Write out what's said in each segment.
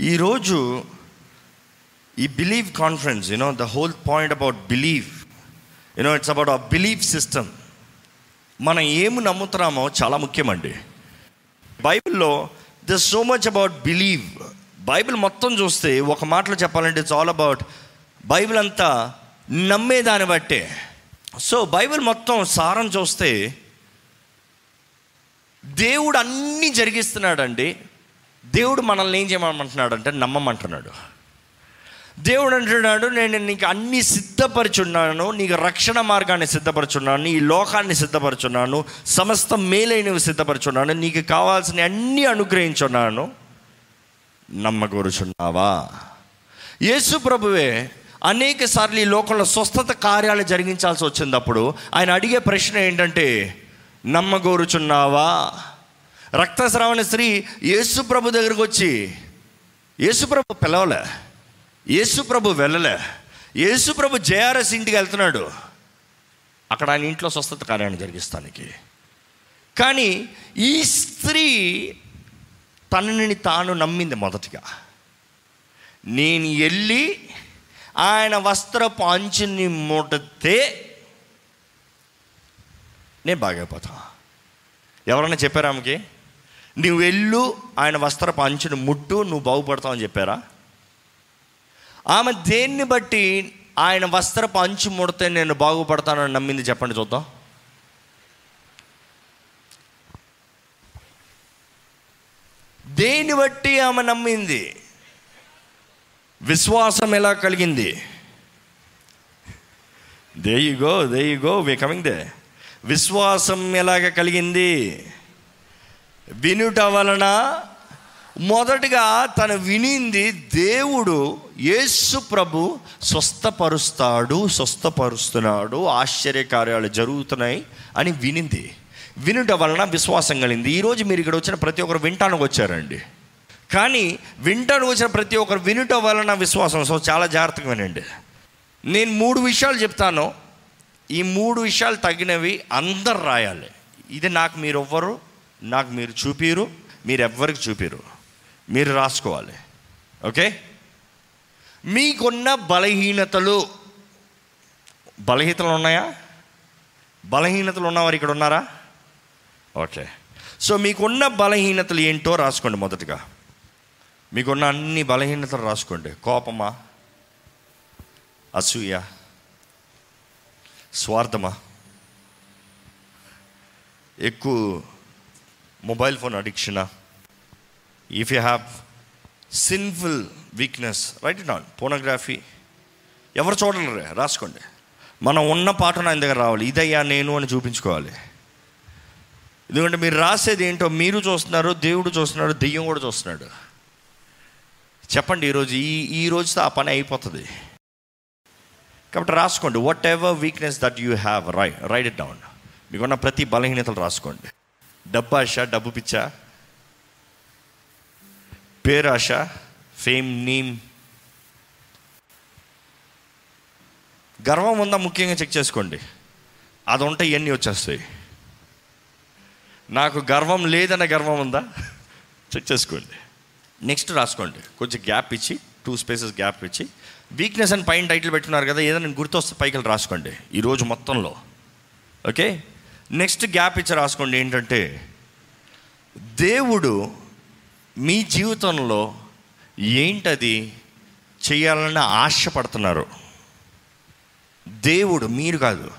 ఈరోజు ఈ believe conference you know the whole point about believe you know it's about a believe system మనం ఏమి నమ్ముతున్నామో చాలా ముఖ్యమండి. బైబిల్లో the so much about believe Bible మొత్తం చూస్తే ఒక మాటలో చెప్పాలంటే ఇట్స్ ఆల్ అబౌట్ బైబిల్ అంతా నమ్మేదాన్ని బట్టే. సో బైబిల్ మొత్తం సారం చూస్తే దేవుడు అన్నీ జరిగిస్తున్నాడండి. దేవుడు మనల్ని ఏం చేయమంటున్నాడు అంటే నమ్మమంటున్నాడు. దేవుడు అంటున్నాడు నేను నీకు అన్ని సిద్ధపరచున్నాను నీకు రక్షణ మార్గాన్ని సిద్ధపరచున్నాను ఈ లోకాన్ని సిద్ధపరచున్నాను సమస్త మేలైనవి సిద్ధపరచున్నాను నీకు కావాల్సిన అన్నీ అనుగ్రహించున్నాను. నమ్మకూరుచున్నావా యేసు ప్రభువే అనేక సార్లు ఈ లోకంలో స్వస్థత కార్యాలు జరిగించాల్సి వచ్చినప్పుడు ఆయన అడిగే ప్రశ్న ఏంటంటే నమ్మగోరుచున్నావా? రక్తస్రావణ స్త్రీ యేసు ప్రభు దగ్గరకు వచ్చి యేసుప్రభు పిలవలే యేసుప్రభు వెళ్ళలే యేసుప్రభు జేఆర్ఎస్ ఇంటికి వెళ్తున్నాడు. అక్కడ ఆయన ఇంట్లో స్వస్థత కార్యాన్ని జరిగిస్తానికి. కానీ ఈ స్త్రీ తనని తాను నమ్మింది మొదటిగా. నేను వెళ్ళి ఆయన వస్త్రపు అంచుని ముడితే నేను బాగైపోతా. ఎవరన్నా చెప్పారా ఆమెకి? నువ్వు వెళ్ళు ఆయన వస్త్రపు పంచును ముట్టు నువ్వు బాగుపడతావు అని చెప్పారా? ఆమె దేన్ని బట్టి ఆయన వస్త్రపు అంచు ముడితే నేను బాగుపడతానని నమ్మింది చెప్పండి చూద్దాం. దేన్ని బట్టి ఆమె నమ్మింది? విశ్వాసం ఎలా కలిగింది? There you go there you go we coming there విశ్వాసం ఎలాగ కలిగింది? వినుట వలన మొదటగా తను వినింది దేవుడు యేసు ప్రభు స్వస్థపరుస్తాడు స్వస్థపరుస్తున్నాడు ఆశ్చర్యకార్యాలు జరుగుతున్నాయి అని వినింది. వినుట వలన విశ్వాసం కలిగింది. ఈరోజు మీరు ఇక్కడ వచ్చిన ప్రతి ఒక్కరు వింటానికి వచ్చారండి. కానీ వింటానికి వచ్చిన ప్రతి ఒక్కరు వినుట వలన విశ్వాసం. సో చాలా జాగ్రత్తగా వినండి. నేను మూడు విషయాలు చెప్తాను. ఈ మూడు విషయాలు తగినవి అందరు రాయాలి. ఇది నాకు మీరు ఎవ్వరు నాకు మీరు చూపిరు మీరు ఎవ్వరికి చూపిరు. మీరు రాసుకోవాలి. ఓకే? మీకున్న బలహీనతలు బలహీనతలు ఉన్నాయా? బలహీనతలు ఉన్నవారు ఇక్కడ ఉన్నారా? ఓకే. సో మీకున్న బలహీనతలు ఏంటో రాసుకోండి మొదటగా. మీకున్న అన్ని బలహీనతలు రాసుకోండి. కోపమా? అసూయ? స్వార్థమా? ఎక్కువ mobile phone అడిక్షనా if you have sinful weakness write it pornography ఎవరు చూడలేరు? రాసుకోండి. మనం ఉన్న పాటను ఆయన దగ్గర రావాలి. ఇదయ్యా నేను అని చూపించుకోవాలి. ఎందుకంటే మీరు రాసేది ఏంటో మీరు చూస్తున్నారు దేవుడు చూస్తున్నాడు దెయ్యం కూడా చూస్తున్నాడు. చెప్పండి ఈరోజు ఈ ఈ రోజుతో ఆ పని అయిపోతుంది. కాబట్టి రాసుకోండి. Whatever weakness that you have write write it down మీకున్న ప్రతి బలహీనతలు రాసుకోండి. డబ్బు ఆశ డబ్బు పిచ్చ. పేరాశ ఫేమ్ నీమ్. గర్వం ఉందా ముఖ్యంగా చెక్ చేసుకోండి. అది ఉంటే ఇవన్నీ వచ్చేస్తాయి. నాకు గర్వం లేదన్న గర్వం ఉందా? చెక్ చేసుకోండి. నెక్స్ట్ రాసుకోండి. కొంచెం గ్యాప్ ఇచ్చి టూ స్పేసెస్ గ్యాప్ ఇచ్చి. వీక్నెస్ అని పైన టైటిల్ పెట్టున్నారు కదా ఏదైనా గుర్తొస్తే పైకి రాసుకోండి. ఈరోజు మొత్తంలో. ఓకే? నెక్స్ట్ గ్యాప్ ఇచ్చి రాసుకోండి. ఏంటంటే దేవుడు మీ జీవితంలో ఏంటది చేయాలని ఆశపడుతున్నారు దేవుడు మీరు కాదు.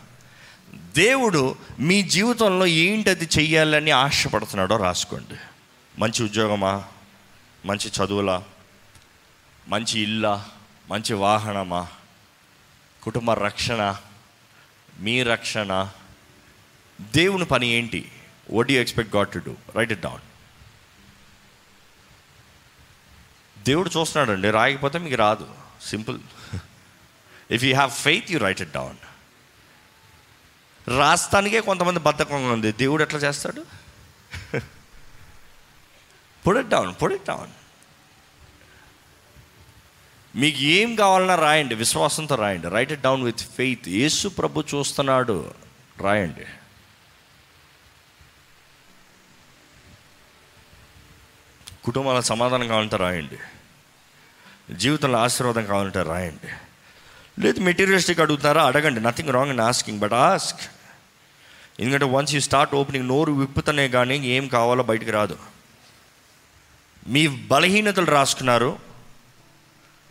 దేవుడు మీ జీవితంలో ఏంటది చెయ్యాలని ఆశపడుతున్నాడో రాసుకోండి. మంచి ఉద్యోగమా? మంచి చదువులా? మంచి ఇల్లా? మంచి వాహనమా? కుటుంబ రక్షణ? మీ రక్షణ? దేవుని పని ఏంటి? What you expect God to do write it down దేవుడు చూస్తున్నాడండి రాయకపోతే మీకు రాదు. Simple if you have faith you write it down రాస్తానికే కొంతమంది బద్ధకం ఉంది. దేవుడు ఎట్లా చేస్తాడు? Put it down put it down మీకు ఏం కావాలన్నా రాయండి విశ్వాసంతో రాయండి. Write it down with faith యేసు ప్రభు చూస్తున్నాడు. రాయండి. కుటుంబాల సమాధానం కావాలంటే రాయండి. జీవితంలో ఆశీర్వాదం కావాలంటే రాయండి. లేదు మెటీరియలిస్టిక్ అడుగుతారా అడగండి. Nothing wrong in asking but ask ఎందుకంటే వన్స్ యూ స్టార్ట్ ఓపెనింగ్ నోరు విప్పుతనే కానీ ఏం కావాలో బయటికి రాదు. మీ బలహీనతలు రాసుకున్నారు.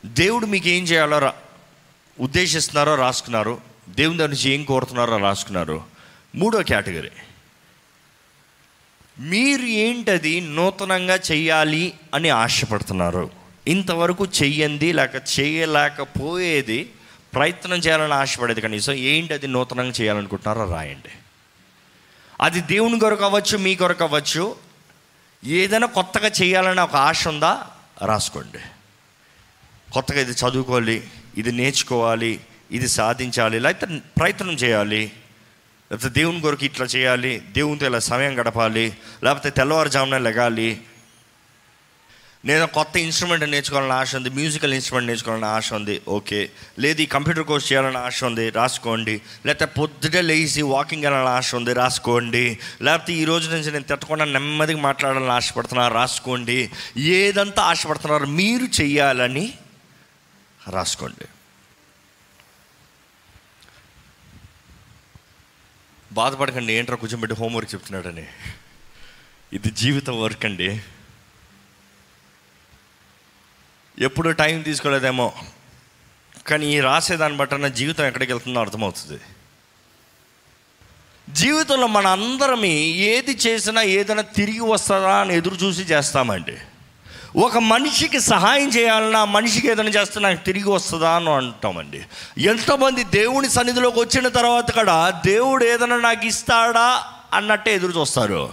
దేవుడు మీకు ఏం చేయాలో రా ఉద్దేశిస్తున్నారో రాసుకున్నారు. దేవుని దగ్గర నుంచి ఏం కోరుతున్నారో రాసుకున్నారు. మూడో కేటగిరీ. మీరు ఏంటది నూతనంగా చెయ్యాలి అని ఆశపడుతున్నారు. ఇంతవరకు చెయ్యంది లేక చేయలేకపోయేది ప్రయత్నం చేయాలని ఆశపడేది కనీసం ఏంటి అది నూతనంగా చేయాలనుకుంటున్నారో రాయండి. అది దేవుని కొరకు అవ్వచ్చు మీ కొరకు అవ్వచ్చు. ఏదైనా కొత్తగా చేయాలని ఒక ఆశ ఉందా రాసుకోండి. కొత్తగా ఇది చదువుకోవాలి ఇది నేర్చుకోవాలి ఇది సాధించాలి లేకపోతే ప్రయత్నం చేయాలి. లేకపోతే దేవుని కొరకు ఇట్లా చేయాలి దేవునితో ఇలా సమయం గడపాలి లేకపోతే తెల్లవారుజామున లెగాలి. నేను కొత్త ఇన్స్ట్రుమెంట్ నేర్చుకోవాలని ఆశ ఉంది మ్యూజికల్ ఇన్స్ట్రుమెంట్ నేర్చుకోవాలని ఆశ ఉంది ఓకే. లేదు ఈ కంప్యూటర్ కోర్స్ చేయాలని ఆశ ఉంది రాసుకోండి. లేకపోతే పొద్దుటే లేచి వాకింగ్ వెళ్ళాలని ఆశ ఉంది రాసుకోండి. లేకపోతే ఈ రోజు నుంచి నేను తిట్టకుండా నెమ్మదిగా మాట్లాడాలని ఆశపడుతున్నారు రాసుకోండి. ఏదంతా ఆశపడుతున్నారు మీరు చెయ్యాలని రాసుకోండి. బాధపడకండి ఏంట్రా కూర్చోబెట్టి హోంవర్క్ చెప్తున్నాడని. ఇది జీవితం వర్క్ అండి. ఎప్పుడు టైం తీసుకోలేదేమో కానీ ఈ రాసేదాన్ని బట్టి నా జీవితం ఎక్కడికి వెళ్తుందో అర్థమవుతుంది. జీవితంలో మన అందరమీ ఏది చేసినా ఏదైనా తిరిగి వస్తుందా అని ఎదురు చూసి చేస్తామండి. ఒక మనిషికి సహాయం చేయాలన్నా మనిషికి ఏదైనా చేస్తే నాకు తిరిగి వస్తుందా అని అంటామండి. ఎంతమంది దేవుని సన్నిధిలోకి వచ్చిన తర్వాత కూడా దేవుడు ఏదైనా నాకు ఇస్తాడా అన్నట్టే ఎదురు చూస్తారు.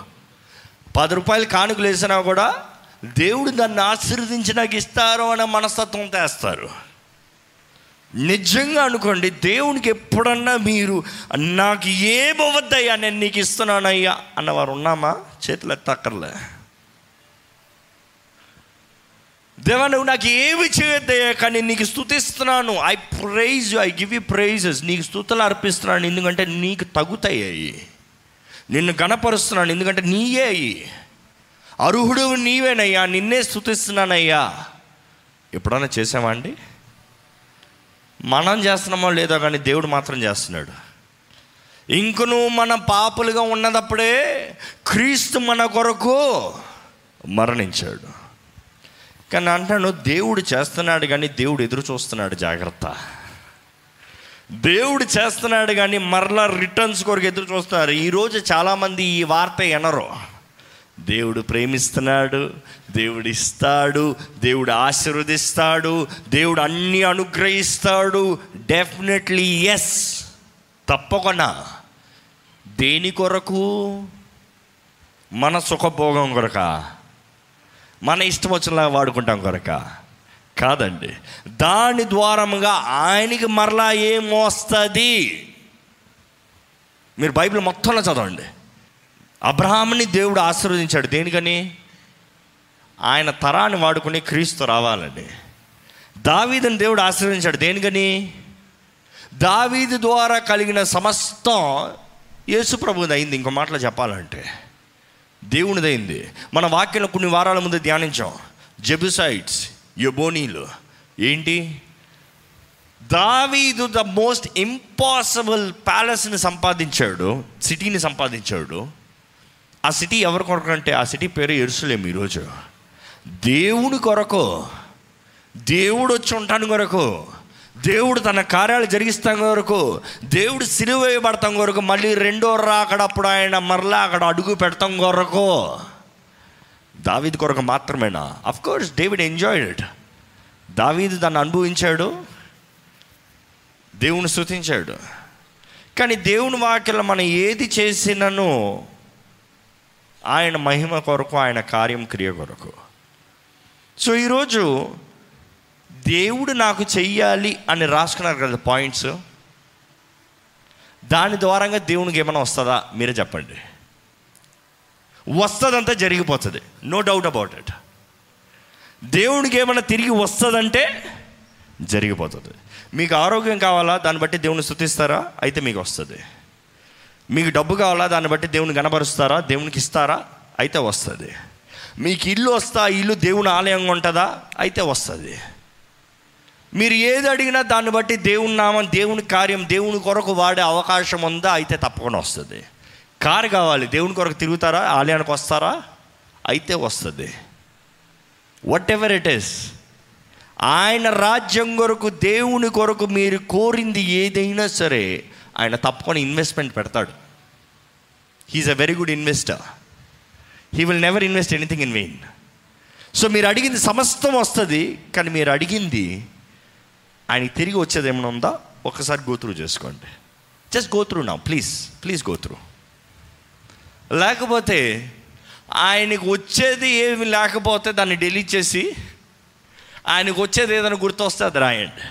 పది రూపాయలు కానుకలు వేసినా కూడా దేవుడు దాన్ని ఆశీర్వదించి నాకు ఇస్తారు అనే మనస్తత్వం తెస్తారు. నిజంగా అనుకోండి దేవునికి ఎప్పుడన్నా మీరు నాకు ఏమవద్దయ్యా నేను నీకు ఇస్తున్నానయ్యా అన్నవారు ఉన్నామా? చేతులు ఎత్తక్కర్లే దేవా నువ్వు నాకు ఏమి చేయొద్దయ్యా కానీ నీకు స్థుతిస్తున్నాను I praise I give you praises నీకు స్థుతులు అర్పిస్తున్నాను ఎందుకంటే నీకు తగుతాయి నిన్ను గణపరుస్తున్నాను ఎందుకంటే నీయే అయ్యి. అర్హుడు నీవేనయ్యా నిన్నే స్థుతిస్తున్నానయ్యా ఎప్పుడన్నా చేసావా అండి? మనం చేస్తున్నామో లేదో కానీ దేవుడు మాత్రం చేస్తున్నాడు. ఇంకను మన పాపులుగా ఉన్నదప్పుడే క్రీస్తు మన కొరకు మరణించాడు. కానీ అంటాను దేవుడు చేస్తున్నాడు కానీ దేవుడు ఎదురు చూస్తున్నాడు జాగ్రత్త. దేవుడు చేస్తున్నాడు కానీ మరలా రిటర్న్స్ కొరకు ఎదురు చూస్తున్నారు. ఈరోజు చాలామంది ఈ వార్త ఎనరు. దేవుడు ప్రేమిస్తున్నాడు దేవుడు ఇస్తాడు దేవుడు ఆశీర్వదిస్తాడు దేవుడు అన్నీ అనుగ్రహిస్తాడు. డెఫినెట్లీ ఎస్ తప్పకుండా. దేని కొరకు? మన సుఖభోగం కొరక. మన ఇష్టం వచ్చినలాగా వాడుకుంటాం కొరక. కాదండి. దాని ద్వారముగా ఆయనకి మరలా ఏమొస్తుంది? మీరు బైబిల్ మొత్తంలో చదవండి. అబ్రహాంని దేవుడు ఆశీర్వదించాడు. దేనికని? ఆయన తరాన్ని వాడుకుని క్రీస్తు రావాలండి. దావీదుని దేవుడు ఆశీర్వదించాడు. దేనికని? దావీదు ద్వారా కలిగిన సమస్తం యేసు ప్రభుది అయింది. ఇంకో మాటలో చెప్పాలంటే దేవునిదైంది. మన వాక్యంలో కొన్ని వారాల ముందు ధ్యానించాం. జెబుసైట్స్ యబోనీలు. ఏంటి? దావీదు ద మోస్ట్ ఇంపాసిబుల్ ప్యాలెస్ని సంపాదించాడు సిటీని సంపాదించాడు. ఆ సిటీ ఎవరి కొరకు అంటే ఆ సిటీ పేరు ఎరుసలేం ఈరోజు దేవుని కొరకు దేవుడు వచ్చి ఉంటాను కొరకు. దేవుడు తన కార్యాలు జరిగిస్తాం కొరకు దేవుడు సిలువ వేయబడతాం కొరకు మళ్ళీ రెండో రాకడప్పుడు ఆయన మరలా అక్కడ అడుగు పెడతాం కొరకు. దావీద్ కొరకు మాత్రమేనా? Of course David enjoyed it దావీదు దాన్ని అనుభవించాడు. దేవుని స్థుతించాడు కానీ దేవుని వాక్యలో మనం ఏది చేసినను ఆయన మహిమ కొరకు ఆయన కార్యం క్రియ కొరకు. సో ఈరోజు దేవుడు నాకు చెయ్యాలి అని రాసుకున్నారు కదా పాయింట్స్? దాని ద్వారంగా దేవునికి ఏమైనా వస్తుందా? మీరే చెప్పండి. వస్తుందంతా జరిగిపోతుంది. నో డౌట్ అబౌట్ ఇట్ దేవునికి ఏమైనా తిరిగి వస్తుందంటే జరిగిపోతుంది. మీకు ఆరోగ్యం కావాలా? దాన్ని బట్టి దేవుని స్థుతిస్తారా? అయితే మీకు వస్తుంది. మీకు డబ్బు కావాలా? దాన్ని బట్టి దేవుని కనబరుస్తారా దేవునికి ఇస్తారా? అయితే వస్తుంది. మీకు ఇల్లు వస్తా ఇల్లు దేవుని ఆలయంగా ఉంటుందా? అయితే వస్తుంది. మీరు ఏది అడిగినా దాన్ని బట్టి దేవుని నామం దేవుని కార్యం దేవుని కొరకు వాడే అవకాశం ఉందా అయితే తప్పకుండా వస్తుంది. కారు కావాలి దేవుని కొరకు తిరుగుతారా ఆలయానికి వస్తారా? అయితే వస్తుంది. వాట్ ఎవర్ ఇట్ ఈస్ ఆయన రాజ్యం కొరకు దేవుని కొరకు మీరు కోరింది ఏదైనా సరే ఆయన తప్పకుండా ఇన్వెస్ట్మెంట్ పెడతాడు. He is a very good investor he will never invest anything in vain so మీరు అడిగింది సమస్తం వస్తుంది కానీ మీరు అడిగింది ఆయనకి తిరిగి వచ్చేది ఏమైనా ఉందా? ఒకసారి గోత్రూ చేసుకోండి. జస్ట్ గోత్రూ నా ప్లీజ్ ప్లీజ్ గోత్రూ లేకపోతే ఆయనకు వచ్చేది ఏమి లేకపోతే దాన్ని డిలీట్ చేసి ఆయనకు వచ్చేది ఏదైనా గుర్తొస్తే అది రాయండి.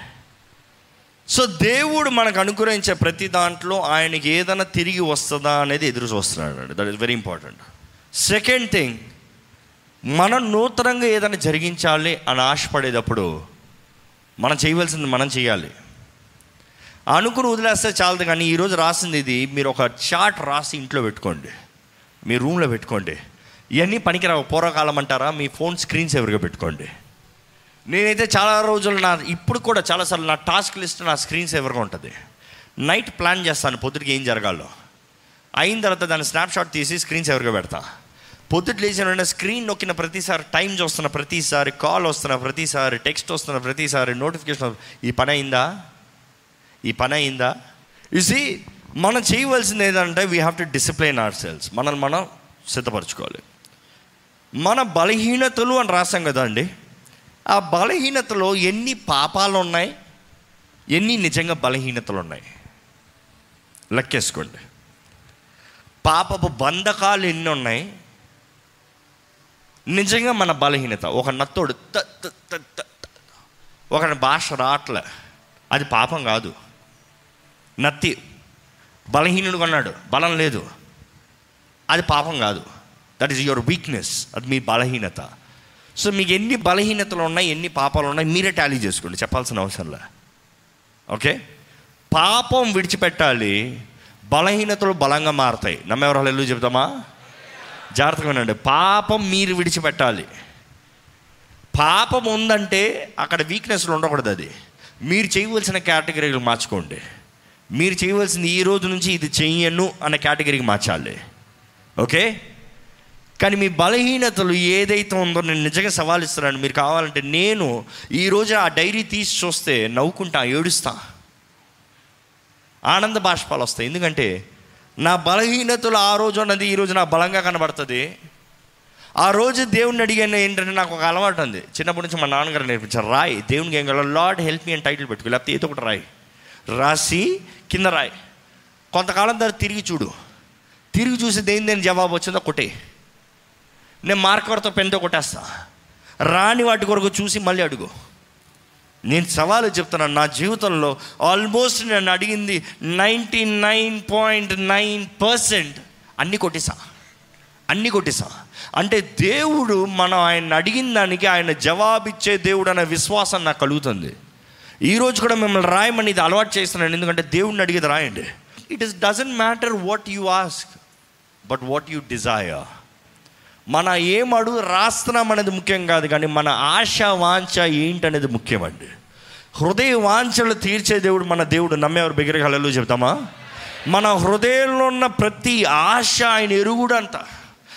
సో దేవుడు మనకు అనుగ్రహించే ప్రతి దాంట్లో ఆయనకి ఏదైనా తిరిగి వస్తుందా అనేది ఎదురు చూస్తున్నాడు that is very important second thing మనం నూతనంగా ఏదైనా జరిగించాలి అని ఆశపడేటప్పుడు మనం చేయవలసింది మనం చేయాలి. అనుకుని వదిలేస్తే చాలదు కానీ ఈరోజు రాసింది ఇది మీరు ఒక చార్ట్ రాసి ఇంట్లో పెట్టుకోండి. మీ రూమ్లో పెట్టుకోండి. ఇవన్నీ పనికిరావు. పూర్వకాలం అంటారా? మీ ఫోన్ స్క్రీన్ సేవర్గా పెట్టుకోండి. నేనైతే చాలా రోజులు నా ఇప్పుడు కూడా చాలాసార్లు నా టాస్క్ లిస్ట్ నా స్క్రీన్ సేవర్గా ఉంటుంది. నైట్ ప్లాన్ చేస్తాను పొద్దుటికి ఏం జరగాలో. అయిన తర్వాత దాన్ని స్నాప్షాట్ తీసి స్క్రీన్ సేవర్గా పెడతా. పొద్దుట లేచిన వెంటనే స్క్రీన్ నొక్కిన ప్రతిసారి టైం చూస్తున్న ప్రతిసారి కాల్ వస్తున్న ప్రతిసారి టెక్స్ట్ వస్తున్న ప్రతిసారి నోటిఫికేషన్ ఈ పని అయిందా? ఈ పని అయిందా? ఇసి మనం చేయవలసింది ఏంటంటే we have to discipline our selves మనల్ని మనం సిద్ధపరచుకోవాలి. మన బలహీనతలు అని రాసాం కదా అండి. ఆ బలహీనతలో ఎన్ని పాపాలు ఉన్నాయి? ఎన్ని నిజంగా బలహీనతలు ఉన్నాయి? లెక్కేసుకోండి. పాపపు బంధకాలు ఎన్ని ఉన్నాయి? నిజంగా మన బలహీనత. ఒక నత్తోడు త ఒక భాష రావట్లే అది పాపం కాదు. నత్తి. బలహీనుడు అన్నాడు బలం లేదు. అది పాపం కాదు. దట్ ఈస్ యువర్ వీక్నెస్ అది మీ బలహీనత. సో మీకు ఎన్ని బలహీనతలు ఉన్నాయి ఎన్ని పాపాలు ఉన్నాయి మీరే టాలీ చేసుకోండి. చెప్పాల్సిన అవసరం లే. ఓకే? పాపం విడిచిపెట్టాలి. బలహీనతలు బలంగా మారుతాయి. నమ్మెవరు ఎల్లు చెబుతామా? జాగ్రత్తగా ఉండండి పాపం మీరు విడిచిపెట్టాలి. పాపం ఉందంటే అక్కడ వీక్నెస్లు ఉండకూడదు అది. మీరు చేయవలసిన కేటగిరీలు మార్చుకోండి. మీరు చేయవలసింది ఈ రోజు నుంచి ఇది చెయ్యను అనే కేటగిరీకి మార్చాలి. ఓకే? కానీ మీ బలహీనతలు ఏదైతే ఉందో నేను నిజంగా సవాల్ ఇస్తున్నాను. మీరు కావాలంటే నేను ఈరోజు ఆ డైరీ తీసి చూస్తే నవ్వుకుంటా ఏడుస్తా. ఆనంద బాష్పాలు వస్తాయి. ఎందుకంటే నా బలహీనతలు ఆ రోజు అన్నది ఈరోజు నా బలంగా కనబడుతుంది. ఆ రోజు దేవుణ్ణి అడిగాను ఏంటంటే నాకు ఒక అలవాటు ఉంది. చిన్నప్పటి నుంచి మా నాన్నగారు నేర్పించారు రాయి దేవునికి ఏం కావాలి లార్డ్ హెల్ప్ మీ అని టైటిల్ పెట్టుకో లేకపోతే ఏదో ఒకటి రాయి. రాసి కింద రాయి. కొంతకాలం తర్వాత తిరిగి చూడు. తిరిగి చూసి దేని దేని జవాబు వచ్చిందో కొట్టే. నేను మార్కర్తో పెన్తో కొట్టేస్తా. రాని వాటి కొరకు చూసి మళ్ళీ అడుగు. నేను సవాలు చెప్తున్నాను. నా జీవితంలో ఆల్మోస్ట్ నేను అడిగింది ninety nine point nine percent. అన్నీ కొట్టేసా. అన్నీ కొట్టేసా. అంటే దేవుడు మనం ఆయన అడిగిన దానికి ఆయన జవాబిచ్చే దేవుడు అనే విశ్వాసం నాకు కలుగుతుంది. ఈరోజు కూడా మిమ్మల్ని రాయమని ఇది అలవాటు చేస్తున్నాను. ఎందుకంటే దేవుడిని అడిగేది రాయండి. It is doesn't matter what you ask but what you desire మన ఏం అడుగు రాస్తున్నాం అనేది ముఖ్యం కాదు కానీ మన ఆశ వాంఛ ఏంటనేది ముఖ్యమండి. హృదయ వాంఛలు తీర్చే దేవుడు మన దేవుడు. నమ్మేవారు బిగ్గరగలలో చెప్తామా? మన హృదయంలో ఉన్న ప్రతి ఆశ ఆయన ఎరుగుడంట.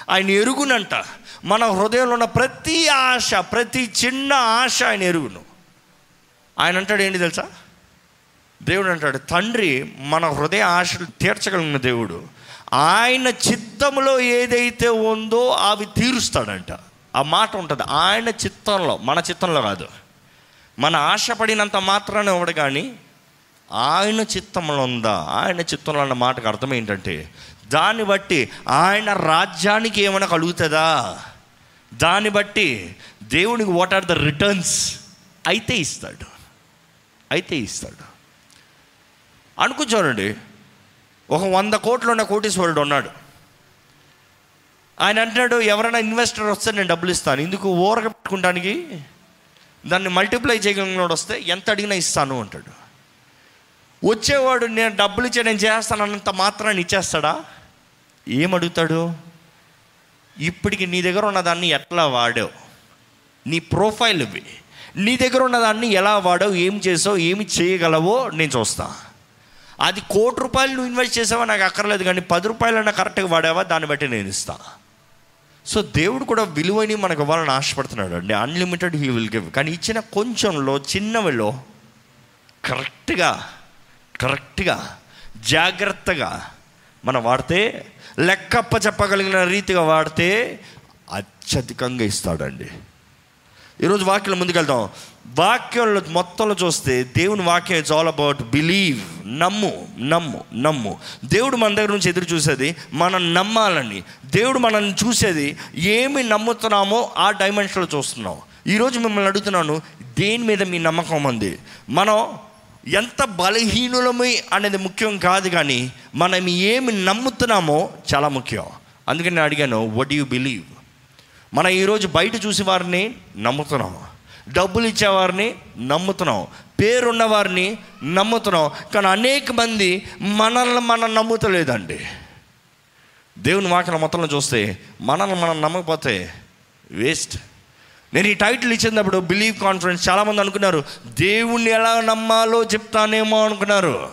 ఆయన ఎరుగునంట. మన హృదయంలో ఉన్న ప్రతి ఆశ ప్రతి చిన్న ఆశ ఆయన ఎరుగును. ఆయన అంటాడు ఏంటి తెలుసా? దేవుడు అంటాడు తండ్రి మన హృదయ ఆశలు తీర్చగలిగిన దేవుడు. ఆయన చిత్తంలో ఏదైతే ఉందో అవి తీరుస్తాడంట. ఆ మాట ఉంటుంది. ఆయన చిత్తంలో మన చిత్తంలో కాదు మన ఆశపడినంత మాత్రాన్ని ఇవ్వడు కానీ ఆయన చిత్తంలో ఉందా? ఆయన చిత్తంలో అన్న మాటకు అర్థం ఏంటంటే దాన్ని బట్టి ఆయన రాజ్యానికి ఏమైనా కలుగుతుందా? దాన్ని బట్టి దేవునికి వాట్ ఆర్ ద రిటర్న్స్ అయితే ఇస్తాడు. అయితే ఇస్తాడు. అనుకో చూడండి ఒక వంద కోట్లు ఉన్న కోటీశ్వరుడు ఉన్నాడు. ఆయన అంటున్నాడు ఎవరైనా ఇన్వెస్టర్ వస్తే నేను డబ్బులు ఇస్తాను. ఇందుకు ఊరక పెట్టుకుంటానికి దాన్ని మల్టిప్లై చేయగలిగినోడు వస్తే ఎంత అడిగినా ఇస్తాను అంటాడు. వచ్చేవాడు నేను డబ్బులు ఇచ్చే నేను చేస్తాను అన్నంత మాత్రాన్ని ఇచ్చేస్తాడా? ఏమడుగుతాడు? ఇప్పటికి నీ దగ్గర ఉన్నదాన్ని ఎట్లా వాడావు? నీ ప్రొఫైల్ ఇవి నీ దగ్గర ఉన్నదాన్ని ఎలా వాడావు? ఏం చేసావు? ఏమి చేయగలవో నేను చూస్తాను అది కోటి రూపాయలు నువ్వు ఇన్వెస్ట్ చేసావా? నాకు అక్కర్లేదు కానీ పది రూపాయలన్నా కరెక్ట్గా వాడావా? దాన్ని బట్టి నేను ఇస్తాను సో దేవుడు కూడా విలువని మనకు ఇవ్వాలని ఆశపడుతున్నాడు అండి. అన్లిమిటెడ్ హీ విల్ గివ్ కానీ ఇచ్చిన కొంచెంలో చిన్నవిలో కరెక్ట్గా కరెక్ట్గా జాగ్రత్తగా మనం వాడితే లెక్కప్ప చెప్పగలిగిన రీతిగా వాడితే అత్యధికంగా ఇస్తాడండి. ఈరోజు వాక్యం ముందుకెళ్తాం వాక్యంలో మొత్తంలో చూస్తే దేవుని వాక్యం ఇట్స్ ఆల్ అబౌట్ బిలీవ్ నమ్ము నమ్ము నమ్ము. దేవుడు మన దగ్గర నుంచి ఎదురు చూసేది మనం నమ్మాలని. దేవుడు మనల్ని చూసేది ఏమి నమ్ముతున్నామో ఆ డైమెన్షన్లో చూస్తున్నాం. ఈరోజు మిమ్మల్ని అడుగుతున్నాను దేని మీద మీ నమ్మకం ఉంది? మనం ఎంత బలహీనులమి అనేది ముఖ్యం కాదు కానీ మనం ఏమి నమ్ముతున్నామో చాలా ముఖ్యం. అందుకని నేను అడిగాను వడ్ యు బిలీవ్ మనం ఈరోజు బయట చూసి వారిని నమ్ముతున్నాం డబ్బులు ఇచ్చేవారిని నమ్ముతున్నాం పేరున్న వారిని నమ్ముతున్నాం కానీ అనేక మంది మనల్ని మనం నమ్ముతలేదండి. దేవుని వాకన మొత్తంలో చూస్తే మనల్ని మనం నమ్మకపోతే వేస్ట్. నేను ఈ టైటిల్ ఇచ్చినప్పుడు బిలీవ్ కాన్ఫిడెన్స్ చాలామంది అనుకున్నారు దేవుణ్ణి ఎలా నమ్మాలో చెప్తానేమో అనుకున్నారు.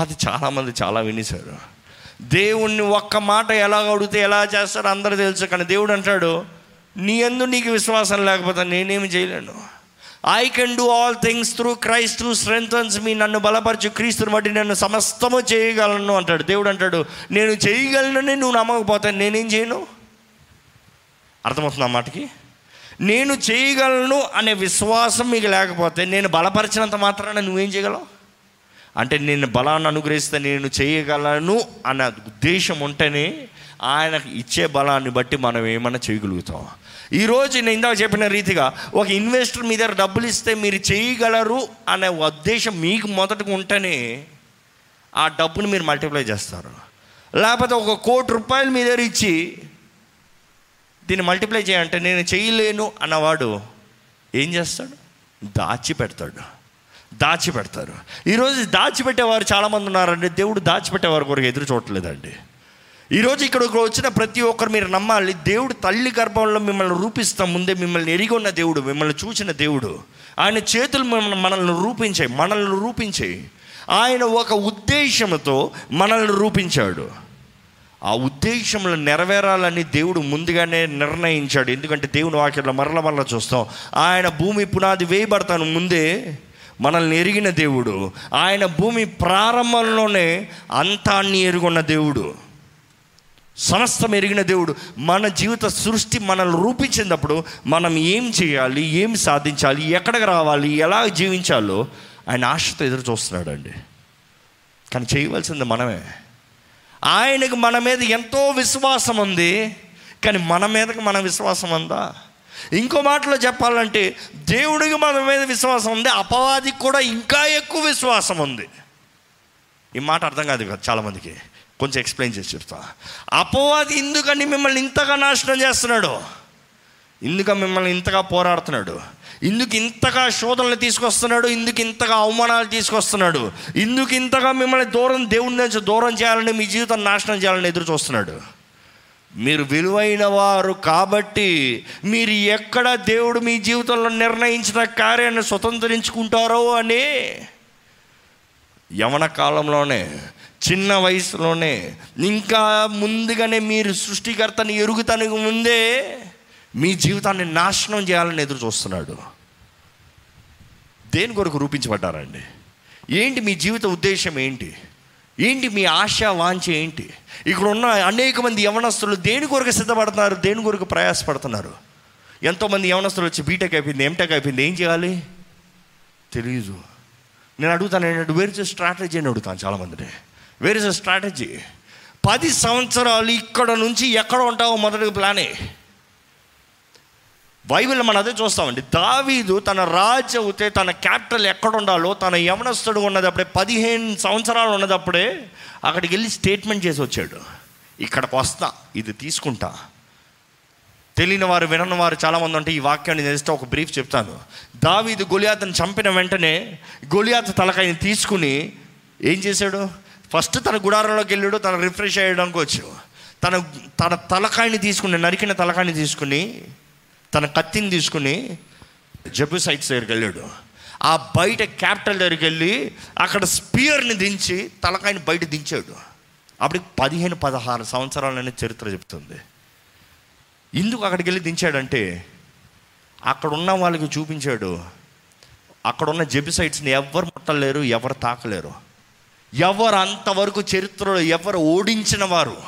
అది చాలామంది చాలా వినేశారు. దేవుణ్ణి ఒక్క మాట ఎలా అడిగితే ఎలా చేస్తారో అందరూ తెలుసు కానీ దేవుడు అంటాడు నీ ఎందు నీకు విశ్వాసం లేకపోతే నేనేమి చేయలేను. I can do all things through Christ through strengths me నన్ను బలపరచు క్రీస్తుని బట్టి నన్ను సమస్తము చేయగలను అంటాడు. దేవుడు అంటాడు నేను చేయగలనని నువ్వు నమ్మకపోతే నేనేం చేయను? అర్థమవుతుంది ఆ మాటకి? నేను చేయగలను అనే విశ్వాసం మీకు లేకపోతే నేను బలపరిచినంత మాత్రాన నువ్వేం చేయగలవు? అంటే నేను బలాన్ని అనుగ్రహిస్తే నేను చేయగలను అన్న ఉద్దేశం ఉంటేనే ఆయనకు ఇచ్చే బలాన్ని బట్టి మనం ఏమైనా చేయగలుగుతాం. ఈరోజు నేను ఇందాక చెప్పిన రీతిగా ఒక ఇన్వెస్టర్ మీ దగ్గర డబ్బులు ఇస్తే మీరు చేయగలరు అనే ఉద్దేశం మీకు మొదటగా ఉంటేనే ఆ డబ్బును మీరు మల్టిప్లై చేస్తారు. లేకపోతే ఒక కోటి రూపాయలు మీ దగ్గర ఇచ్చి దీన్ని మల్టిప్లై చేయంటే నేను చేయలేను అన్నవాడు ఏం చేస్తాడు? దాచి పెడతాడు దాచిపెడతారు. ఈరోజు దాచిపెట్టేవారు చాలామంది ఉన్నారండి. దేవుడు దాచిపెట్టేవారు కొరకు ఎదురు చూడట్లేదండి. ఈరోజు ఇక్కడికి వచ్చిన ప్రతి ఒక్కరు మీరు నమ్మాలి దేవుడు తల్లి గర్భంలో మిమ్మల్ని రూపిస్తాం ముందే మిమ్మల్ని ఎరిగి ఉన్న దేవుడు మిమ్మల్ని చూసిన దేవుడు ఆయన చేతులు మిమ్మల్ని మనల్ని రూపించాయి మనల్ని రూపించాయి. ఆయన ఒక ఉద్దేశంతో మనల్ని రూపించాడు. ఆ ఉద్దేశంలో నెరవేరాలని దేవుడు ముందుగానే నిర్ణయించాడు. ఎందుకంటే దేవుని వాక్యంలో మరల మరల చూస్తాం ఆయన భూమి పునాది వేయబడతాను ముందే మనల్ని ఎరిగిన దేవుడు. ఆయన భూమి ప్రారంభంలోనే అంతాన్ని ఎరుగున్న దేవుడు. సమస్తం ఎరిగిన దేవుడు. మన జీవిత సృష్టి మనల్ని రూపించినప్పుడు మనం ఏం చేయాలి ఏం సాధించాలి ఎక్కడికి రావాలి ఎలా జీవించాలో ఆయన ఆశతో ఎదురు చూస్తున్నాడండి. కానీ చేయవలసింది మనమే. ఆయనకు మన మీద ఎంతో విశ్వాసం ఉంది కానీ మన మీదకి మన విశ్వాసం ఉందా? ఇంకో మాటలో చెప్పాలంటే దేవుడికి మన మీద విశ్వాసం ఉంది అపవాదికి కూడా ఇంకా ఎక్కువ విశ్వాసం ఉంది. ఈ మాట అర్థం కాదు కదా చాలామందికి. కొంచెం ఎక్స్ప్లెయిన్ చేసి చెప్తా. అపవాది ఎందుకని మిమ్మల్ని ఇంతగా నాశనం చేస్తున్నాడు? ఇందుక మిమ్మల్ని ఇంతగా పోరాడుతున్నాడు? ఇందుకు ఇంతగా శోధనలు తీసుకొస్తున్నాడు? ఇందుకు ఇంతగా అవమానాలు తీసుకొస్తున్నాడు? ఇందుకు ఇంతగా మిమ్మల్ని దూరం దేవుని నుంచి దూరం చేయాలని మీ జీవితం నాశనం చేయాలని ఎదురు చూస్తున్నాడు? మీరు విలువైన వారు కాబట్టి మీరు ఎక్కడ దేవుడు మీ జీవితంలో నిర్ణయించిన కార్యాన్ని స్వతంత్రించుకుంటారో అని యవన కాలంలోనే చిన్న వయసులోనే ఇంకా ముందుగానే మీరు సృష్టికర్తని ఎరుగుతానికి ముందే మీ జీవితాన్ని నాశనం చేయాలని ఎదురు చూస్తున్నాడు. దేని కొరకు రూపించబడ్డారండి? ఏంటి మీ జీవిత ఉద్దేశం ఏంటి? ఏంటి మీ ఆశ వాంఛ ఏంటి? ఇక్కడ ఉన్న అనేక మంది యవనస్తులు దేని కొరకు సిద్ధపడుతున్నారు? దేని కొరకు ప్రయాసపడుతున్నారు? ఎంతోమంది యవనస్తులు వచ్చి బీటెక్ అయిపోయింది ఎంటెక్ అయిపోయింది ఏం చేయాలి? తెలియదు నేను అడుగుతాను ఏంటంటే వేర్ ఇస్ స్ట్రాటజీ అని అడుగుతాను చాలామందిని. వేర్ ఇస్ స్ట్రాటజీ పది సంవత్సరాలు ఇక్కడ నుంచి ఎక్కడ ఉంటావో మొదటి ప్లానే బైబిల్ మనం అదే చూస్తామండి. దావీదు తన రాజ్య అవుతే తన క్యాపిటల్ ఎక్కడ ఉండాలో తన యవనస్తుడు ఉన్నదప్పుడే పదిహేను సంవత్సరాలు ఉన్నదప్పుడే అక్కడికి వెళ్ళి స్టేట్మెంట్ చేసి వచ్చాడు. ఇక్కడికి వస్తా ఇది తీసుకుంటా. తెలియని వారు వినని వారు చాలామంది ఉంటే ఈ వాక్యాన్ని తెలిస్తే ఒక బ్రీఫ్ చెప్తాను. దావీదు గొలియాతను చంపిన వెంటనే గొలియాత తలకాయని తీసుకుని ఏం చేశాడు? ఫస్ట్ తన గుడారంలోకి వెళ్ళాడు తన రిఫ్రెష్ అయ్యడానికి వచ్చు తన తన తలకాయని తీసుకుని నరికిన తలకాయని తీసుకుని తన కత్తిని తీసుకుని జబు సైట్స్ దగ్గరికి వెళ్ళాడు. ఆ బయట క్యాపిటల్ దగ్గరికి వెళ్ళి అక్కడ స్పియర్ని దించి తలకాయని బయట దించాడు. అప్పుడు పదిహేను పదహారు సంవత్సరాలనే చరిత్ర చెప్తుంది. ఎందుకు అక్కడికి వెళ్ళి దించాడంటే అక్కడ ఉన్న వాళ్ళకి చూపించాడు. అక్కడ ఉన్న జెబిసైట్స్ని ఎవరు ముట్టలేరు ఎవరు తాకలేరు. ఎవరు అంతవరకు చరిత్రలో ఎవరు ఓడించిన వారు.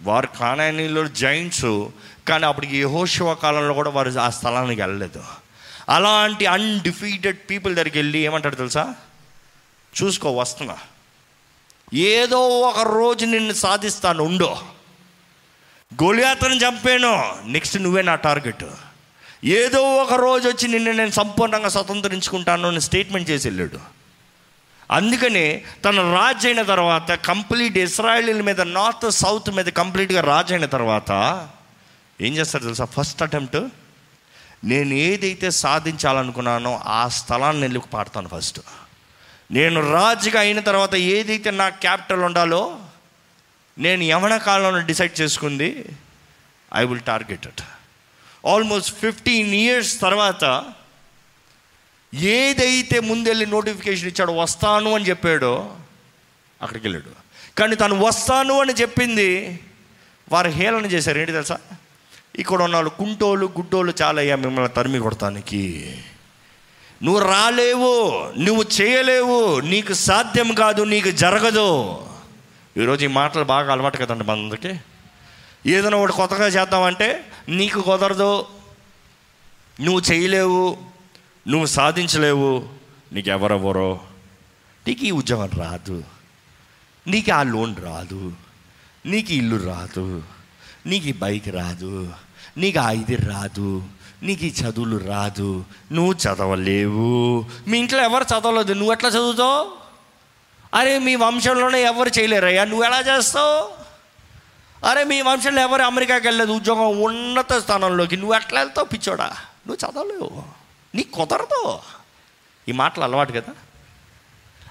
వారు కానానీలో జైంట్స్ కానీ అప్పటికి యహోశివ కాలంలో కూడా వారు ఆ స్థలానికి వెళ్ళలేదు. అలాంటి అన్డిఫీటెడ్ పీపుల్ దగ్గరికి వెళ్ళి ఏమంటాడు తెలుసా? చూసుకో వస్తున్నా. ఏదో ఒక రోజు నిన్ను సాధిస్తాను ఉండో. గొలియాతను చంపాను నెక్స్ట్ నువ్వే నా టార్గెట్ ఏదో ఒక రోజు వచ్చి నిన్ను నేను సంపూర్ణంగా స్వతంత్రించుకుంటాను అని స్టేట్మెంట్ చేసి వెళ్ళాడు. అందుకనే తన రాజు అయిన తర్వాత కంప్లీట్ ఇస్రాయలీల మీద నార్త్ సౌత్ మీద కంప్లీట్గా రాజు అయిన తర్వాత ఏం చేస్తాడు తెలుసా? ఫస్ట్ అటెంప్ట్ నేను ఏదైతే సాధించాలనుకున్నానో ఆ స్థలాన్ని వెళ్ళి పాడతాను ఫస్ట్ నేను రాజుగా అయిన తర్వాత ఏదైతే నా క్యాపిటల్ ఉండాలో నేను యవన కాలంలో డిసైడ్ చేసుకుంది I will target it almost fifteen years తర్వాత ఏదైతే ముందెళ్ళి నోటిఫికేషన్ ఇచ్చాడో వస్తాను అని చెప్పాడో అక్కడికి వెళ్ళాడు. కానీ తను వస్తాను అని చెప్పింది వారు హేళన చేశారు. ఏంటి తెలుసా? ఇక్కడ ఉన్న వాళ్ళు కుంటోళ్ళు గుడ్డోళ్ళు చాలా అయ్యా మిమ్మల్ని తరిమి కొడతానికి. నువ్వు రాలేవు నువ్వు చేయలేవు నీకు సాధ్యం కాదు నీకు జరగదు. ఈరోజు ఈ మాటలు బాగా అలవాటు కదండి మనందరికీ. ఏదైనా ఒకటి కొత్తగా చేద్దామంటే నీకు కుదరదు నువ్వు చేయలేవు నువ్వు సాధించలేవు నీకు ఎవరెవరో నీకు ఈ ఉద్యోగం రాదు నీకు ఆ లోన్ రాదు నీకు ఇల్లు రాదు. నీకు ఈ బైక్ రాదు నీకు ఆ ఇది రాదు నీకు ఈ చదువులు రాదు నువ్వు చదవలేవు. మీ ఇంట్లో ఎవరు చదవలేదు? నువ్వు ఎట్లా చదువుతావు? అరే మీ వంశంలోనే ఎవరు చేయలేరయ్యా? నువ్వు ఎలా చేస్తావు? అరే మీ వంశంలో ఎవరు అమెరికాకి వెళ్ళలేదు? ఉద్యోగం ఉన్నత స్థానంలోకి. నువ్వు ఎట్లా వెళ్తావు పిచ్చోడా? నువ్వు చదవలేవు. నీకు కుదరదు. ఈ మాటలు అలవాటు కదా?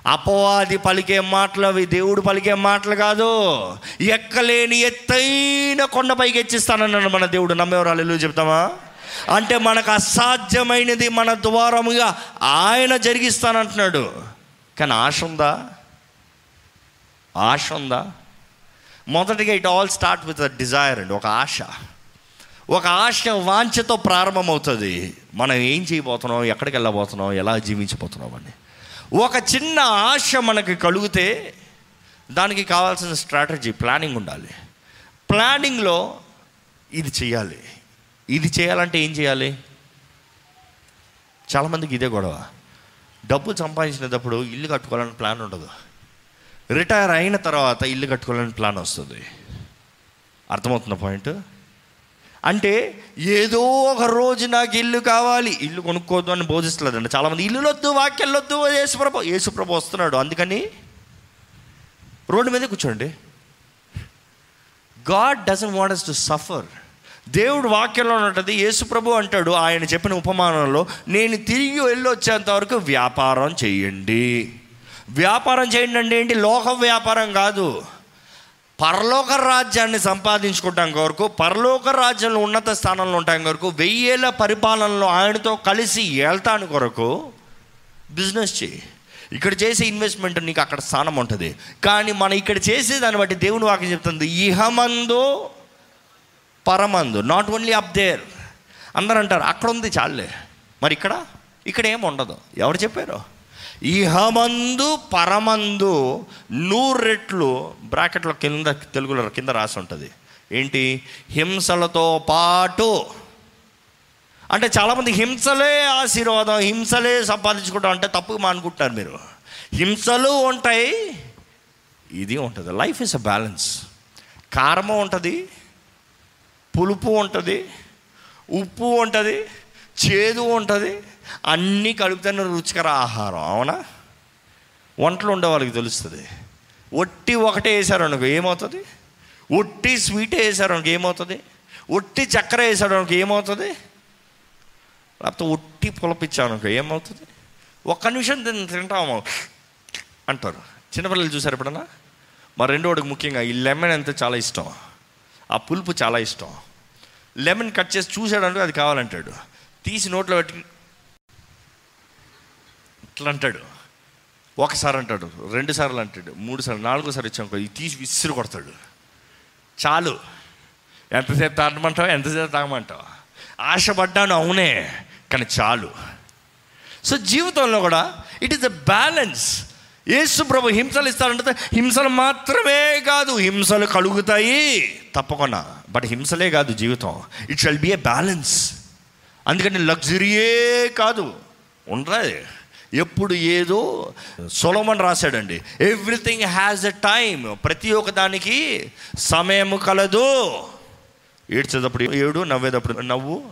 అపవాది పలికే మాటలు అవి దేవుడు పలికే మాటలు కాదు. ఎక్కలేని ఎత్తైన కొండపైకి ఎచ్చిస్తానన్నాడు మన దేవుడు. నమ్మేవారు చెప్తామా? అంటే మనకు అసాధ్యమైనది మన ద్వారముగా ఆయన జరిగిస్తానంటున్నాడు. కానీ ఆశ ఉందా? ఆశ ఉందా? మొదటిగా it all start with a desire అండి ఒక ఆశ. ఒక ఆశ వాంఛతో ప్రారంభమవుతుంది. మనం ఏం చేయబోతున్నాం? ఎక్కడికి వెళ్ళబోతున్నాం? ఎలా జీవించబోతున్నాం అని. ఒక చిన్న ఆశ మనకి కలిగితే దానికి కావాల్సిన స్ట్రాటజీ ప్లానింగ్ ఉండాలి. ప్లానింగ్లో ఇది చేయాలి ఇది చేయాలంటే ఏం చేయాలి? చాలామందికి ఇదే గొడవ. డబ్బు సంపాదించినప్పుడు ఇల్లు కట్టుకోవాలని ప్లాన్ ఉండదు. రిటైర్ అయిన తర్వాత ఇల్లు కట్టుకోవాలని ప్లాన్ వస్తుంది. అర్థమవుతున్న పాయింట్? అంటే ఏదో ఒక రోజు నాకు ఇల్లు కావాలి. ఇల్లు కొనుక్కోవద్దు అని బోధిస్తలేదండి. చాలామంది ఇల్లులొద్దు వద్దు వాక్యాలు వద్దు యేసుప్రభు యేసుప్రభు వస్తున్నాడు. అందుకని రోడ్డు మీద కూర్చోండి. God doesn't want us to suffer. దేవుడు వాక్యంలో ఉంటుంది యేసుప్రభు అంటాడు ఆయన చెప్పిన ఉపమానంలో నేను తిరిగి వెళ్ళి వచ్చేంతవరకు వ్యాపారం చేయండి. వ్యాపారం చేయండి అంటే ఏంటి? లోక వ్యాపారం కాదు. పరలోక రాజ్యాన్ని సంపాదించుకోవటం కొరకు పరలోక రాజ్యంలో ఉన్నత స్థానంలో ఉండటం కొరకు వెయ్యేళ్ళ పరిపాలనలో ఆయనతో కలిసి వెళ్తాను కొరకు బిజినెస్ చేయి. ఇక్కడ చేసే ఇన్వెస్ట్మెంట్ నీకు అక్కడ స్థానం ఉంటుంది. కానీ మనం ఇక్కడ చేసే దాన్ని బట్టి దేవుని వాక్యం చెప్తుంది ఇహమందు పరమందు నాట్ ఓన్లీ అప్ దేర్ అందరూ అంటారు అక్కడ ఉంది చాలే మరి ఇక్కడ? ఇక్కడ ఏమి ఉండదు. ఎవరు చెప్పారు? ఇహమందు పరమందు నూరు రెట్లు బ్రాకెట్లో కింద తెలుగులో కింద రాసి ఉంటుంది. ఏంటి? హింసలతో పాటు అంటే చాలామంది హింసలే ఆశీర్వాదం హింసలే సంపాదించుకుంటాం అంటే తప్పుగా మానుకుంటున్నారు మీరు. హింసలు ఉంటాయి ఇది ఉంటుంది. లైఫ్ ఇస్ అ బ్యాలెన్స్ కారము ఉంటుంది పులుపు ఉంటుంది ఉప్పు ఉంటుంది చేదు ఉంటుంది అన్నీ కలుపుతున్న రుచికర ఆహారం అవునా? వంటలు ఉండే వాళ్ళకి తెలుస్తుంది. ఒట్టి ఒకటే వేసారు అనుకో ఏమవుతుంది? ఒట్టి స్వీట్ వేసారు అనుకో ఏమవుతుంది? ఒట్టి చక్కెర వేసాడు అనుకో ఏమవుతుంది? లేకపోతే ఒట్టి పులపిచ్చాను అనుకో ఏమవుతుంది? ఒక్క నిమిషం తిన్ తింటాము అంటారు. చిన్నపిల్లలు చూసారు ఎప్పుడన్నా? మా రెండోడికి ముఖ్యంగా ఈ లెమన్ అంతా చాలా ఇష్టం. ఆ పులుపు చాలా ఇష్టం. లెమన్ కట్ చేసి చూశాడు అది కావాలంటాడు. తీసి నోట్లో పెట్టి ఇట్లా అంటాడు ఒకసారి అంటాడు రెండు సార్లు అంటాడు మూడు సార్లు నాలుగోసారి ఇచ్చాం ఇది తీసి విసిరి కొడతాడు చాలు. ఎంతసేపు తాగమంటావు ఎంతసేపు తాగమంటావు? ఆశపడ్డాను అవునే కానీ చాలు. సో జీవితంలో కూడా ఇట్ ఈస్ అ బ్యాలెన్స్ యేసు ప్రభు హింసలు ఇస్తాడంటే హింసలు మాత్రమే కాదు హింసలు కలుగుతాయి. తప్పకుండా. బట్ హింసలే కాదు జీవితం. It shall be a balance అందుకని లగ్జరీయే కాదు. ఉండరాది. ఎప్పుడు ఏదో సొలమన్ రాశాడండి. ఎవ్రీథింగ్ హ్యాజ్ ఎ టైం ప్రతి ఒక్క దానికి సమయం కలదు. ఏడ్చేటప్పుడు ఏడు నవ్వేటప్పుడు నవ్వు.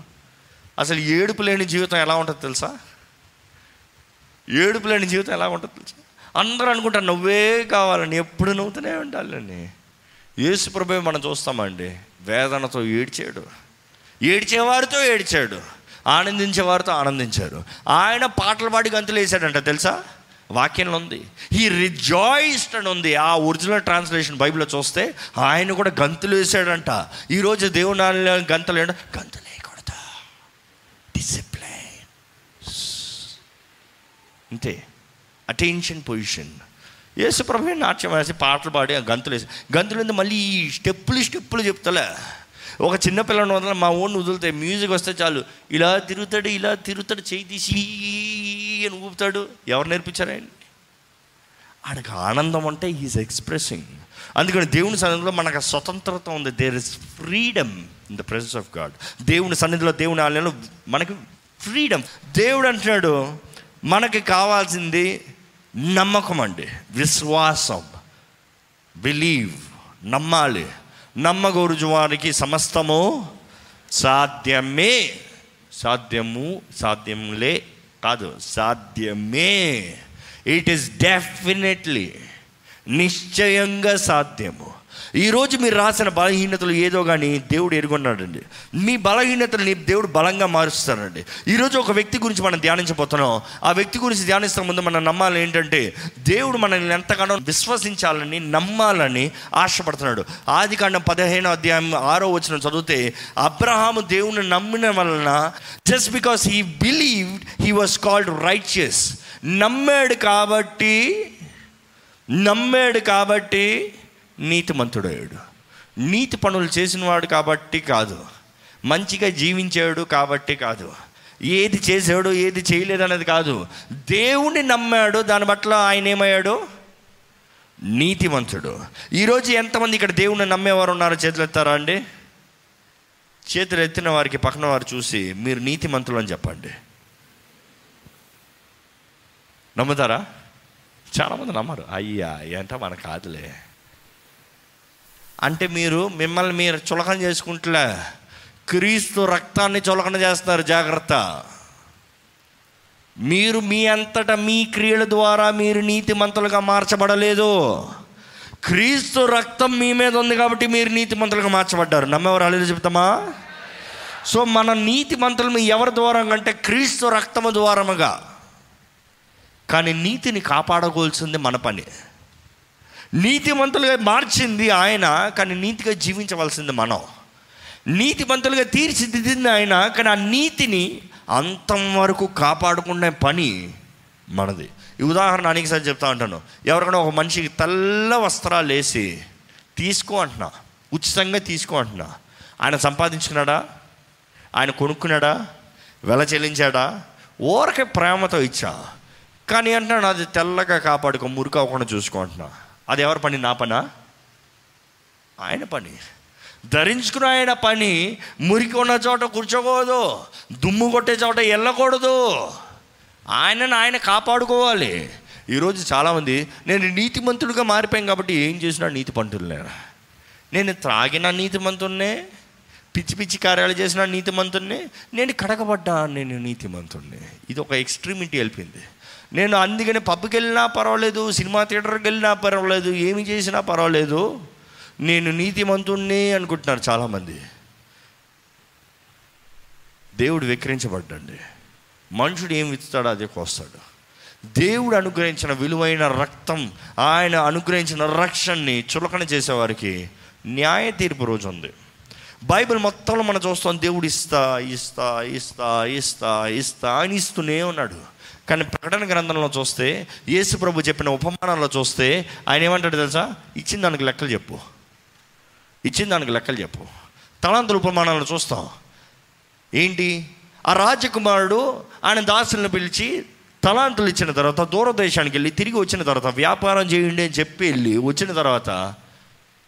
అసలు ఏడుపు లేని జీవితం ఎలా ఉంటుంది తెలుసా? ఏడుపు లేని జీవితం ఎలా ఉంటుంది తెలుసా? అందరూ అనుకుంటారు నవ్వే కావాలని ఎప్పుడు నవ్వుతూనే ఉండాలని. యేసు ప్రభు మనం చూస్తామండి. వేదనతో ఏడ్చాడు. ఏడ్చేవారితో ఏడ్చాడు. ఆనందించేవారితో ఆనందించారు. ఆయన పాటలు పాడి గంతులు వేసాడంట తెలుసా? వాక్యంలో ఉంది. ఈ రిజాయిస్డ్ అని ఉంది. ఆ ఒరిజినల్ ట్రాన్స్లేషన్ బైబిల్లో చూస్తే ఆయన కూడా గంతులు వేసాడంట ఈరోజు దేవుని గంతులు ఏంటో? గంతులు వేయకూడదు డిసిప్లైన్ అంతే. అటెన్షన్ పొజిషన్ యేసు ప్రభు నాట్యం వేసి పాటలు పాడి ఆ గంతులు వేసి గంతులు మళ్ళీ స్టెప్పులు స్టెప్పులు చెప్తలే. ఒక చిన్న పిల్లని వదల మా ఓన్ వదులుతాయి. మ్యూజిక్ వస్తే చాలు. ఇలా తిరుగుతాడు ఇలా తిరుగుతాడు చేయి తీసి అని ఊపుతాడు. ఎవరు నేర్పించారు ఆయన ఆడికి ఆనందం అంటే ఈజ్ ఎక్స్ప్రెసింగ్ అందుకని దేవుని సన్నిధిలో మనకు స్వతంత్రత ఉంది. There is freedom in the presence of God దేవుని సన్నిధిలో దేవుని ఆలయంలో మనకి ఫ్రీడమ్ దేవుడు అంటున్నాడు మనకి కావాల్సింది నమ్మకం అండి. విశ్వాసం. బిలీవ్ నమ్మాలి. నమ్మగోరుజు వారికి సమస్తము సాధ్యమే. సాధ్యము సాధ్యంలే కాదు సాధ్యమే. ఇట్ ఈస్ డెఫినెట్లీ నిశ్చయంగా సాధ్యము. ఈరోజు మీరు రాసిన బలహీనతలు ఏదో కానీ దేవుడు ఎరుగున్నాడండి. మీ బలహీనతల్ని దేవుడు బలంగా మారుస్తాడండి. ఈరోజు ఒక వ్యక్తి గురించి మనం ధ్యానించబోతున్నాం. ఆ వ్యక్తి గురించి ధ్యానిస్తే ముందు మనం నమ్మాలి ఏంటంటే దేవుడు మనల్ని ఎంతగానో విశ్వసించాలని నమ్మాలని ఆశపడుతున్నాడు. ఆది కాండం పదిహేను అధ్యాయం ఆరో వచ్చిన చదివితే అబ్రహాము దేవుని నమ్మిన వలన just because he believed he was called righteous నమ్మాడు కాబట్టి నమ్మాడు కాబట్టి నీతిమంతుడయ్యాడు. నీతి పనులు చేసినవాడు కాబట్టి కాదు. మంచిగా జీవించాడు కాబట్టి కాదు. ఏది చేశాడు ఏది చేయలేదు అనేది కాదు. దేవుణ్ణి నమ్మాడు దాని పట్ల ఆయన ఏమయ్యాడు? నీతిమంతుడు. ఈరోజు ఎంతమంది ఇక్కడ దేవుణ్ణి నమ్మేవారు ఉన్నారో చేతులు ఎత్తారా అండి? చేతులు ఎత్తిన వారికి పక్కన వారు చూసి మీరు నీతిమంతులు అని చెప్పండి. నమ్ముతారా? చాలామంది నమ్మరు. అయ్యా ఏంట మన కాదులే. అంటే మీరు మిమ్మల్ని మీరు చులకన చేసుకుంటలే. క్రీస్తు రక్తాన్ని చులకన చేస్తున్నారు జాగ్రత్త. మీరు మీ అంతటా మీ క్రియల ద్వారా మీరు నీతిమంతులుగా మార్చబడలేదు. క్రీస్తు రక్తం మీ మీద ఉంది కాబట్టి మీరు నీతిమంతులుగా మార్చబడ్డారు. నమ్మేవారు అలా చెప్తామా? సో మన నీతిమంతులు ఎవరి ద్వారా అంటే క్రీస్తు రక్తము ద్వారముగా. కానీ నీతిని కాపాడగోల్సింది మన పని. నీతిమంతులుగా మార్చింది ఆయన కానీ నీతిగా జీవించవలసింది మనం. నీతిమంతులుగా తీర్చిదిద్దింది ఆయన కానీ ఆ నీతిని అంతం వరకు కాపాడుకునే పని మనది. ఈ ఉదాహరణ అనేకసారి చెప్తా ఉంటాను. ఎవరికైనా ఒక మనిషికి తెల్ల వస్త్రాలు వేసి తీసుకో అంటున్నా ఉచితంగా తీసుకో అంటున్నా. ఆయన సంపాదించుకున్నాడా? ఆయన కొనుక్కున్నాడా? వెల చెల్లించాడా? ఊరకే ప్రేమతో ఇచ్చా. కానీ అంటున్నాను అది తెల్లగా కాపాడుకో మురికి అవ్వకుండా చూసుకో అంటున్నా. అది ఎవరి పని? నా పనా? ఆయన పని. ధరించుకున్న ఆయన పని. మురికి ఉన్న చోట కూర్చోకూడదు. దుమ్ము కొట్టే చోట వెళ్ళకూడదు. ఆయనను ఆయన కాపాడుకోవాలి. ఈరోజు చాలామంది నేను నీతిమంతుడిగా మారిపోయాను కాబట్టి ఏం చేసినా నీతి పంతులే నేను త్రాగిన నీతిమంతున్నే పిచ్చి పిచ్చి కార్యాలు చేసిన నీతిమంతున్నే నేను కడగబడ్డా నేను నీతిమంతుణ్ణి. ఇది ఒక ఎక్స్ట్రీమిటీ వెళ్ళిపోయింది. నేను అందుకని పబ్కి వెళ్ళినా పర్వాలేదు సినిమా థియేటర్కి వెళ్ళినా పర్వాలేదు ఏమి చేసినా పర్వాలేదు. నేను నీతిమంతుణ్ణి అనుకుంటున్నారు చాలామంది. దేవుడు విక్రించబడ్డండి మనుషుడు ఏం విత్తుతాడో అదే కోస్తాడు. దేవుడు అనుగ్రహించిన విలువైన రక్తం ఆయన అనుగ్రహించిన రక్షణని చులకన చేసేవారికి న్యాయ తీర్పు రోజు ఉంది. బైబిల్ మొత్తంలో మనం చూస్తాం దేవుడు ఇస్తా ఇస్తా ఇస్తా ఇస్తా ఇస్తా అని ఇస్తూనే ఉన్నాడు. కానీ ప్రకటన గ్రంథంలో చూస్తే యేసు ప్రభు చెప్పిన ఉపమానాల్లో చూస్తే ఆయన ఏమంటాడు తెలుసా? ఇచ్చిన దానికి లెక్కలు చెప్పు. ఇచ్చిన దానికి లెక్కలు చెప్పు. తలాంతుల ఉపమానాలను చూస్తాం. ఏంటి? ఆ రాజకుమారుడు ఆయన దాసులను పిలిచి తలాంతులు ఇచ్చిన తర్వాత దూరదేశానికి వెళ్ళి తిరిగి వచ్చిన తర్వాత వ్యాపారం చేయండి అని చెప్పి వెళ్ళి వచ్చిన తర్వాత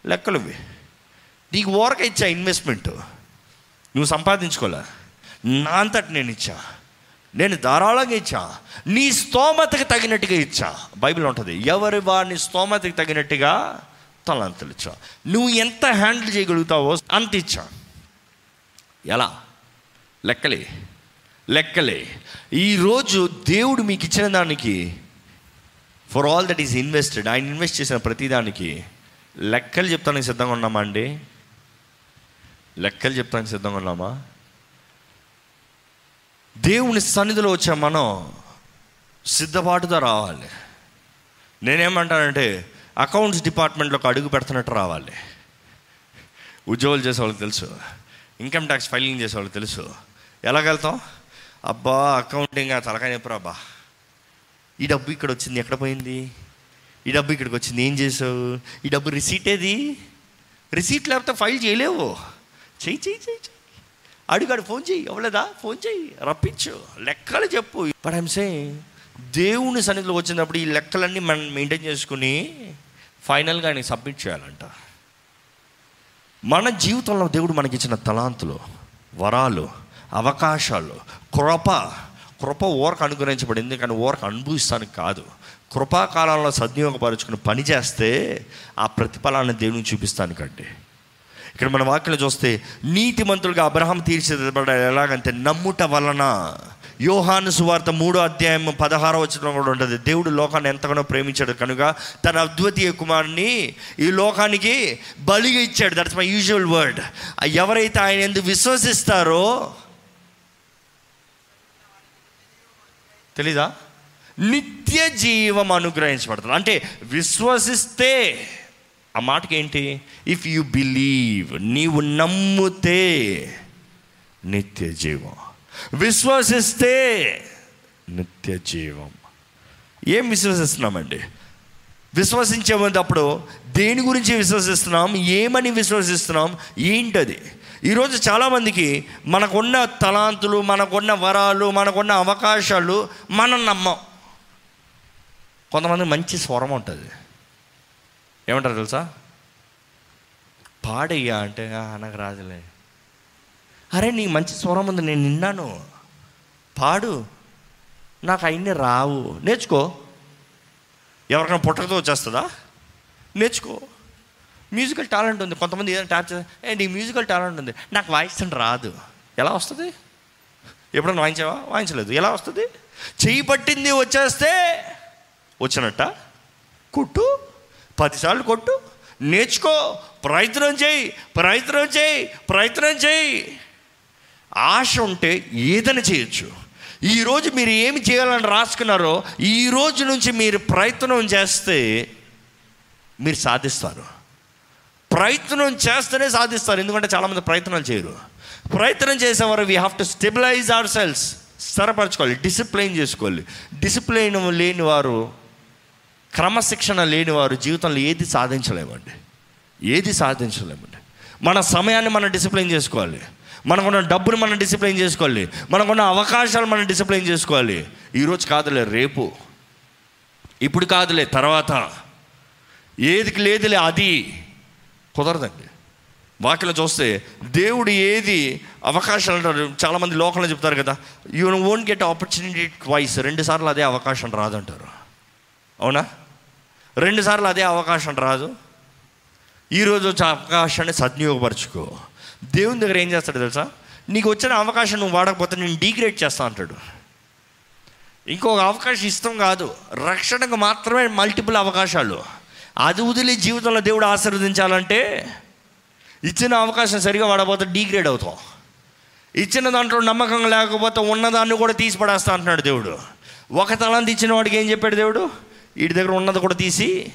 లెక్కలు నీకు ఓరక ఇచ్చా ఇన్వెస్ట్మెంట్. నువ్వు సంపాదించుకోలే. నా అంతటి నేను ఇచ్చా. నేను ధారాళంగా ఇచ్చా. నీ స్తోమతకి తగినట్టుగా ఇచ్చా. బైబిల్ ఉంటుంది ఎవరి వారిని స్తోమతకి తగినట్టుగా తలంతలు ఇచ్చా నువ్వు ఎంత హ్యాండిల్ చేయగలుగుతావో అంత ఇచ్చా. ఎలా? లెక్కలే. లెక్కలే. ఈరోజు దేవుడు మీకు ఇచ్చిన దానికి for all that is invested ఆయన ఇన్వెస్ట్ చేసిన ప్రతిదానికి లెక్కలు చెప్తానికి సిద్ధంగా ఉన్నామా అండి? లెక్కలు చెప్తానికి సిద్ధంగా ఉన్నామా? దేవుని సన్నిధిలో వచ్చే మనం సిద్ధపాటుతో రావాలి. నేనేమంటానంటే అకౌంట్స్ డిపార్ట్మెంట్లోకి అడుగు పెడుతున్నట్టు రావాలి. ఉద్యోగాలు చేసేవాళ్ళకి తెలుసు. ఇన్కమ్ ట్యాక్స్ ఫైలింగ్ చేసేవాళ్ళకి తెలుసు. ఎలాగెళ్తాం? అబ్బా అకౌంటింగ్ ఆ తలకాయ అబ్బా. ఈ డబ్బు ఇక్కడ వచ్చింది ఎక్కడ పోయింది? ఈ డబ్బు ఇక్కడికి వచ్చింది ఏం చేసావు? ఈ డబ్బు రిసీట్ ఏది? రిసీట్ లేకపోతే ఫైల్ చేయలేవు. చెయ్యి చెయ్యి చెయ్యి. అడిగాడు ఫోన్ చేయి అవ్వలేదా ఫోన్ చెయ్యి రప్పించు లెక్కలు చెప్పు. బట్ ఐమ్ సే దేవుని సన్నిధిలో వచ్చినప్పుడు ఈ లెక్కలన్నీ మనం మెయింటైన్ చేసుకుని ఫైనల్గా ఆయనకి సబ్మిట్ చేయాలంట. మన జీవితంలో దేవుడు మనకిచ్చిన తలాంతులు వరాలు అవకాశాలు కృప కృప ఓరకు అనుగ్రహించబడింది. కానీ ఓరకు అనుభవిస్తానికి కాదు. కృపాకాలంలో సద్వినియోగపరుచుకుని పని చేస్తే ఆ ప్రతిఫలాన్ని దేవుని చూపిస్తానికంటే. ఇక్కడ మన వాక్యలో చూస్తే నీతిమంతులుగా అబ్రహం తీర్చిదిద్దబడ్డాడు. ఎలాగంటే నమ్ముట వలన. యోహాను సువార్త మూడో అధ్యాయం పదహారో వచ్చిన కూడా ఉంటుంది. దేవుడు లోకాన్ని ఎంతగానో ప్రేమించాడు. కనుక తన అద్వితీయ కుమారుని ఈ లోకానికి బలిగా ఇచ్చాడు. దట్స్ మై యూజువల్ వర్డ్ ఎవరైతే ఆయన ఎందుకు విశ్వసిస్తారో తెలీదా? నిత్య జీవం అనుగ్రహించబడుతుంది. అంటే విశ్వసిస్తే ఆ మాటకి ఏంటి ఇఫ్ యు బిలీవ్ నీవు నమ్ముతే నిత్య జీవం విశ్వసిస్తే నిత్య జీవం ఏం విశ్వసిస్తున్నామండి? విశ్వసించేటప్పుడు దేని గురించి విశ్వసిస్తున్నాం? ఏమని విశ్వసిస్తున్నాం? ఏంటది? ఈరోజు చాలామందికి మనకున్న తలాంతులు మనకున్న వరాలు మనకున్న అవకాశాలు మనం నమ్మం. కొంతమంది మంచి స్వరం ఉంటుంది. ఏమంటారు తెలుసా? పాడయ్యా అంటే నాకు రాదులే. అరే నీకు మంచి స్వరం ఉంది నేను విన్నాను పాడు. నాకు అవన్నీ రావు. నేర్చుకో. ఎవరికైనా పుట్టకతో వచ్చేస్తుందా? నేర్చుకో. మ్యూజికల్ టాలెంట్ ఉంది. కొంతమంది ఏదైనా ట్యాప్ చేస్తే ఏ నీ మ్యూజికల్ టాలెంట్ ఉంది. నాకు వాయించడం రాదు. ఎలా వస్తుంది? ఎప్పుడైనా వాయించావా? వాయించలేదు. ఎలా వస్తుంది? చేయి పట్టింది వచ్చేస్తే వచ్చినట్ట? కుట్టు. పదిసార్లు కొట్టు. నేర్చుకో. ప్రయత్నం చేయి. ప్రయత్నం చేయి. ప్రయత్నం చేయి. ఆశ ఉంటే ఏదైనా చేయొచ్చు. ఈరోజు మీరు ఏమి చేయాలని రాసుకున్నారో ఈ రోజు నుంచి మీరు ప్రయత్నం చేస్తే మీరు సాధిస్తారు. ప్రయత్నం చేస్తేనే సాధిస్తారు. ఎందుకంటే చాలామంది ప్రయత్నాలు చేయరు. ప్రయత్నం చేసేవారు we have to stabilise our selves స్థిరపరచుకోవాలి. Discipline చేసుకోవాలి. డిసిప్లైన్ లేని వారు క్రమశిక్షణ లేని వారు జీవితంలో ఏది సాధించలేమండి. ఏది సాధించలేమండి. మన సమయాన్ని మనం డిసిప్లైన్ చేసుకోవాలి. మనకున్న డబ్బును మనం డిసిప్లిన్ చేసుకోవాలి. మనకున్న అవకాశాలు మనం డిసిప్లైన్ చేసుకోవాలి. ఈరోజు కాదులే రేపు. ఇప్పుడు కాదులే తర్వాత. ఏదికి లేదులే అది. కుదరదండి. వాక్యలో చూస్తే దేవుడు ఏది అవకాశాలు అంటారు. చాలామంది లోకంలో చెప్తారు కదా you only get opportunity twice రెండు సార్లు అదే అవకాశం రాదంటారు. అవునా? రెండుసార్లు అదే అవకాశం రాదు. ఈరోజు వచ్చే అవకాశాన్ని సద్వినియోగపరచుకో. దేవుని దగ్గర ఏం చేస్తాడు తెలుసా? నీకు వచ్చిన అవకాశం నువ్వు వాడకపోతే నేను డీగ్రేడ్ చేస్తా అంటాడు. ఇంకొక అవకాశం ఇష్టం కాదు. రక్షణకు మాత్రమే మల్టిపుల్ అవకాశాలు. అది వదిలి జీవితంలో దేవుడు ఆశీర్వదించాలంటే ఇచ్చిన అవకాశం సరిగా వాడకపోతే డీగ్రేడ్ అవుతాం ఇచ్చిన దాంట్లో నమ్మకం లేకపోతే ఉన్నదాన్ని కూడా తీసిపడేస్తా అంటున్నాడు దేవుడు. ఒక తలాంతి ఇచ్చిన వాడికి ఏం చెప్పాడు దేవుడు? వీడి దగ్గర ఉన్నది కూడా తీసి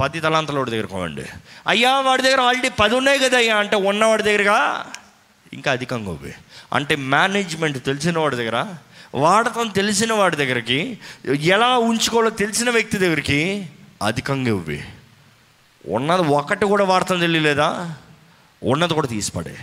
పది తలాంతల వాడి దగ్గర కొనండి అయ్యా వాడి దగ్గర ఆల్రెడీ పది ఉన్నాయి కదా అయ్యా అంటే ఉన్నవాడి దగ్గరగా ఇంకా అధికంగా ఇవ్వి అంటే మేనేజ్మెంట్ తెలిసిన వాడి దగ్గర వాడకం తెలిసిన వాడి దగ్గరికి ఎలా ఉంచుకోవాలో తెలిసిన వ్యక్తి దగ్గరికి అధికంగా ఇవ్వి. ఉన్నది ఒకటి కూడా వాడతాం తెలియలేదా? ఉన్నది కూడా తీసిపడే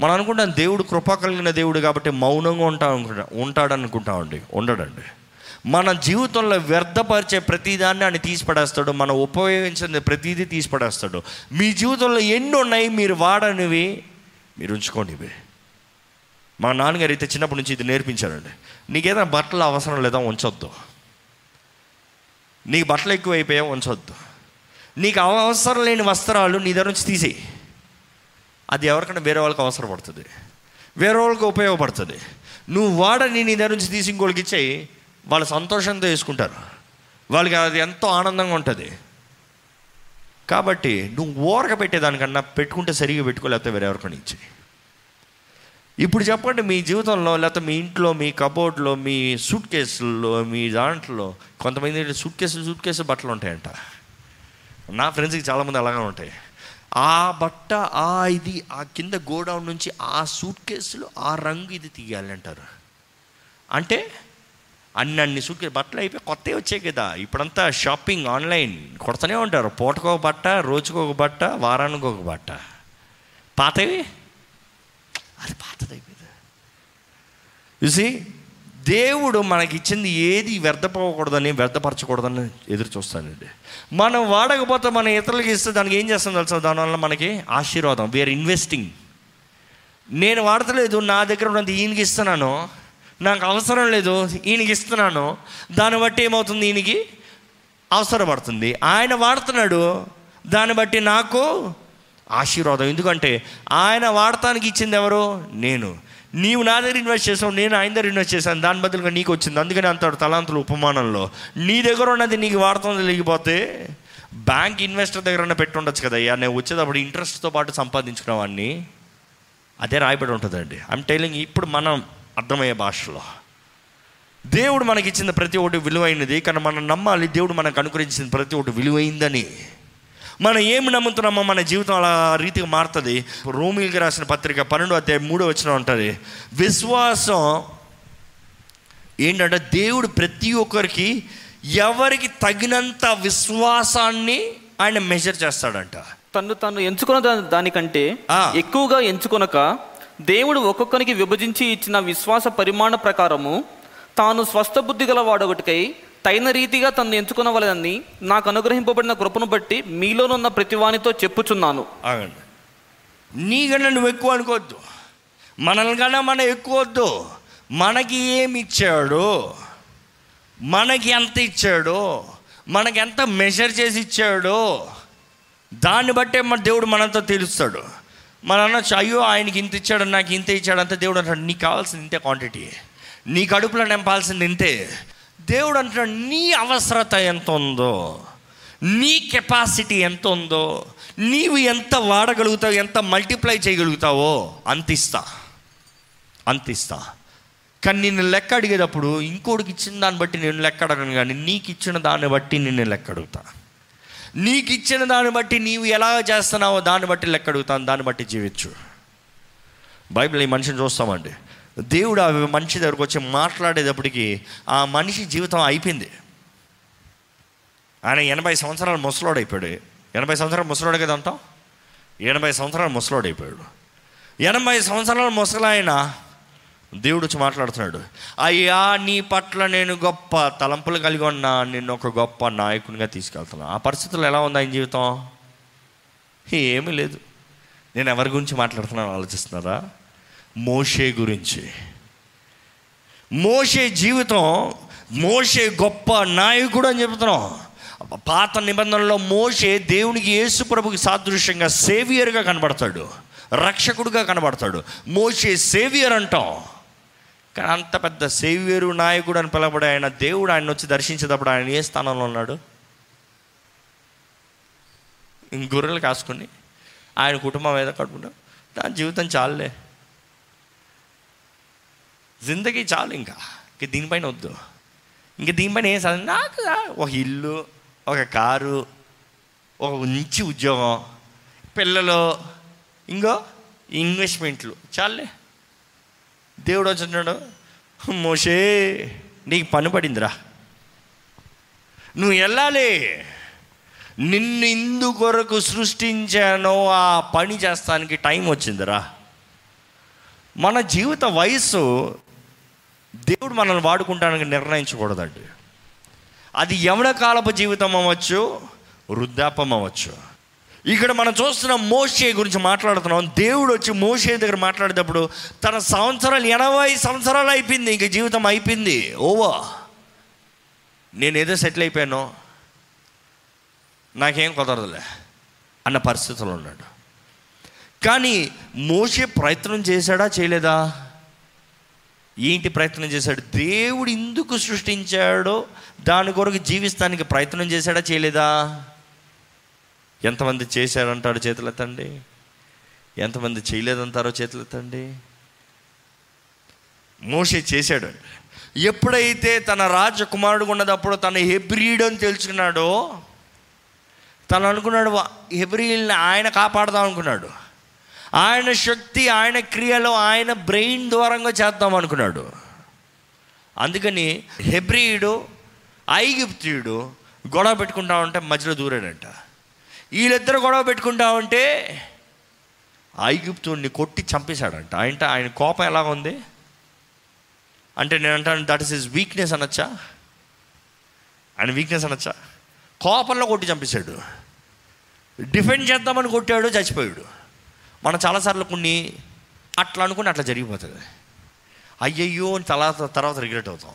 మనం అనుకుంటాం దేవుడు కృప కలిగిన దేవుడు కాబట్టి మౌనంగా ఉంటా అనుకుంటా ఉంటాడు అనుకుంటామండి ఉండడండి. మన జీవితంలో వ్యర్థపరిచే ప్రతిదాన్ని ఆయన తీసిపడేస్తాడు మనం ఉపయోగించిన ప్రతిదీ తీసిపడేస్తాడు. మీ జీవితంలో ఎన్ని ఉన్నాయి మీరు వాడనివి? మీరు ఉంచుకోండి ఇవి. మా నాన్నగారు అయితే చిన్నప్పటి నుంచి ఇది నేర్పించారండి. నీకేదైనా బట్టలు అవసరం లేదా ఉంచొద్దు. నీకు బట్టలు ఎక్కువైపోయా ఉంచొద్దు. నీకు అవసరం లేని వస్త్రాలు నీ దగ్గర నుంచి తీసేయి. అది ఎవరికైనా వేరే వాళ్ళకి అవసరపడుతుంది. వేరే వాళ్ళకి ఉపయోగపడుతుంది. నువ్వు వాడని నీ దగ్గర నుంచి తీసి ఇంకోళ్ళకి ఇచ్చేయి. వాళ్ళు సంతోషంతో వేసుకుంటారు వాళ్ళకి అది ఎంతో ఆనందంగా ఉంటుంది. కాబట్టి నువ్వు ఓరక పెట్టేదానికన్నా పెట్టుకుంటే సరిగా పెట్టుకోలేకపోతే వేరే ఎవరికైనా ఇచ్చేయి ఇప్పుడు చెప్పండి మీ జీవితంలో లేకపోతే మీ ఇంట్లో మీ కబోర్డ్లో మీ సూట్ కేసుల్లో మీ దాంట్లో కొంతమంది సూట్ కేసులు సూట్ కేసు బట్టలు ఉంటాయంట. నా ఫ్రెండ్స్కి చాలామంది అలాగే ఉంటాయి. ఆ బట్ట ఆ ఇది ఆ కింద గోడౌన్ నుంచి ఆ సూట్ కేసులు ఆ రంగు ఇది తీయాలి అంటారు అంటే అన్నన్ని అన్ని సూట్ బట్టలు అయిపోయి కొత్తవి వచ్చాయి కదా. ఇప్పుడంతా షాపింగ్ ఆన్లైన్. కొడతనే ఉంటారు. పూటకు ఒక బట్ట రోజుకు ఒక బట్ట వారానికి ఒక బట్ట. పాతవి? అది పాతది అయిపోయింది. చూసి దేవుడు మనకి ఇచ్చింది ఏది వ్యర్థపోకూడదని వ్యర్థపరచకూడదని ఎదురు చూస్తానండి మనం వాడకపోతే మనం ఇతరులకి ఇస్తే దానికి ఏం చేస్తాం తెలుసా? దానివల్ల మనకి ఆశీర్వాదం. వీఆర్ ఇన్వెస్టింగ్ నేను వాడతలేదు నా దగ్గర ఉన్నది ఈయనకి ఇస్తున్నాను. నాకు అవసరం లేదు ఈయనకి ఇస్తున్నాను. దాన్ని బట్టి ఏమవుతుంది ఈయనకి? అవసరపడుతుంది. ఆయన వాడుతున్నాడు దాన్ని బట్టి నాకు ఆశీర్వాదం. ఎందుకంటే ఆయన వాడటానికి ఇచ్చింది ఎవరు? నేను. నీవు నా దగ్గర ఇన్వెస్ట్ చేసావు నేను ఆయన దగ్గర ఇన్వెస్ట్ చేశాను. దాని బదులుగా నీకు వచ్చింది. అందుకని అంటాడు తలాంతులు ఉపమానంలో. నీ దగ్గర ఉన్నది నీకు వాడటం లేకపోతే బ్యాంక్ ఇన్వెస్టర్ దగ్గర పెట్టుండొచ్చు పెట్టి కదా అయ్యా. నేను వచ్చేటప్పుడు ఇంట్రెస్ట్తో పాటు సంపాదించుకునేవాడిని. అదే రాయబడి ఉంటుందండి. ఐమ్ టైలింగ్ ఇప్పుడు మనం అర్థమయ్యే భాషలో. దేవుడు మనకి ఇచ్చిన ప్రతి ఒక్కటి విలువైనది కానీ మనం నమ్మాలి దేవుడు మనకు అనుగ్రహించిన ప్రతి ఒక్కటి విలువైందని. మనం ఏమి నమ్ముతున్నామో మన జీవితం అలా రీతిగా మారుతుంది. రోమిల్కి రాసిన పత్రిక పన్నెండు అధ్యాయం మూడో వచ్చిన ఉంటుంది విశ్వాసం ఏంటంటే దేవుడు ప్రతి ఒక్కరికి ఎవరికి తగినంత విశ్వాసాన్ని ఆయన మెజర్ చేస్తాడంట. తను తను ఎంచుకున్న దానికంటే. ఎక్కువగా ఎంచుకొనక దేవుడు ఒక్కొక్కరికి విభజించి ఇచ్చిన విశ్వాస పరిమాణ ప్రకారము తాను స్వస్థ బుద్ధి గల వాడొకటికై తగిన రీతిగా తను ఎంచుకునవలేదని నాకు అనుగ్రహింపబడిన కృపను బట్టి మీలోనున్న ప్రతివానితో చెప్పుచున్నాను. ఆగండి. నీకన్నా నువ్వు ఎక్కువ అనుకోవద్దు. మనల్ని కన్నా మనం ఎక్కువ వద్దు. మనకి ఏమి ఇచ్చాడు మనకి ఎంత ఇచ్చాడు మనకి ఎంత మెజర్ చేసి ఇచ్చాడు దాన్ని బట్టే మన దేవుడు మనతో తెలుస్తాడు. మన అనొచ్చు అయ్యో ఆయనకి ఇంత ఇచ్చాడు నాకు ఇంత ఇచ్చాడు అంత దేవుడు అంటాడు నీకు కావాల్సింది ఇంతే క్వాంటిటీ నీ కడుపులో నింపాల్సింది ఇంతే. దేవుడు అంటున్నాడు నీ అవసరత ఎంత ఉందో నీ కెపాసిటీ ఎంత ఉందో నీవు ఎంత వాడగలుగుతావు ఎంత మల్టిప్లై చేయగలుగుతావో అంత ఇస్తా అంత ఇస్తా కానీ నిన్ను లెక్క అడిగేటప్పుడు ఇంకోటికి ఇచ్చిన దాన్ని బట్టి నేను లెక్క అడగను కానీ నీకు ఇచ్చిన దాన్ని బట్టి నిన్ను లెక్క అడుగుతా. నీకు ఇచ్చిన దాన్ని బట్టి నీవు ఎలా చేస్తున్నావో దాన్ని బట్టి లెక్క అడుగుతాను దాన్ని బట్టి జీవించు. బైబిల్ ఈ మనిషిని చూస్తామండి. దేవుడు ఆ మనిషి దగ్గరకు వచ్చి మాట్లాడేటప్పటికి ఆ మనిషి జీవితం అయిపోయింది. ఆయన ఎనభై సంవత్సరాలు ముసలోడు అయిపోయాడు ఎనభై సంవత్సరాలు ముసలోడు కదా అంటాం ఎనభై సంవత్సరాలు ముసలోడు అయిపోయాడు ఎనభై సంవత్సరాలు ముసలాయన దేవుడు వచ్చి మాట్లాడుతున్నాడు అయ్యా నీ పట్ల నేను గొప్ప తలంపులు కలిగి ఉన్నా నిన్ను ఒక గొప్ప నాయకునిగా తీసుకెళ్తున్నా. ఆ పరిస్థితుల్లో ఎలా ఉంది ఆయన జీవితం? ఏమీ లేదు. నేను ఎవరి గురించి మాట్లాడుతున్నాను ఆలోచిస్తున్నారా? మోషే గురించి. మోషే జీవితం మోషే గొప్ప నాయకుడు అని చెబుతున్నాం. పాత నిబంధనలో మోషే దేవునికి యేసు ప్రభుకి సాదృశ్యంగా సేవియర్గా కనబడతాడు రక్షకుడుగా కనబడతాడు. మోషే సేవియర్ అంటాం. కానీ అంత పెద్ద సేవియరు నాయకుడు అని పిలబడే ఆయన దేవుడు ఆయన వచ్చి దర్శించేటప్పుడు ఆయన ఏ స్థానంలో ఉన్నాడు? గొర్రెలు కాసుకొని ఆయన కుటుంబం ఏదో కట్టుకుంటాం దాని జీవితం చాలులే. జిందగీ చాలు ఇంకా. ఇంక దీనిపైన వద్దు. ఇంక దీనిపైన ఏం సాధన? నాకు ఒక ఇల్లు ఒక కారు ఒక మంచి ఉద్యోగం పిల్లలు ఇంకో ఇన్వెస్ట్మెంట్లు చాలులే. దేవుడు వచ్చినాడు మోషే నీకు పని పడిందిరా. నువ్వు వెళ్ళాలి. నిన్ను ఇందు కొరకు సృష్టించానో ఆ పని చేస్తానికి టైం వచ్చిందిరా. మన జీవిత వయస్సు దేవుడు మనల్ని వాడుకుంటానికి నిర్ణయించకూడదండి. అది యవన కాలపు జీవితం అవ్వచ్చు వృద్ధాపం అవ్వచ్చు. ఇక్కడ మనం చూస్తున్న మోషే గురించి మాట్లాడుతున్నాం. దేవుడు వచ్చి మోషే దగ్గర మాట్లాడేటప్పుడు తన సంవత్సరాలు ఎనభై సంవత్సరాలు అయిపోయింది ఇంక జీవితం అయిపోయింది. ఓవా. నేను ఏదో సెటిల్ అయిపోయాను? నాకేం కుదరదులే అన్న పరిస్థితులు ఉన్నాడు. కానీ మోసే ప్రయత్నం చేశాడా చేయలేదా? ఏంటి ప్రయత్నం చేశాడు? దేవుడు ఎందుకు సృష్టించాడో దాని కొరకు జీవిస్తానికి ప్రయత్నం చేశాడా చేయలేదా? ఎంతమంది చేశాడంటాడు చేతులెత్తండి ఎంతమంది చేయలేదంటారో చేతులెత్తండి మోషే చేశాడు. ఎప్పుడైతే తన రాజకుమారుడు ఉన్నదప్పుడు తన హెబ్రీడ్ అని తెలుసుకున్నాడో తను అనుకున్నాడు హెబ్రిల్ని ఆయన కాపాడదాం అనుకున్నాడు. ఆయన శక్తి ఆయన క్రియలో ఆయన బ్రెయిన్ ద్వారంగా చేద్దాం అనుకున్నాడు. అందుకని హెబ్రియుడు ఐగిప్తియుడు గొడవ పెట్టుకుంటా ఉంటే మధ్యలో దూరాడంట. వీళ్ళిద్దరు గొడవ పెట్టుకుంటా ఉంటే ఐగుప్తుడిని కొట్టి చంపేశాడంట. ఆయంట ఆయన కోపం ఎలా ఉంది? అంటే నేను అంటాను దట్ ఇస్ హిస్ వీక్నెస్ అనొచ్చా? ఆయన వీక్నెస్ అనొచ్చా? కోపంలో కొట్టి చంపేశాడు. డిఫెండ్ చేద్దామని కొట్టాడు చచ్చిపోయాడు. మనం చాలాసార్లు కొన్ని అట్లా అనుకుని అట్లా జరిగిపోతుంది. అయ్యయ్యో అని తర్వాత తర్వాత రిగ్రెట్ అవుతాం.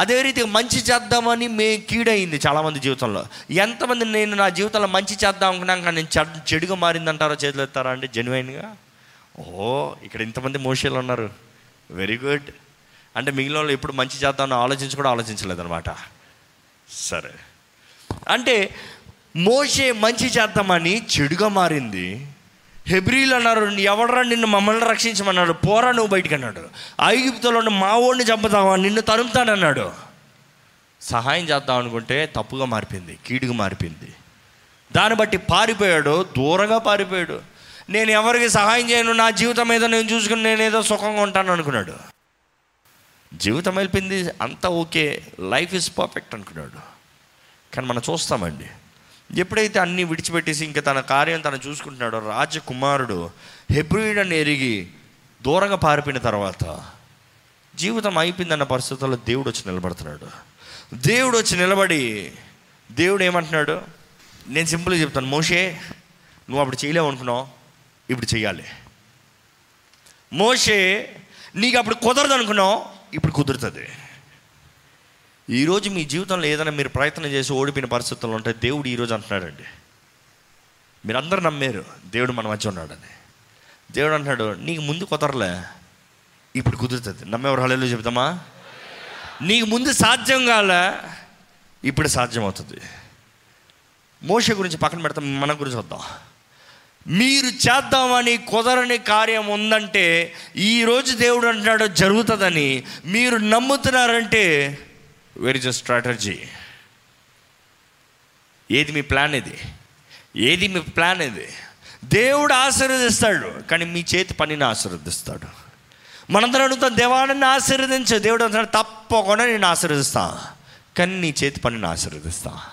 అదే రీతి మంచి చేద్దామని మే కీడయింది చాలామంది జీవితంలో. ఎంతమంది నేను నా జీవితంలో మంచి చేద్దాం అనుకున్నాక కానీ నేను చెడ్ చెడుగా మారిందంటారో చేతులు ఎత్తారా అంటే జెన్యున్గా ఓ ఇక్కడ ఇంతమంది మోషేలు ఉన్నారు. వెరీ గుడ్ అంటే మిగిలిన వాళ్ళు ఎప్పుడు మంచి చేద్దామని ఆలోచించి కూడా ఆలోచించలేదన్నమాట. సరే. అంటే మోషే మంచి చేద్దామని చెడుగా మారింది. హెబ్రిల్ అన్నారు ఎవడరా నిన్ను మమ్మల్ని రక్షించమన్నాడు? పోరా నువ్వు బయటికి అన్నాడు. ఐగుప్తులో ఉన్న మా ఓడిని చంపుతావా? నిన్ను తరుముతానన్నాడు సహాయం చేద్దాం అనుకుంటే తప్పుగా మారిపోయింది కీడుగా మారిపోయింది. దాన్ని బట్టి పారిపోయాడు దూరంగా పారిపోయాడు. నేను ఎవరికి సహాయం చేయను? నా జీవితం ఏదో నేను చూసుకుని నేను ఏదో సుఖంగా ఉంటాను అనుకున్నాడు. జీవితం వెళ్ళిపోయింది అంతా ఓకే లైఫ్ ఇస్ పర్ఫెక్ట్ అనుకున్నాడు. కానీ మనం చూస్తామండి ఎప్పుడైతే అన్నీ విడిచిపెట్టేసి ఇంకా తన కార్యం తను చూసుకుంటున్నాడో రాజకుమారుడు హెబ్రిడని ఎరిగి దూరంగా పారిపోయిన తర్వాత జీవితం అయిపోయిందన్న పరిస్థితుల్లో దేవుడు వచ్చి నిలబడుతున్నాడు. దేవుడు వచ్చి నిలబడి దేవుడు ఏమంటున్నాడు? నేను సింపుల్గా చెప్తాను. మోషే నువ్వు అప్పుడు చేయలేవు అనుకున్నావు? ఇప్పుడు చేయాలి మోషే నీకు అప్పుడు కుదరదు అనుకున్నావు? ఇప్పుడు కుదురుతుంది. ఈరోజు మీ జీవితంలో ఏదైనా మీరు ప్రయత్నం చేసి ఓడిపోయిన పరిస్థితుల్లో ఉంటే దేవుడు ఈరోజు అంటున్నాడండి. మీరందరూ నమ్మారు దేవుడు మన మధ్య ఉన్నాడని. దేవుడు అంటున్నాడు నీకు ముందు కుదరలే ఇప్పుడు కుదురుతుంది. నమ్మేవారు హళలు చెబుతామా? నీకు ముందు సాధ్యం కాలే ఇప్పుడు సాధ్యం అవుతుంది మోష గురించి పక్కన పెడతాం మన గురించి వద్దాం. మీరు చేద్దామని కుదరని కార్యం ఉందంటే ఈరోజు దేవుడు అంటున్నాడు జరుగుతుందని మీరు నమ్ముతున్నారంటే వేర్ ఇస్ అ స్ట్రాటజీ ఏది మీ ప్లాన్ ఇది? ఏది మీ ప్లాన్ ఇది? దేవుడు ఆశీర్వదిస్తాడు కానీ మీ చేతి పనిని ఆశీర్వదిస్తాడు. మనందరం అడుగుతాం దేవాన్ని ఆశీర్వదించు. దేవుడు అంటాడు తప్పకుండా నేను ఆశీర్వదిస్తా. కానీ నీ చేతి పనిని ఆశీర్వదిస్తా.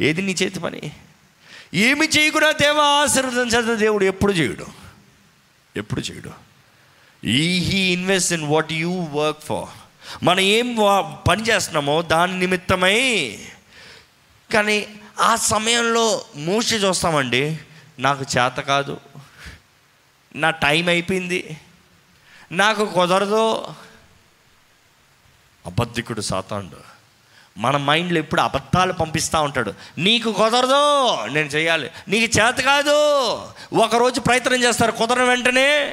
ఏది నీ చేతి పని? ఏమి చేయకుండా దేవ ఆశీర్వదించదు దేవుడు ఎప్పుడు చేయడు. ఎప్పుడు చేయడు. ఈ he invest in what you work for మనం ఏం పని చేస్తున్నామో దాని నిమిత్తమై. కానీ ఆ సమయంలో మూసి చూస్తామండి నాకు చేత కాదు. నా టైం అయిపోయింది. నాకు కుదరదు. అబద్ధికుడు సాతాండు మన మైండ్లో ఎప్పుడు అబద్ధాలు పంపిస్తూ ఉంటాడు. నీకు కుదరదు నేను చేయాలి. నీకు చేత కాదు. ఒకరోజు ప్రయత్నం చేస్తారు కుదరని వెంటనే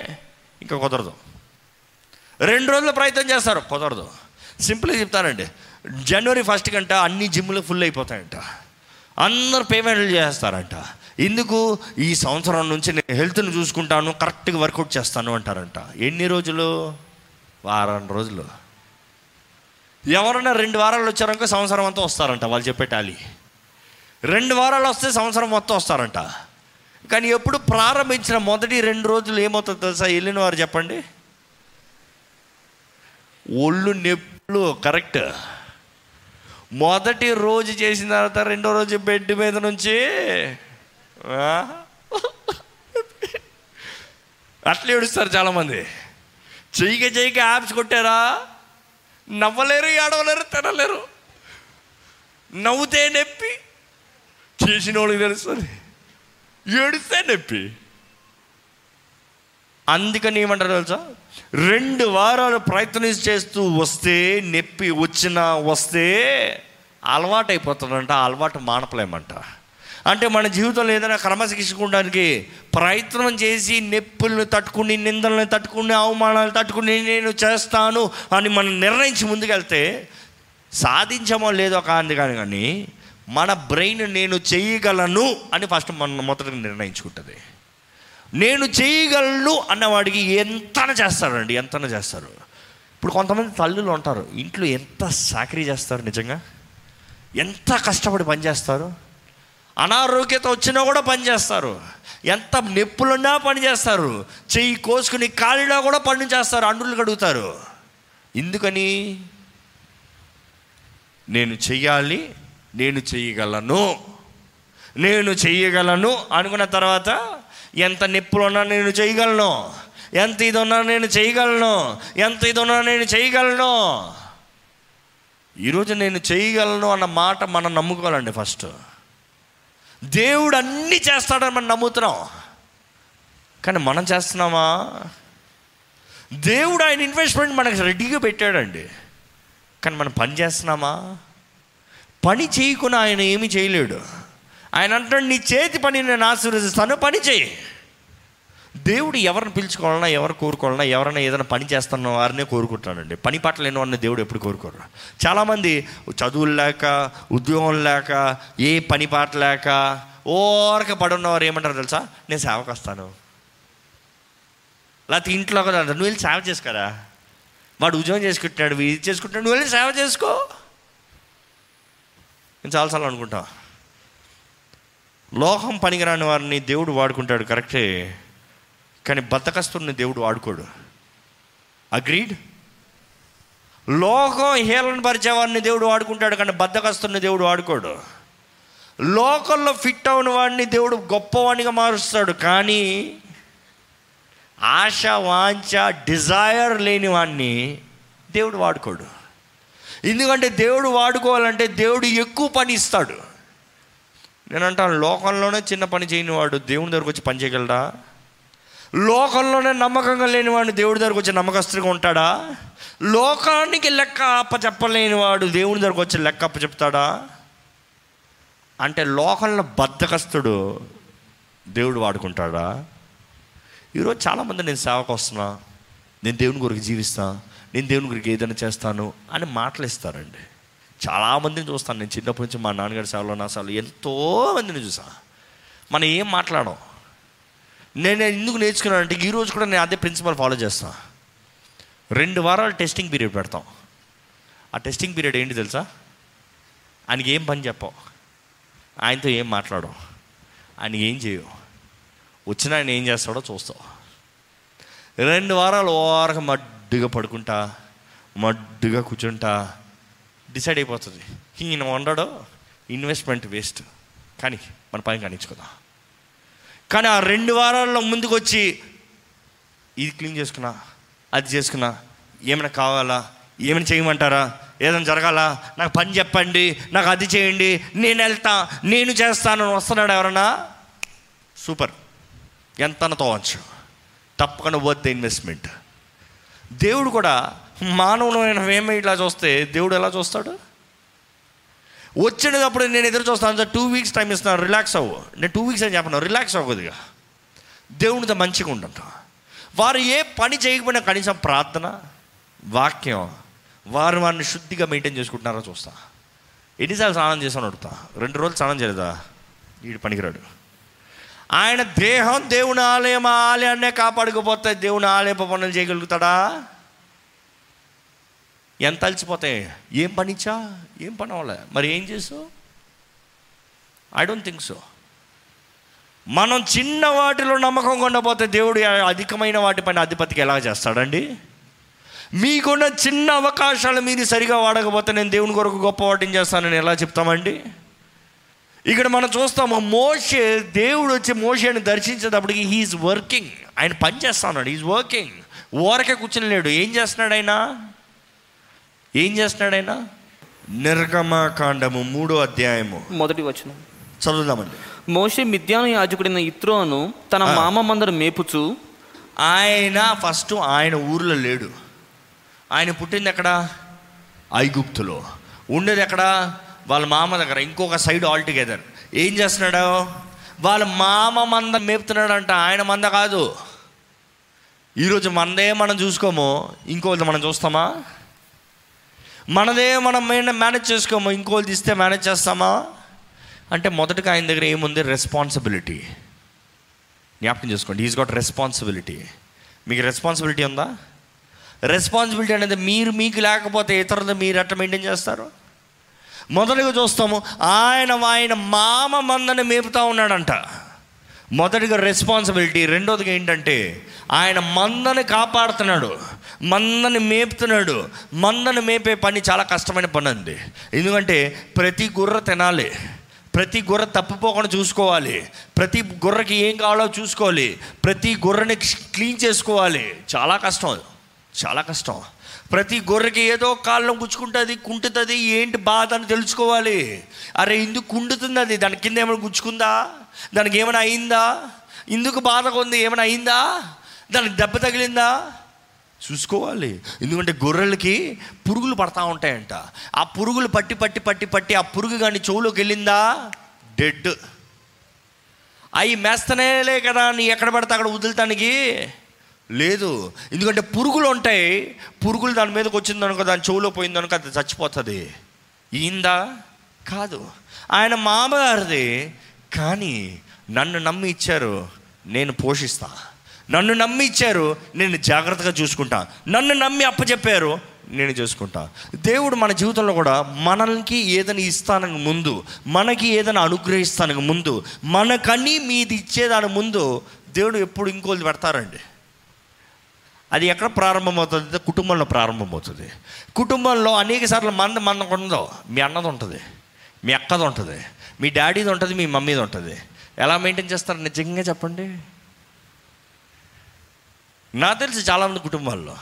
ఇంకా కుదరదు. రెండు రోజులు ప్రయత్నం చేస్తారు కుదరదు. సింపుల్గా చెప్తానండి. జనవరి ఫస్ట్ కంట అన్ని జిమ్లు ఫుల్ అయిపోతాయంట. అందరు పేమెంట్లు చేస్తారంట ఎందుకు? ఈ సంవత్సరం నుంచి నేను హెల్త్ని చూసుకుంటాను కరెక్ట్గా వర్కౌట్ చేస్తాను అంటారంట. ఎన్ని రోజులు? వారం రోజులు. ఎవరైనా రెండు వారాలు వచ్చారనుకో సంవత్సరం అంతా వస్తారంట వాళ్ళు చెప్పే టాలీ రెండు వారాలు వస్తే సంవత్సరం మొత్తం వస్తారంట. కానీ ఎప్పుడు ప్రారంభించిన మొదటి రెండు రోజులు ఏమవుతుందో తెలుసా? వెళ్ళిన వారు చెప్పండి. ఒళ్ళు నొప్పులు కరెక్ట్ మొదటి రోజు చేసిన తర్వాత రెండో రోజు బెడ్ మీద నుంచి ఆ? అట్లా ఏడుస్తారు చాలామంది. చెయ్యిక చెయ్యిక యాప్స్ కొట్టారా? నవ్వలేరు ఏడవలేరు తినలేరు. నవ్వుతే నొప్పి చేసిన వాళ్ళకి తెలుస్తుంది. ఏడిస్తే నొప్పి. అందుకని ఏమంటారు తెలుసా? రెండు వారాలు ప్రయత్నం చేస్తూ వస్తే నొప్పి వచ్చినా వస్తే అలవాటు అయిపోతుందంట అలవాటు మానపలేమంట. అంటే మన జీవితంలో ఏదైనా క్రమశిక్షకుండానికి ప్రయత్నం చేసి నొప్పులను తట్టుకుని నిందలను తట్టుకుని అవమానాలు తట్టుకుని నేను చేస్తాను అని మనం నిర్ణయించి ముందుకెళ్తే సాధించమో లేదో కాదు కానీ కానీ మన బ్రెయిన్ నేను చేయగలను అని ఫస్ట్ మన మొదట నిర్ణయించుకుంటుంది. నేను చేయగలను అన్నవాడికి ఎంతన చేస్తారండి ఎంతన చేస్తారు? ఇప్పుడు కొంతమంది తల్లులు ఉంటారు ఇంట్లో ఎంత సాకరీ చేస్తారు నిజంగా? ఎంత కష్టపడి పనిచేస్తారు అనారోగ్యత వచ్చినా కూడా పనిచేస్తారు ఎంత నొప్పులున్నా పని చేస్తారు. చెయ్యి కోసుకుని కాలినా కూడా పని చేస్తారు అండులు కడుగుతారు. ఎందుకని? నేను చెయ్యాలి నేను చెయ్యగలను. నేను చెయ్యగలను అనుకున్న తర్వాత ఎంత నొప్పులు ఉన్నా నేను చేయగలను? ఎంత ఇది ఉన్నా నేను చేయగలను? ఎంత ఇది ఉన్నా నేను చేయగలను? ఈరోజు నేను చేయగలను అన్న మాట మనం నమ్ముకోవాలండి ఫస్ట్. దేవుడు అన్నీ చేస్తాడని మనం నమ్ముతున్నాం. కానీ మనం చేస్తున్నామా? దేవుడు ఆయన ఇన్వెస్ట్మెంట్ మనకు రెడీగా పెట్టాడండి. కానీ మనం పని చేస్తున్నామా? పని చేయకుండా ఆయన ఏమీ చేయలేడు. ఆయన అంటాడు నీ చేతి పని నేను ఆశీర్వదిస్తాను పని చేయి. దేవుడు ఎవరిని పిలుచుకోవాలన్నా ఎవరు కోరుకోవాలన్నా ఎవరైనా ఏదైనా పని చేస్తున్న వారినే కోరుకుంటాడండి. పని పట్ల లేని వారిని దేవుడు ఎప్పుడు కోరుకోరు చాలామంది చదువులు లేక ఉద్యోగం లేక ఏ పని పాట లేక ఓరక పడున్నవారు ఏమంటారు తెలుసా? నేను సేవకు వస్తాను లేకపోతే ఇంట్లో కూడా నువ్వు వెళ్ళి సేవ చేసుకోరా. వాడు ఉద్యోగం చేసుకుంటున్నాడు ఇది చేసుకుంటున్నాడు నువ్వు వెళ్ళి సేవ చేసుకో. నేను చాలాసార్లు అనుకుంటావు లోహం పనికిరాని వారిని దేవుడు వాడుకుంటాడు కరెక్టే కానీ బతకస్తుని దేవుడు వాడుకోడు. అగ్రీడ్ లోకం హేళన పరిచేవాడిని దేవుడు వాడుకుంటాడు కానీ బద్దకస్తున్న దేవుడు వాడుకోడు. లోకంలో ఫిట్ అయిన వాడిని దేవుడు గొప్పవాడిగా మారుస్తాడు కానీ ఆశ వాంఛ డిజైర్ లేని వాడిని దేవుడు వాడుకోడు. ఎందుకంటే దేవుడు వాడుకోవాలంటే దేవుడు ఎక్కువ పని ఇస్తాడు. నేనంటాను లోకంలోనే చిన్న పని చేయనివాడు దేవుని దగ్గరకు వచ్చి పని చేయగలడా? లోకంలోనే నమ్మకంగా లేనివాడు దేవుడి దగ్గరకు వచ్చి నమ్మకస్తుగా ఉంటాడా? లోకానికి లెక్క అప్ప చెప్పలేనివాడు దేవుని దగ్గరకు వచ్చి లెక్క అప్ప చెప్తాడా? అంటే లోకంలో బద్దకస్తుడు దేవుడు వాడుకుంటాడా? ఈరోజు చాలామంది నేను సేవకు వస్తున్నా నేను దేవుని గురికి జీవిస్తాను నేను దేవుని గురికి ఏదైనా చేస్తాను అని మాటలు ఇస్తారండి చాలామందిని చూస్తాను. నేను చిన్నప్పటి నుంచి మా నాన్నగారి సేవలో నా సేవలో ఎంతో మందిని చూసా. మనం ఏం మాట్లాడం నేను ఎందుకు నేర్చుకున్నానంటే అంటే ఈరోజు కూడా నేను అదే ప్రిన్సిపల్ ఫాలో చేస్తాను రెండు వారాలు టెస్టింగ్ పీరియడ్ పెడతాం. ఆ టెస్టింగ్ పీరియడ్ ఏంటి తెలుసా? ఆయనకి ఏం పని చెప్పావు ఆయనతో ఏం మాట్లాడవు ఆయన ఏం చేయవు వచ్చిన ఆయన ఏం చేస్తాడో చూస్తావు రెండు వారాలు ఓరక మడ్డుగా పడుకుంటా మడ్డుగా కూర్చుంటా డిసైడ్ అయిపోతుంది. ఈయన వండడో ఇన్వెస్ట్మెంట్ వేస్ట్. కానీ మన పని కానించుకుందాం కానీ ఆ రెండు వారాల్లో ముందుకు వచ్చి ఇది క్లీన్ చేసుకున్నా అది చేసుకున్నా ఏమైనా కావాలా ఏమైనా చేయమంటారా ఏదైనా జరగాలా నాకు పని చెప్పండి నాకు అది చేయండి నేను వెళ్తా నేను చేస్తాను వస్తున్నాడు ఎవరన్నా? సూపర్. ఎంత తోవచ్చు తప్పకుండా పోతే ఇన్వెస్ట్మెంట్ దేవుడు కూడా మానవులైన మేమే ఇట్లా చూస్తే దేవుడు ఎలా చూస్తాడు? వచ్చినప్పుడు నేను ఎదురు చూస్తాను టూ వీక్స్ టైం ఇస్తాను రిలాక్స్ అవ్వు. నేను టూ వీక్స్ అని చెప్పను రిలాక్స్ అవ్వదుగా దేవునితో మంచిగా ఉండంట. వారు ఏ పని చేయకపోయినా కనీసం ప్రార్థన వాక్యం వారు వారిని శుద్ధిగా మెయింటైన్ చేసుకుంటున్నారో చూస్తా. ఎన్నిసార్లు స్నానం చేసాను అడుగుతా. రెండు రోజులు స్నానం చేయలేదా? వీడు పనికిరాడు. ఆయన దేహం దేవుని ఆలయం ఆ ఆలయాన్నే కాపాడుకుపోతే దేవుని ఆలయపు పనులు చేయగలుగుతాడా? ఎంత అలసిపోతాయి? ఏం పనిచ్చా ఏం పని అవ్వలే మరి ఏం చేసావు ఐ డోంట్ థింక్ సో మనం చిన్న వాటిలో నమ్మకం కొండపోతే దేవుడు అధికమైన వాటిపైన అధిపతికి ఎలా చేస్తాడండి? మీకున్న చిన్న అవకాశాలు మీరు సరిగా వాడకపోతే నేను దేవుని కొరకు గొప్ప వాటిని చేస్తానని ఎలా చెప్తామండి? ఇక్కడ మనం చూస్తాము మోషే దేవుడు వచ్చి మోషేని దర్శించేటప్పటికి హీఈస్ వర్కింగ్ ఆయన పని చేస్తా ఉన్నాడు ఈజ్ వర్కింగ్ ఓరకే కూర్చుని లేడు. ఏం చేస్తున్నాడు ఆయన? ఏం చేస్తున్నాడు ఆయన? నిర్గమకాండము మూడో అధ్యాయము. మొదటి వచనం. చదువుదామండి. మోషే మిద్యాను యాజకుడైన ఇత్రోను తన. మామ మందరు మేపుచు ఆయన ఫస్ట్ ఆయన ఊర్లో లేడు. ఆయన పుట్టింది ఎక్కడ? ఐగుప్తులో. ఉండేది ఎక్కడ? వాళ్ళ మామ దగ్గర ఇంకొక సైడ్ ఆల్ టుగెదర్. ఏం చేస్తున్నాడు? వాళ్ళ మామ మంద మేపుతున్నాడంట. ఆయన మంద కాదు. ఈరోజు మనదే మనం చూసుకోము. ఇంకోటి మనం చూస్తామా? మనదే మనం మేనేజ్ చేసుకోము. ఇంకోళ్ళు ఇస్తే మేనేజ్ చేస్తామా? అంటే మొదటగా ఆయన దగ్గర ఏముంది? రెస్పాన్సిబిలిటీ జ్ఞాపకం చేసుకోండి. ఈజ్ గాట్ రెస్పాన్సిబిలిటీ మీకు రెస్పాన్సిబిలిటీ ఉందా? రెస్పాన్సిబిలిటీ అనేది మీరు మీకు లేకపోతే ఇతరులు మీరు ఎట్లా మెయింటైన్ చేస్తారు? మొదటిగా చూస్తాము ఆయన ఆయన మామ మందని మేపుతా ఉన్నాడంట. మొదటిగా రెస్పాన్సిబిలిటీ రెండోదిగా ఏంటంటే ఆయన మందని కాపాడుతున్నాడు. మందని మేపుతున్నాడు. మందని మేపే పని చాలా కష్టమైన పని అండి ఎందుకంటే ప్రతి గుర్ర తినాలి. ప్రతి గుర్ర తప్పిపోకుండా చూసుకోవాలి. ప్రతి గుర్రకి ఏం కావాలో చూసుకోవాలి. ప్రతి గుర్రని క్లీన్ చేసుకోవాలి. చాలా కష్టం చాలా కష్టం. ప్రతి గొర్రెకి ఏదో కాళ్ళం గుచ్చుకుంటుంది కుంటుతుంది ఏంటి బాధ అని తెలుసుకోవాలి. అరే ఇందుకు కుండుతుంది అది? దాని కింద ఏమైనా గుచ్చుకుందా? దానికి ఏమైనా అయిందా? ఇందుకు బాధగా ఉంది? ఏమైనా అయిందా? దానికి దెబ్బ తగిలిందా? చూసుకోవాలి. ఎందుకంటే గొర్రెలకి పురుగులు పడతా ఉంటాయంట. ఆ పురుగులు పట్టి పట్టి పట్టి పట్టి ఆ పురుగు కానీ చెవులోకి వెళ్ళిందా? డెడ్ అవి మేస్తనేలే కదా నీ ఎక్కడ పడితే అక్కడ వదులుతానికి? లేదు. ఎందుకంటే పురుగులు ఉంటాయి. పురుగులు దాని మీదకి వచ్చిందనుకో దాని చెవులో పోయిందనుకో అది చచ్చిపోతుంది. ఈందా? కాదు. ఆయన మామగారిది. కానీ నన్ను నమ్మి ఇచ్చారు. నేను పోషిస్తా. నన్ను నమ్మి ఇచ్చారు నేను జాగ్రత్తగా చూసుకుంటా. నన్ను నమ్మి అప్పచెప్పారు నేను చూసుకుంటా. దేవుడు మన జీవితంలో కూడా మనకి ఏదైనా ఇస్తానికి ముందు మనకి ఏదైనా అనుగ్రహిస్తానికి ముందు మనకని మీది ఇచ్చేదాని ముందు దేవుడు ఎప్పుడు ఇంకోళ్ళు పెడతారండి. అది ఎక్కడ ప్రారంభమవుతుంది? కుటుంబంలో ప్రారంభమవుతుంది. కుటుంబంలో అనేక సార్లు మంద మనకు ఉండదు మీ అన్నది ఉంటుంది మీ అక్కది ఉంటుంది మీ డాడీది ఉంటుంది మీ మమ్మీది ఉంటుంది. ఎలా మెయింటైన్ చేస్తారు? నిజంగా చెప్పండి. నాకు తెలిసి చాలామంది కుటుంబాల్లో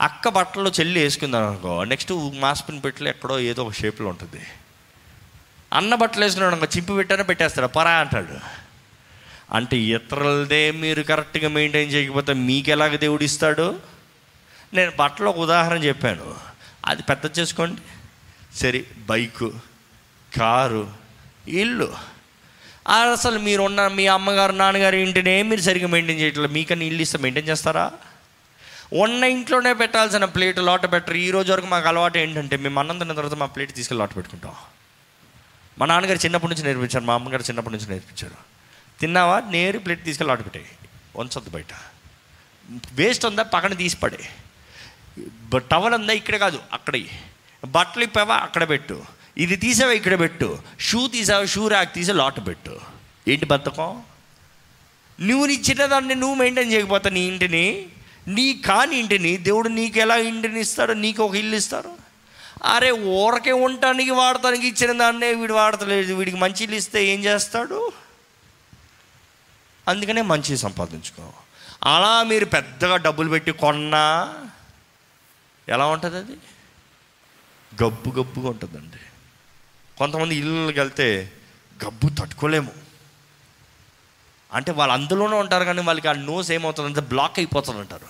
అక్క బట్టలు చెల్లి వేసుకుందాం అనుకో నెక్స్ట్ మాస్పిన్ పెట్టలు ఎక్కడో ఏదో ఒక షేప్లో ఉంటుంది. అన్న బట్టలు వేసుకున్నాడు అనుకో చింపి పెట్టారో పెట్టేస్తాడు పరా అంటాడు. అంటే ఇతరులదే మీరు కరెక్ట్గా మెయింటైన్ చేయకపోతే మీకు ఎలాగ దేవుడు ఇస్తాడు? నేను బట్టలు ఒక ఉదాహరణ చెప్పాను. అది పెద్ద చేసుకోండి. సరే బైకు కారు ఇల్లు. అసలు మీరు ఉన్న మీ అమ్మగారు నాన్నగారు ఇంటినే మీరు సరిగ్గా మెయింటైన్ చేయట్లేదు. మీకన్నా ఇల్లు ఇస్తే మెయింటైన్ చేస్తారా? ఉన్న ఇంట్లోనే పెట్టాల్సిన ప్లేట్ లోట పెట్టరు. ఈ రోజు వరకు మాకు అలవాటు ఏంటంటే మేము అన్నం తిన్న తర్వాత మా ప్లేట్ తీసుకెళ్ళి లోట పెట్టుకుంటాం. మా నాన్నగారు చిన్నప్పటి నుంచి నేర్పించారు మా అమ్మగారు చిన్నప్పటి నుంచి నేర్పించారు. తిన్నావా? నేరు ప్లేట్ తీసుకెళ్ళి లోట పెట్టాయి. వంచొద్దు బయట. వేస్ట్ ఉందా? పక్కన తీసి పడే టవల్ ఉందా? ఇక్కడే కాదు అక్కడే. బట్టలు ఇప్పావా? అక్కడ పెట్టు. ఇది తీసావా ఇక్కడ పెట్టు. షూ తీసావా షూ ర్యాక్ తీసి లోట పెట్టు. ఏంటి బతకం నువ్వు ఇచ్చిన దాన్ని నువ్వు మెయింటైన్ చేయకపోతే నీ ఇంటిని నీ కాని ఇంటిని దేవుడు నీకు ఎలా ఇంటిని ఇస్తాడు నీకు ఒక ఇల్లు ఇస్తారు అరే ఊరకే ఉండటానికి వాడటానికి ఇచ్చిన దాన్నే వీడు వాడతలేదు. వీడికి మంచి ఇల్లు ఇస్తే ఏం చేస్తాడు? అందుకనే మంచి సంపాదించుకో. అలా మీరు పెద్దగా డబ్బులు పెట్టి కొన్నా ఎలా ఉంటుంది అది గబ్బు గబ్బుగా ఉంటుందండి. కొంతమంది ఇళ్ళకి వెళ్తే గబ్బు తట్టుకోలేము. అంటే వాళ్ళు అందులోనే ఉంటారు కానీ వాళ్ళకి ఆ నోస్ ఏమవుతుందంటే బ్లాక్ అయిపోతుంది అంటారు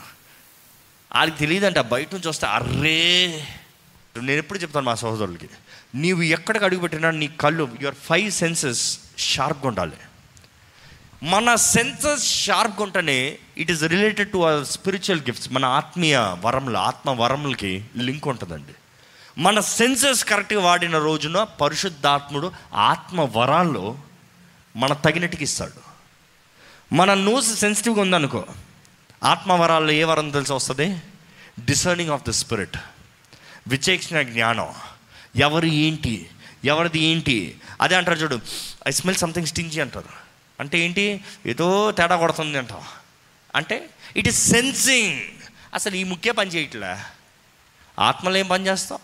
వాళ్ళకి తెలియదంట బయట నుంచి వస్తే అర్రే. నేను ఎప్పుడు చెప్తాను మా సహోదరులకి నీవు ఎక్కడికి అడుగుపెట్టినా నీ కళ్ళు యువర్ ఫైవ్ సెన్సెస్ షార్ప్గా ఉండాలి. మన సెన్సెస్ షార్ప్గా ఉంటేనే it is related to our spiritual gifts మన ఆత్మీయ వరములు ఆత్మ వరములకి లింక్ ఉంటుందండి. మన సెన్సెస్ కరెక్ట్గా వాడిన రోజున పరిశుద్ధాత్ముడు ఆత్మ వరాల్లో మన తగినట్టుకి ఇస్తాడు. మన నోస్ సెన్సిటివ్గా ఉందనుకో ఆత్మ వరాల్లో ఏ వరం తెలిసి వస్తుంది? డిసర్నింగ్ ఆఫ్ ద స్పిరిట్ విచేక్షణ జ్ఞానం. ఎవరు ఏంటి? ఎవరిది ఏంటి? అదే అంటారు చూడు ఐ స్మెల్ సంథింగ్ స్టింజీ అంటారు. అంటే ఏంటి? ఏదో తేడా కొడుతుంది అంటాం. అంటే ఇట్ ఇస్ సెన్సింగ్ అసలు ఈ ముఖ్య పని చేయట్లే? ఆత్మలో ఏం పని చేస్తాం?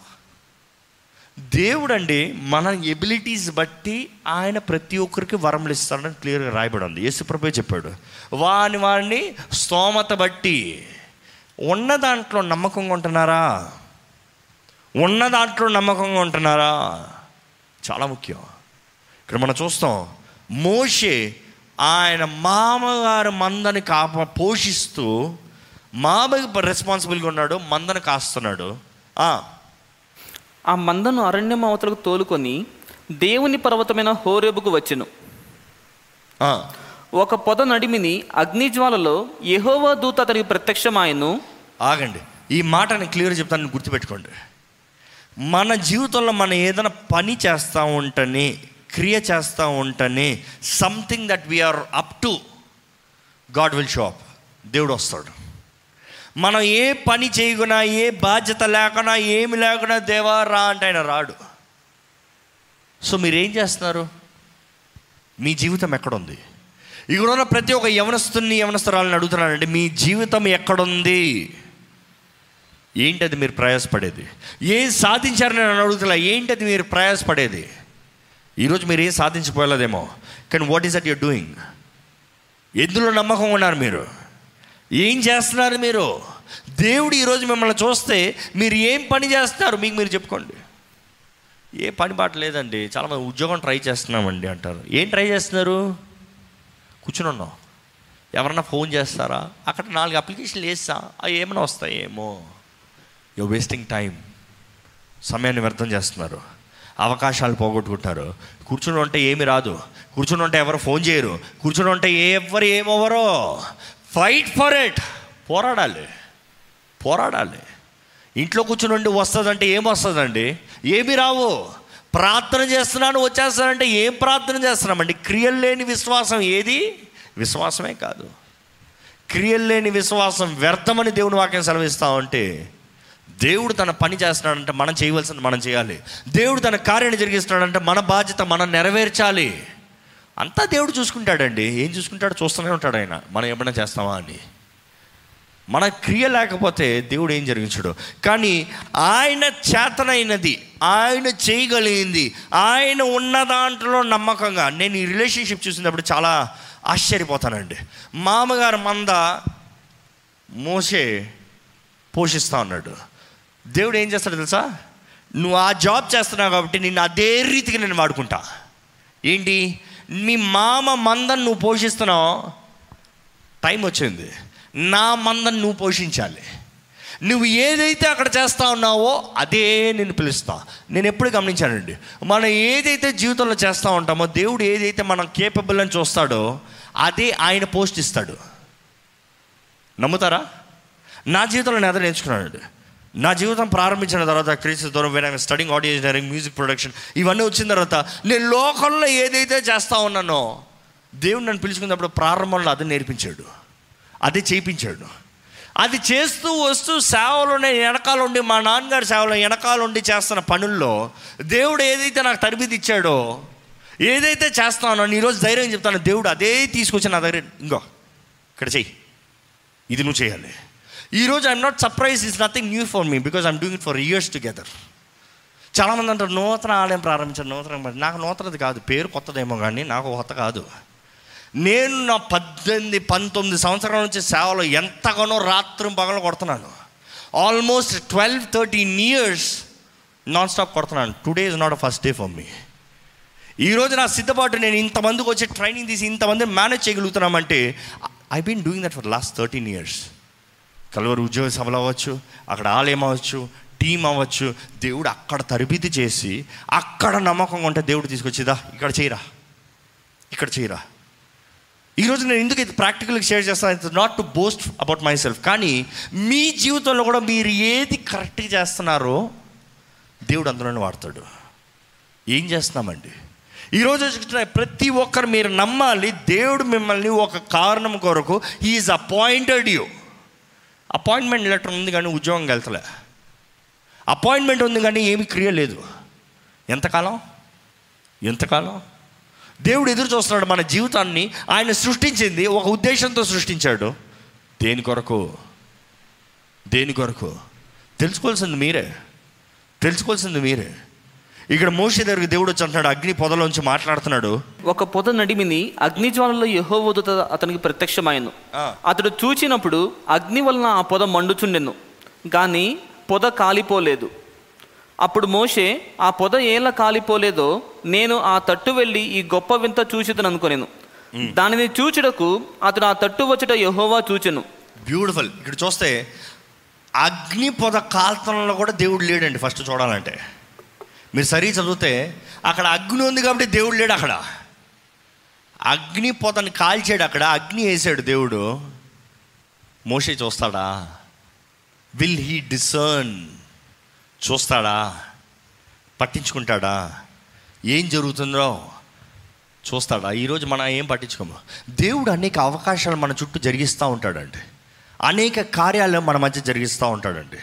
దేవుడు అండి మన ఎబిలిటీస్ బట్టి ఆయన ప్రతి ఒక్కరికి వరములు ఇస్తాడని క్లియర్గా రాయబడి ఉంది యేసుప్రభే చెప్పాడు. వాని వాడిని స్తోమత బట్టి ఉన్న దాంట్లో నమ్మకంగా ఉంటున్నారా? ఉన్న దాంట్లో నమ్మకంగా ఉంటున్నారా? చాలా ముఖ్యం. ఇక్కడ మనం చూస్తాం మోషే ఆయన మామగారు మందని కాప పోషిస్తూ మామయ్య రెస్పాన్సిబుల్గా ఉన్నాడు మందని కాస్తున్నాడు. ఆ, మందను అరణ్యం అవతలకు తోలుకొని దేవుని పర్వతమైన హోరేబుకు వచ్చెను. ఒక పొద నడిమిని అగ్నిజ్వాలలో యెహోవా దూత అతనికి ప్రత్యక్షమాయను. ఆగండి. ఈ మాట నేను క్లియర్ చెప్తాను గుర్తుపెట్టుకోండి. మన జీవితంలో మనం ఏదైనా పని చేస్తూ ఉంటని క్రియ చేస్తూ ఉంటని something that we're up to God will show up దేవుడు వస్తాడు. మనం ఏ పని చేయకున్నా ఏ బాధ్యత లేకున్నా ఏమి లేకున్నా దేవా రా అంటే ఆయన రాడు. సో మీరు ఏం చేస్తున్నారు? మీ జీవితం ఎక్కడుంది? ఇక్కడ ఉన్న ప్రతి ఒక్క యవనస్తుని యవనస్తురాలని అడుగుతున్నానండి మీ జీవితం ఎక్కడుంది? ఏంటది మీరు ప్రయాసపడేది? ఏం సాధించారని నేను అడుగుతున్నా ఏంటది మీరు ప్రయాసపడేది? ఈరోజు మీరు ఏం సాధించిపోయలేదేమో. కానీ what is at your doing ఎందులో నమ్మకం ఉన్నారు మీరు? ఏం చేస్తున్నారు మీరు? దేవుడు ఈరోజు మిమ్మల్ని చూస్తే మీరు ఏం పని చేస్తున్నారు మీకు మీరు చెప్పుకోండి. ఏ పని బాట లేదండి. చాలామంది ఉద్యోగం ట్రై చేస్తున్నామండి అంటారు. ఏం ట్రై చేస్తున్నారు? కూర్చుని ఉన్నాం. ఎవరన్నా ఫోన్ చేస్తారా? అక్కడ నాలుగు అప్లికేషన్లు వేస్తా. అవి ఏమైనా వస్తాయేమో. యూ వేస్టింగ్ టైం సమయాన్ని వ్యర్థం చేస్తున్నారు. అవకాశాలు పోగొట్టుకుంటారు. కూర్చుని ఉంటే ఏమి రాదు. కూర్చుని ఉంటే ఎవరు ఫోన్ చేయరు. కూర్చుని ఉంటే ఎవరు ఏమవ్వరో. ఫైట్ ఫర్ ఇట్ పోరాడాలి. పోరాడాలి. ఇంట్లో కూర్చునిండి వస్తుందంటే ఏం వస్తుందండి? ఏమి రావు. ప్రార్థన చేస్తున్నాను వచ్చేస్తానంటే ఏం ప్రార్థన చేస్తున్నామండి? క్రియలు లేని విశ్వాసం ఏది? విశ్వాసమే కాదు. క్రియలు లేని విశ్వాసం వ్యర్థమని దేవుని వాక్యం సెలవిస్తా ఉంటే దేవుడు తన పని చేస్తున్నాడంటే మనం చేయవలసింది మనం చేయాలి. దేవుడు తన కార్యాన్ని జరిగిస్తున్నాడంటే మన బాధ్యత మనం నెరవేర్చాలి. అంతా దేవుడు చూసుకుంటాడండి. ఏం చూసుకుంటాడో చూస్తూనే ఉంటాడు ఆయన. మనం ఏమైనా చేస్తామా అని మన క్రియ లేకపోతే దేవుడు ఏం జరిగించడు? కానీ ఆయన చేతనైనది ఆయన చేయగలిగింది ఆయన ఉన్న దాంట్లో నమ్మకంగా నేను ఈ రిలేషన్షిప్ చూసినప్పుడు చాలా ఆశ్చర్యపోతానండి. మామగారు మంద మోసే పోషిస్తా ఉన్నాడు. దేవుడు ఏం చేస్తాడు తెలుసా? నువ్వు ఆ జాబ్ చేస్తున్నావు కాబట్టి నిన్ను అదే రీతికి నేను వాడుకుంటా. ఏంటి? మీ మామ మందను నువ్వు పోషిస్తున్నావు? టైం వచ్చింది. నా మందని నువ్వు పోషించాలి. నువ్వు ఏదైతే అక్కడ చేస్తా ఉన్నావో అదే నేను పిలుస్తా. నేను ఎప్పుడు గమనించానండి? మనం ఏదైతే జీవితంలో చేస్తూ ఉంటామో దేవుడు ఏదైతే మనం కేపబుల్ అని చూస్తాడో అదే ఆయన పోస్ట్ ఇస్తాడు. నమ్ముతారా? నా జీవితంలో నేను అదే నేర్చుకున్నానండి. నా జీవితం ప్రారంభించిన తర్వాత క్రీస్తు దూరం వేరే studying audio engineering music production ఇవన్నీ వచ్చిన తర్వాత నేను లోకంలో ఏదైతే చేస్తా ఉన్నానో దేవుడు నన్ను పిలుచుకున్నప్పుడు ప్రారంభంలో అది నేర్పించాడు. అది చేయించాడు. అది చేస్తూ వస్తూ సేవలో వెనకాలండి ఉండి మా నాన్నగారి సేవలో వెనకాలండి చేస్తున్న పనుల్లో దేవుడు ఏదైతే నాకు తరబిది ఇచ్చాడో ఏదైతే చేస్తానో ఈరోజు ధైర్యం చెప్తాను దేవుడు అదే తీసుకొచ్చి నా దగ్గర ఇంకో ఇక్కడ చెయ్యి. ఇది నువ్వు చేయాలి. ఈరోజు I'm not surprise is nothing new for me because I'm doing it for years together చాలామంది అంటారు నూతన ఆలయం ప్రారంభించారు నూతన నాకు నూతనది కాదు పేరు కొత్తదేమో కానీ నాకు కొత్త కాదు. నేను నా పద్దెనిమిది పంతొమ్మిది సంవత్సరాల నుంచి సేవలో ఎంతగానో రాత్రి పగలు కొడుతున్నాను. Almost twelve thirteen years non stop కొడుతున్నాను today is not a first day for me ఈరోజు నా సిద్ధపాటు నేను ఇంతమందికి వచ్చి ట్రైనింగ్ తీసి ఇంతమంది manage చేయగలుగుతున్నామంటే I been doing that for last thirteen years కలువరు ఉద్యోగ సభలు అవ్వచ్చు అక్కడ ఆలయం అవ్వచ్చు టీం అవ్వచ్చు దేవుడు అక్కడ తరబితి చేసి అక్కడ నమ్మకంగా ఉంటే దేవుడు తీసుకొచ్చిదా ఇక్కడ చేయరా ఇక్కడ చేయరా. ఈరోజు నేను ఎందుకు ఇది ప్రాక్టికల్గా షేర్ చేస్తాను it's not to boast about myself కానీ మీ జీవితంలో కూడా మీరు ఏది కరెక్ట్గా చేస్తున్నారో దేవుడు అందులోనే వాడతాడు. ఏం చేస్తున్నామండి? ఈరోజు ప్రతి ఒక్కరు మీరు నమ్మాలి దేవుడు మిమ్మల్ని ఒక కారణం కొరకు is appointed you appointment letter ఉంది కానీ ఉద్యోగం వెళ్తలే అపాయింట్మెంట్ ఉంది కానీ ఏమీ క్రియ లేదు. ఎంతకాలం? ఎంతకాలం? దేవుడు ఎదురు చూస్తున్నాడు మన జీవితాన్ని. ఆయన సృష్టించింది ఒక ఉద్దేశంతో సృష్టించాడు. దేని కొరకు? దేని కొరకు? తెలుసుకోవాల్సింది మీరే. తెలుసుకోవాల్సింది మీరే. ఇక్కడ మోషే దగ్గరికి దేవుడు వచ్చి అంటున్నాడు అగ్ని పొదలోంచి మాట్లాడుతున్నాడు. ఒక పొద నడిమిని అగ్నిజ్వాలలో యహోవదూత అతనికి ప్రత్యక్షమాయను. ఆ. అతడు చూచినప్పుడు అగ్ని వలన ఆ పొద మండుచుండెను కానీ పొద కాలిపోలేదు. అప్పుడు మోషే ఆ పొద ఏలా కాలిపోలేదో నేను ఆ తట్టు వెళ్ళి ఈ గొప్ప వింత చూచితను అనుకొనేను. దానిని చూచుటకు అతడు ఆ తట్టు వచ్చుట యహోవా చూచెను. బ్యూటిఫుల్ ఇక్కడ చూస్తే అగ్ని పొద కాల్తనంలో కూడా దేవుడు లేడండి ఫస్ట్ చూడాలంటే. మీరు సరి చదివితే అక్కడ అగ్ని ఉంది కాబట్టి దేవుడు లేడు అక్కడ. అగ్ని పొదని కాల్చాడు అక్కడ అగ్ని వేసాడు దేవుడు. మోసే చూస్తాడా? విల్ హీ డిసర్న్ చూస్తాడా? పట్టించుకుంటాడా? ఏం జరుగుతుందో చూస్తాడా? ఈరోజు మనం ఏం పట్టించుకోము? దేవుడు అనేక అవకాశాలు మన చుట్టూ జరిగిస్తూ ఉంటాడండి. అనేక కార్యాలు మన మధ్య జరిగిస్తూ ఉంటాడండి.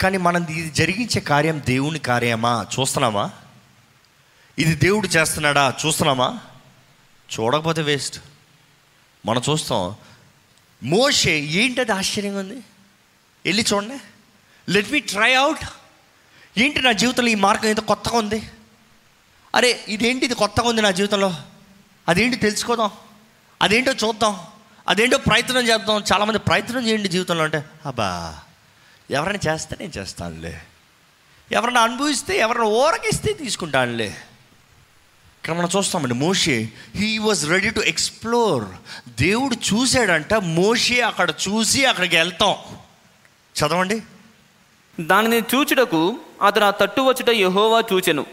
కానీ మనం ఇది జరిగించే కార్యం దేవుని కార్యమా? చూస్తున్నామా ఇది దేవుడు చేస్తున్నాడా? చూస్తున్నామా చూడకపోతే వేస్ట్. మనం చూస్తాం. మోషే ఏంటది ఆశ్చర్యంగా ఉంది? వెళ్ళి చూడండి. లెట్ మీ ట్రై అవుట్ ఏంటి నా జీవితంలో ఈ మార్గం ఎంత కొత్తగా ఉంది? అరే ఇదేంటి ఇది కొత్తగా ఉంది నా జీవితంలో? అదేంటి తెలుసుకోదాం? అదేంటో చూద్దాం. అదేంటో ప్రయత్నం చేద్దాం. చాలామంది ప్రయత్నం చేయండి జీవితంలో అంటే అబ్బా! ఎవరైనా చేస్తే నేను చేస్తానులే. ఎవరైనా అనుభవిస్తే ఎవరైనా ఊరకిస్తే తీసుకుంటానులే. ఇక్కడ మనం చూస్తామండి మోషే he was ready to explore దేవుడు చూశాడంట మోషే అక్కడ చూసి అక్కడికి వెళ్తాం. చదవండి. దానిని చూచుటకు అతడు ఆ తట్టు వచ్చుట యహోవా చూచెను.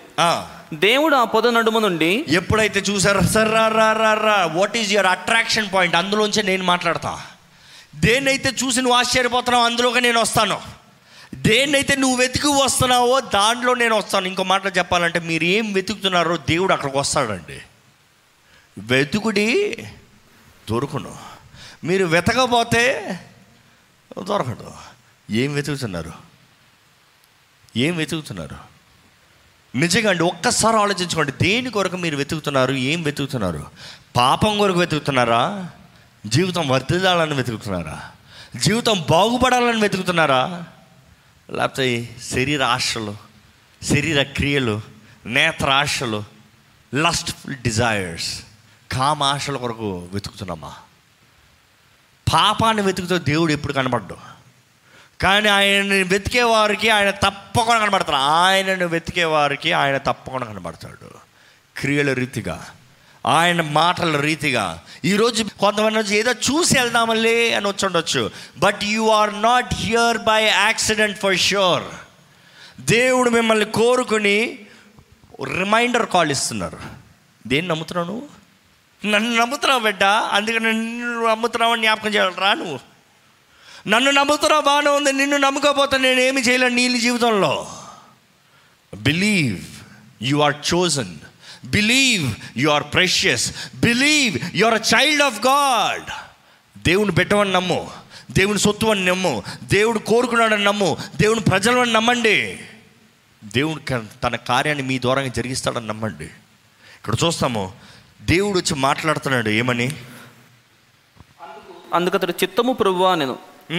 దేవుడు ఆ పొద నడుము నుండి ఎప్పుడైతే చూసారో సర్ రా రా రా రా what is your attraction point అందులోంచే నేను మాట్లాడతా. దేన్నైతే చూసి నువ్వు ఆశ్చర్యపోతున్నావు అందులోకి నేను వస్తాను. దేన్నైతే నువ్వు వెతికి వస్తున్నావో దాంట్లో నేను వస్తాను. ఇంకో మాట చెప్పాలంటే మీరు ఏం వెతుకుతున్నారో దేవుడు అక్కడికి వస్తాడండి. వెతుకుడి దొరుకును. మీరు వెతకపోతే దొరకడు ఏం వెతుకుతున్నారు? ఏం వెతుకుతున్నారు? నిజంగా అండి ఒక్కసారి ఆలోచించుకోండి. దేని కొరకు మీరు వెతుకుతున్నారు? ఏం వెతుకుతున్నారు? పాపం కొరకు వెతుకుతున్నారా? జీవితం వర్ధిల్లాలని వెతుకుతున్నారా? జీవితం బాగుపడాలని వెతుకుతున్నారా? లేకపోతే శరీర ఆశలు శరీర క్రియలు నేత్ర ఆశలు లస్ట్ఫుల్ డిజైర్స్ కామ ఆశల కొరకు వెతుకుతున్నామా? పాపాన్ని వెతుకుతూ దేవుడు ఎప్పుడు కనబడ్డు. కానీ ఆయనని వెతికే వారికి ఆయన తప్పకుండా కనబడతాడు. ఆయనను వెతికే వారికి ఆయన తప్పకుండా కనబడతాడు. క్రియల రీతిగా. ఆయన మాటల రీతిగా ఈరోజు కొంతమంది వచ్చి ఏదో చూసి వెళ్దామలే అని వచ్చి ఉండొచ్చు. But you are not here by accident for sure దేవుడు మిమ్మల్ని కోరుకుని రిమైండర్ కాల్ ఇస్తున్నారు. దేన్ని నమ్ముతున్నావు నువ్వు? నన్ను నమ్ముతున్నావు బిడ్డ అందుకని నిన్ను నమ్ముతున్నావు అని జ్ఞాపకం చేయాలరా నువ్వు. నన్ను నమ్ముతున్నావు బాగానే ఉంది నిన్ను నమ్ముకోపోతే నేను ఏమి చేయలేను నీ జీవితంలో. Believe you are chosen believe you are precious believe you are a child of God దేవుని పెట్టమని నమ్ము. దేవుని సొత్తు అని నమ్ము. దేవుడు కోరుకున్నాడని నమ్ము. దేవుని ప్రజలను నమ్మండి. దేవుడు తన కార్యాన్ని మీ ద్వారా జరిగిస్తాడని నమ్మండి. ఇక్కడ చూస్తాము. దేవుడు వచ్చి మాట్లాడుతున్నాడు. ఏమని? అందుకతడు చిత్తము ప్రభువా నేను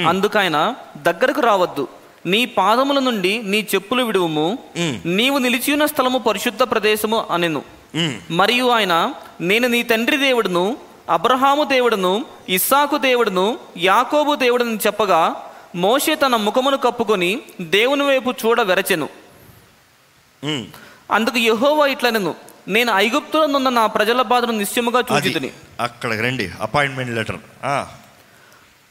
అందుకైన దగ్గరకు రావద్దు. నీ పాదముల నుండి నీ చెప్పులు విడువుము. నీవు నిలిచియున్న స్థలము పరిశుద్ధ ప్రదేశము అనెను. మరియు ఆయన నేను నీ తండ్రి దేవుడును అబ్రహాము దేవుడును ఇస్సాకు దేవుడును యాకోబు దేవుడును చెప్పగా మోషే తన ముఖమును కప్పుకొని దేవుని వైపు చూడ వెరచెను. అందుకు యెహోవా ఇట్లనెను నేను ఐగుప్తులో నున్న నా ప్రజల బాధను నిశ్చయముగా చూచితిని. అక్కడికి రండి అపాయింట్మెంట్ లెటర్.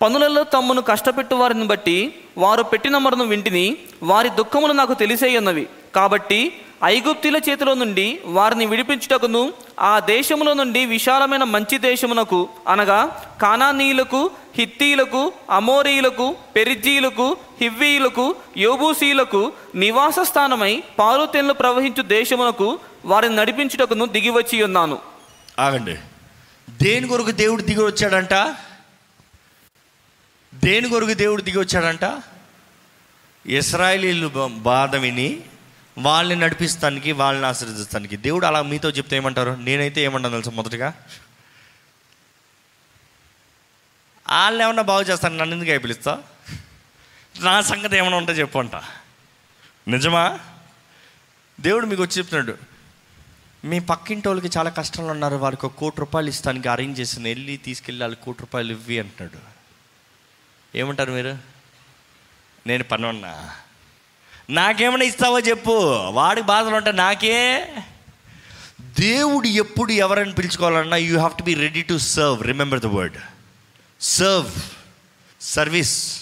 పనులలో తమ్మును కష్టపెట్టు వారిని బట్టి వారు పెట్టిన మరను వింటిని వారి దుఃఖములు నాకు తెలిసే ఉన్నవి కాబట్టి ఐగుప్తుల చేతిలో నుండి వారిని విడిపించుటకును ఆ దేశములో నుండి విశాలమైన మంచి దేశమునకు అనగా కానానీయులకు హిత్తీలకు అమోరీయులకు పెరిజీలకు హివ్వీయులకు యోబూసీలకు నివాస స్థానమై పారుతెన్లు ప్రవహించు దేశమునకు వారిని నడిపించుటకును దిగివచ్చి ఉన్నాను. ఆగండి. దేని కొరకు దేవుడు దిగి వచ్చాడంట? దేని కొరకు దేవుడు దిగి వచ్చాడంట? ఇస్రాయలీలు బాధ విని వాళ్ళని నడిపిస్తానికి వాళ్ళని ఆశీర్వదిస్తానికి. దేవుడు అలా మీతో చెప్తే ఏమంటారు? నేనైతే ఏమంటాను తెలుసు మొదటగా? వాళ్ళని ఏమన్నా బాగు చేస్తాను నన్ను ఎందుకు పిలుస్తా నా సంగతి ఏమైనా ఉంటే చెప్పు అంట. నిజమా? దేవుడు మీకు వచ్చి చెప్తున్నాడు మీ పక్కింటి వాళ్ళకి చాలా కష్టాలు ఉన్నారు వారికి ఒక కోటి రూపాయలు ఇస్తానికి అరేంజ్ చేసిన వెళ్ళి తీసుకెళ్ళి వాళ్ళకి కోటి రూపాయలు ఇవ్వి అంటున్నాడు. ఏమంటారు మీరు? నేను పని ఉన్నా నాకేమైనా ఇస్తావో చెప్పు. వాడికి బాధలు ఉంటాయి నాకే. దేవుడు ఎప్పుడు ఎవరైనా పిలుచుకోవాలన్నా you have to be ready to serve remember the word serve service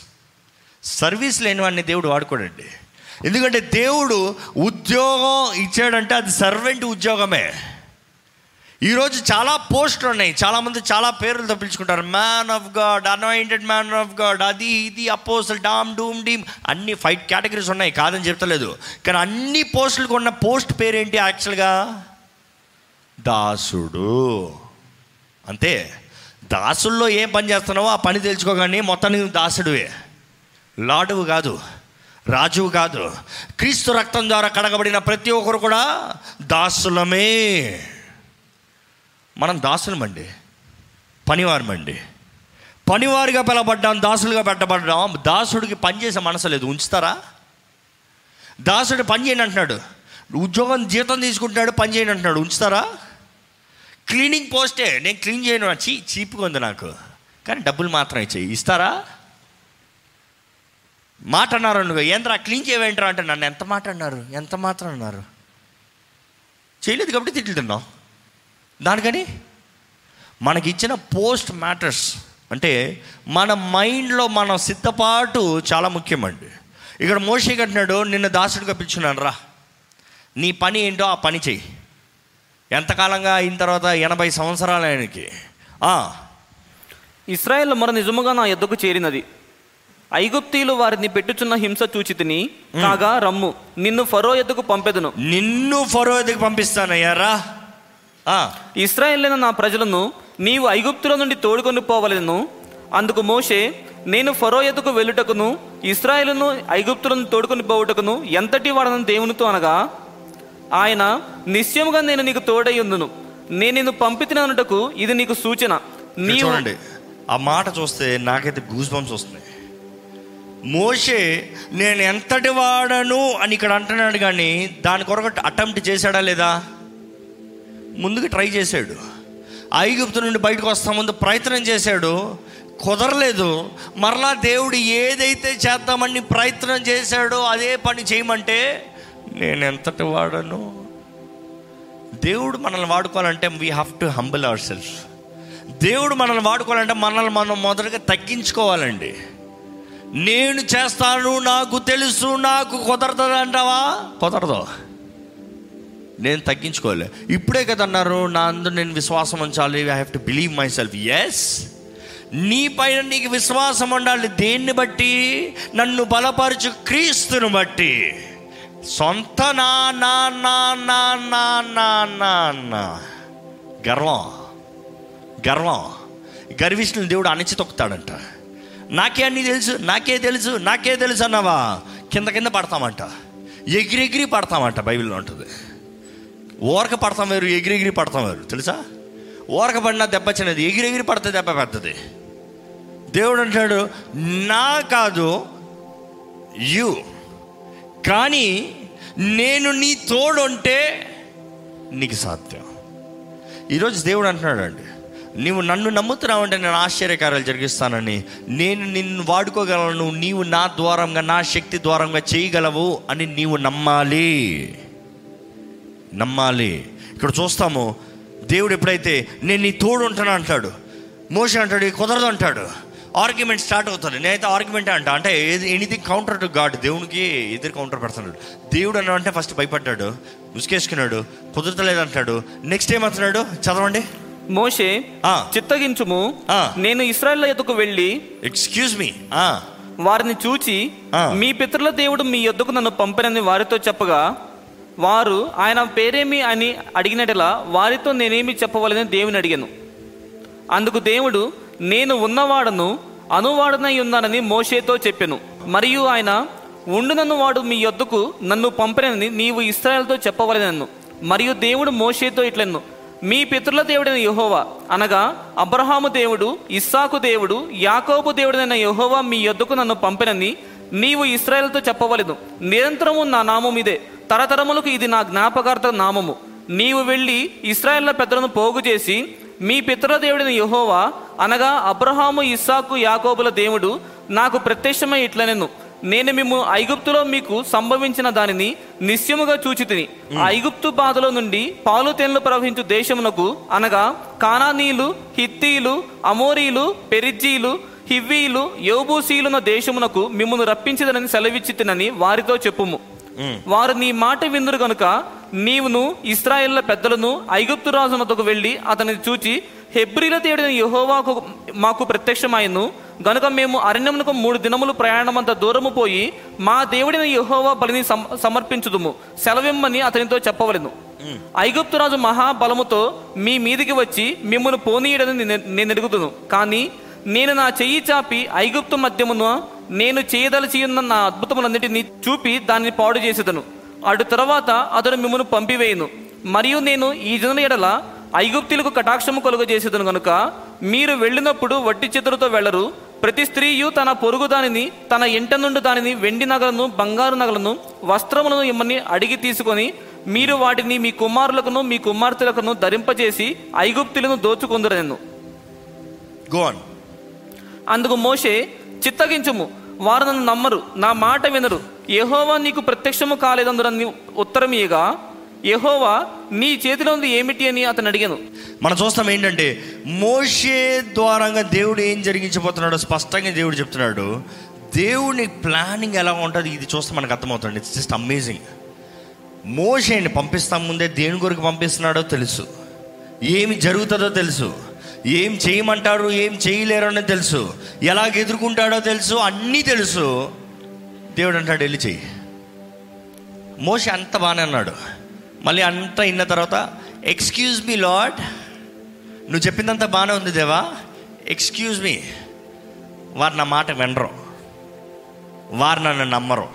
service లేని వాడిని దేవుడు వాడుకోడండి. ఎందుకంటే దేవుడు ఉద్యోగం ఇచ్చాడంటే అది సర్వెంట్ ఉద్యోగమే. ఈరోజు చాలా పోస్టులు ఉన్నాయి. చాలామంది చాలా పేర్లతో పిలుచుకుంటారు. Man of God anointed man of God అది ఇది అపోసల్ డామ్ డూమ్ డీమ్ అన్ని ఫైట్ కేటగిరీస్ ఉన్నాయి. కాదని చెప్తలేదు. కానీ అన్ని పోస్టులకు ఉన్న పోస్ట్ పేరేంటి యాక్చువల్గా దాసుడు. అంతే. దాసుల్లో ఏం పని చేస్తున్నావో ఆ పని తెలుసుకోగానే మొత్తానికి దాసుడువే. లాడువు కాదు. రాజువు కాదు. క్రీస్తు రక్తం ద్వారా కడగబడిన ప్రతి ఒక్కరు కూడా దాసులమే. మనం దాసులమండి. పనివారమండి. పనివారిగా పిలబడ్డాం దాసులుగా పెట్టబడ్డాం దాసుడికి పనిచేసే మనసు లేదు ఉంచుతారా? దాసుడు పని చేయని అంటున్నాడు. ఉద్యోగం జీతం తీసుకుంటున్నాడు పని చేయని అంటున్నాడు ఉంచుతారా? క్లీనింగ్ పోస్టే నేను క్లీన్ చేయను చీ చీప్గా ఉంది నాకు. కానీ డబ్బులు మాత్రం ఇచ్చేయి ఇస్తారా? మాట అన్నారు నువ్వు ఏంద్రా క్లీన్ చేయవేంట్రా? అంటే నన్ను ఎంత మాట అన్నారు? ఎంత మాత్రం అన్నారు? చేయలేదు కాబట్టి తిట్లు తిన్నావు దానికని మనకి ఇచ్చిన పోస్ట్ మ్యాటర్స్. అంటే మన మైండ్లో మన సిద్ధపాటు చాలా ముఖ్యమండి. ఇక్కడ మోషే అంటున్నాడు నిన్ను దాసుడిగా పిలుచున్నాను రా. నీ పని ఏంటో ఆ పని చెయ్యి. ఎంతకాలంగా అయిన తర్వాత ఎనభై సంవత్సరాలు ఆయనకి. ఆ, ఇస్రాయేల్ మొర నిజముగా నా యొద్దకు చేరినది. ఐగుప్తీయులు వారిని పెట్టుచున్న హింస చూచి తిని కాగా రమ్ము నిన్ను ఫరో ఎద్దుకు పంపెదను. నిన్ను ఫరో ఎదుగు పంపిస్తానయ్యా ఇస్రాయేలైన నా ప్రజలను నీవు ఐగుప్తుల నుండి తోడుకొని పోవలను. అందుకు మోషే నేను ఫరో ఎద్దుకు వెళ్ళుటకును ఇస్రాయేలును ఐగుప్తులను తోడుకొని పోవుటకును ఎంతటి వాడను దేవునితో అనగా ఆయన నిశ్చయముగా నేను నీకు తోడై ఉందును నేను నిన్ను పంపితిన అనుటకు ఇది నీకు సూచన. నీవు చూడండి ఆ మాట చూస్తే నాకైతే గూస్ బంప్స్ వస్తున్నాయి. మోషే నేను ఎంతటి వాడను అని ఇక్కడ అంటున్నాడు కానీ దాని కొరకు అటెంప్ట్ చేశాడా లేదా? ముందుకు ట్రై చేశాడు. ఐగుప్తు నుండి బయటకు వస్తా ముందు ప్రయత్నం చేశాడు. కుదరలేదు. మరలా దేవుడు ఏదైతే చేద్దామని ప్రయత్నం చేశాడో అదే పని చేయమంటే నేను ఎంతటి వాడను? దేవుడు మనల్ని వాడుకోవాలంటే we have to humble our self దేవుడు మనల్ని వాడుకోవాలంటే మనల్ని మనం మొదటగా తగ్గించుకోవాలండి. నేను చేస్తాను నాకు తెలుసు నాకు కుదరదు అంటావా? కుదరదు. నేను తగ్గించుకోలే. ఇప్పుడే కదా అన్నారు నా అందరు నేను విశ్వాసం ఉంచాలి I have to believe my self yes నీ పైన నీకు విశ్వాసం ఉండాలి దేన్ని బట్టి? నన్ను బలపరచు క్రీస్తుని బట్టి. సొంత నా నా నా నా నా నా నా నా. గర్వం. గర్వం. గర్విష్ఠుని దేవుడు అణచి తొక్కుతాడంట నాకే అన్నీ తెలుసు నాకే తెలుసు నాకే తెలుసు అన్నావా? కింద కింద పడతామంట. ఎగిరి ఎగిరి పడతామంట బైబిల్లో ఉంటుంది. ఓరక పడతాం వేరు ఎగిరెగిరి పడతాం వేరు. తెలుసా? ఓరక పడినా దెబ్బ చిన్నది ఎగిరెగిరి పడితే దెబ్బ పెద్దది. దేవుడు అంటాడు నా కాదు యు. కానీ నేను నీ తోడుంటే నీకు సాధ్యం. ఈరోజు దేవుడు అంటున్నాడు అండి నీవు నన్ను నమ్ముతున్నావంటే నేను ఆశ్చర్యకార్యాలు జరిగిస్తానని. నేను నిన్ను వాడుకోగలను నీవు నా ద్వారంగా నా శక్తి ద్వారంగా చేయగలవు అని నీవు నమ్మాలి. నమ్మాలి. ఇక్కడ చూస్తాము దేవుడు ఎప్పుడైతే నేను నీ తోడు ఉంటాను అంటాడు. మోషన్ అంటాడు "ఇది కుదరదు అంటాడు. ఆర్గ్యుమెంట్ స్టార్ట్ అవుతుంది. నేనైతే ఆర్గ్యుమెంట్ అంట. అంటే ఎనీథింగ్ కౌంటర్ టు గాడ్ దేవునికి ఎదురు కౌంటర్ పెడుతున్నాడు దేవుడు అన్న అంటే ఫస్ట్ భయపడ్డాడు. ఉసుకేసుకున్నాడు. కుదరతలేదు అంటాడు. నెక్స్ట్ ఏమంటున్నాడు చదవండి. మోషే. చిత్తగించుము. నేను ఇస్రాయేల్ ఎద్దుకు వెళ్ళి ఎక్స్క్యూజ్ మీ వారిని చూచి. మీ పితరుల దేవుడు మీ యొద్దకు నన్ను పంపినని వారితో చెప్పగా వారు ఆయన పేరేమి అని అడిగినట్లా వారితో నేనేమి చెప్పవలని దేవుని అడిగాను. అందుకు దేవుడు నేను ఉన్నవాడను అనువాడనై ఉన్నానని మోషేతో చెప్పాను. మరియు ఆయన ఉండునన్ను వాడు మీ యొద్దకు నన్ను పంపినని నీవు ఇస్రాయల్తో చెప్పవలనన్ను. మరియు దేవుడు మోషేతో ఇట్లెన్ను మీ పితరుల దేవుడైన యహోవా అనగా అబ్రహాము దేవుడు ఇస్సాకు దేవుడు యాకోబు దేవుడైన యహోవా మీ యొద్దకు నన్ను పంపినని నీవు ఇస్రాయల్తో చెప్పవలెను. నిరంతరము నా నామం ఇదే. తరతరములకు ఇది నా జ్ఞాపకార్థ నామము. నీవు వెళ్ళి ఇస్రాయేళ్ళ పెద్దలను పోగు చేసి మీ పితరుల దేవుడైన యెహోవా అనగా అబ్రహాము ఇస్సాకు యాకోబుల దేవుడు నాకు ప్రత్యక్షమై ఇట్లనెను. నేను మేము ఐగుప్తులో మీకు సంభవించిన దానిని నిశ్చయముగా చూచి తిని ఐగుప్తు బాధలో నుండి పాలు తేనెలు ప్రవహించు దేశమునకు అనగా కానానీయులు హిత్తీలు అమోరీలు పెరిజ్జీలు హివ్వీలు యోబూసీలున్న దేశమునకు మిమ్మల్ని రప్పించదనని సెలవిచ్చి తినని వారితో చెప్పుము. వారు నీ మాట విందురు కనుక నీవును ఇస్రాయేళ్ళ పెద్దలను ఐగుప్తు రాజునతకు వెళ్ళి అతనిని చూచి హెబ్రిల దేవుడైన యెహోవాకు మాకు ప్రత్యక్షమాయను. గనుక మేము అరణ్యమునకు మూడు దినములు ప్రయాణమంత దూరము పోయి మా దేవుడైన యెహోవా బలిని సమ- సమర్పించుదుము. సెలవిమ్మని అతనితో చెప్పవలెను. ఐగుప్తు రాజు మహాబలముతో మీ మీదికి వచ్చి మిమ్మల్ని పోనీయడని నేను- ఎరుగుదును. కానీ నేను నా చెయ్యి చాపి ఐగుప్తు మధ్యమున నేను చేయదలచి ఉన్న నా అద్భుతములన్నిటినీ చూపి దానిని పాడు చేసేదను. అటు తర్వాత అతడు మిమ్మల్ని పంపివేయును. మరియు నేను ఈ జనుల ఎడల ఐగుప్తులకు కటాక్షము కలుగజేసేదను కనుక మీరు వెళ్ళినప్పుడు వట్టి చేతులతో వెళ్ళరు. ప్రతి స్త్రీయు తన పొరుగు దానిని తన ఇంట నుండి దానిని వెండి నగలను బంగారు నగలను వస్త్రములను ఇమ్మని అడిగి తీసుకొని మీరు వాటిని మీ కుమారులకును మీ కుమార్తెలకును ధరింపజేసి ఐగుప్తులను దోచుకొందురనెను. గోన్ అందుకు మోషే చిత్తగించుము. వారు నన్ను నమ్మరు నా మాట వినరు. యహోవా నీకు ప్రత్యక్షము కాలేదందు ఉత్తరం ఇయగా యెహోవా నీ చేతిలో ఉంది ఏమిటి అని అతను అడిగాను. మనం చూస్తాం ఏంటంటే మోషే ద్వారంగా దేవుడు ఏం జరిగించబోతున్నాడో స్పష్టంగా దేవుడు చెప్తున్నాడు. దేవుని ప్లానింగ్ ఎలా ఉంటుంది ఇది చూస్తే మనకు అర్థమవుతుంది. ఇట్స్ జస్ట్ అమేజింగ్ మోషేని పంపిస్తాం ముందే దేని కొరకు పంపిస్తున్నాడో తెలుసు. ఏమి జరుగుతుందో తెలుసు. ఏం చేయమంటారు ఏం చేయలేరు అని తెలుసు. ఎలాగ ఎదుర్కొంటాడో తెలుసు అన్నీ తెలుసు. దేవుడు అంటాడు వెళ్ళి చెయ్యి. మోషే అంత బాగానే అన్నాడు. మళ్ళీ అంతా ఇన్న తర్వాత ఎక్స్క్యూజ్ మీ లాడ్ నువ్వు చెప్పిందంతా బాగానే ఉంది దేవా. ఎక్స్క్యూజ్ మీ వారు నా మాట వినరు. వారు నన్ను నమ్మరు.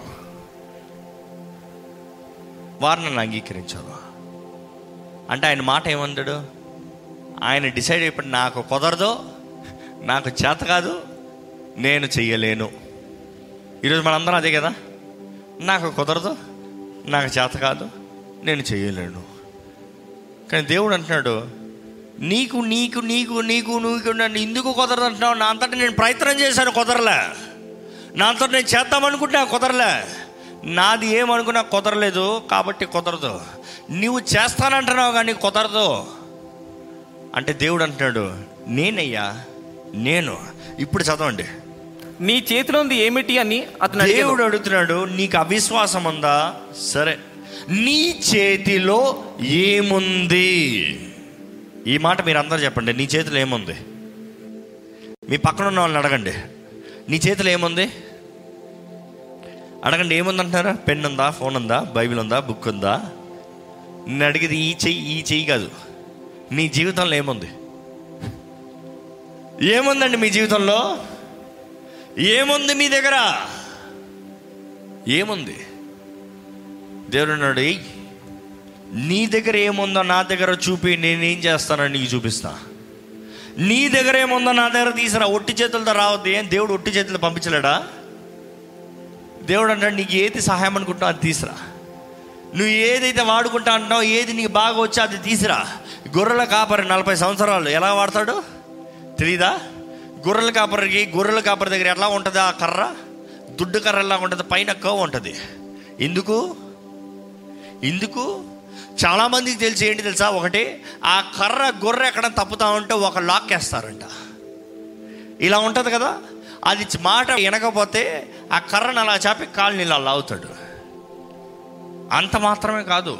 వారు నన్ను అంగీకరించరు. అంటే ఆయన మాట ఏమంటాడు? ఆయన డిసైడ్ అయిపోయి నాకు కుదరదు నాకు చేత కాదు నేను చెయ్యలేను. ఈరోజు మనందరం అదే కదా? నాకు కుదరదు నాకు చేత కాదు నేను చేయలేను కానీ దేవుడు అంటున్నాడు నీకు నీకు నీకు నీకు నీకు నన్ను ఎందుకు కుదరదు అంటున్నావు? నా అంతటా నేను ప్రయత్నం చేశాను కుదరలే. నా అంతటా నేను చేద్దామనుకుంటే కుదరలే. నాది ఏమనుకున్నా కుదరలేదు కాబట్టి కుదరదు. నువ్వు చేస్తానంటున్నావు కానీ కుదరదు. అంటే దేవుడు అంటున్నాడు నేనయ్యా నేను. ఇప్పుడు చదవండి. నీ చేతిలో ఉంది ఏమిటి? అని అతను దేవుడు అడుగుతున్నాడు నీకు అవిశ్వాసం ఉందా? సరే. నీ చేతిలో ఏముంది? ఈ మాట మీరు అందరూ చెప్పండి నీ చేతిలో ఏముంది? మీ పక్కన ఉన్న వాళ్ళని అడగండి నీ చేతిలో ఏముంది? అడగండి ఏముంది అంటున్నారా పెన్ ఉందా ఫోన్ ఉందా బైబిల్ ఉందా బుక్ ఉందా నేను అడిగేది ఈ చెయ్యి ఈ చెయ్యి కాదు. మీ జీవితంలో ఏముంది? ఏముందండి మీ జీవితంలో? ఏముంది మీ దగ్గర? ఏముంది? దేవుడు అన్నాడు నీ దగ్గర ఏముందో నా దగ్గర చూపి నేనేం చేస్తానని నీకు చూపిస్తా. నీ దగ్గర ఏముందో నా దగ్గర తీసురా ఒట్టి చేతులతో రావద్దు. ఏం దేవుడు ఒట్టి చేతులు పంపించలేడా? దేవుడు అంటాడు నీకు ఏది సహాయం అనుకుంటావు అది తీసురా. నువ్వు ఏదైతే వాడుకుంటా అంటున్నావు ఏది నీకు బాగా వచ్చా అది తీసురా. గొర్రెల కాపరి నలభై సంవత్సరాలు. ఎలా వాడతాడు? తెలీదా? గొర్రెల కాపరికి గొర్రెల కాపరి దగ్గర ఎలా ఉంటుంది ఆ కర్ర? దుడ్డు కర్ర ఎలా ఉంటుంది పైన కవ్ ఉంటుంది. ఎందుకు? ఎందుకు? చాలామందికి తెలిసి ఏంటి తెలుసా? ఒకటి ఆ కర్ర గొర్రె ఎక్కడ తప్పుతా ఉంటే ఒక లాక్ వేస్తారంట. ఇలా ఉంటుంది కదా? అది మాట వినకపోతే ఆ కర్రను అలా చాపి కాలు నీళ్ళు అలా అవుతాడు అంత మాత్రమే కాదు.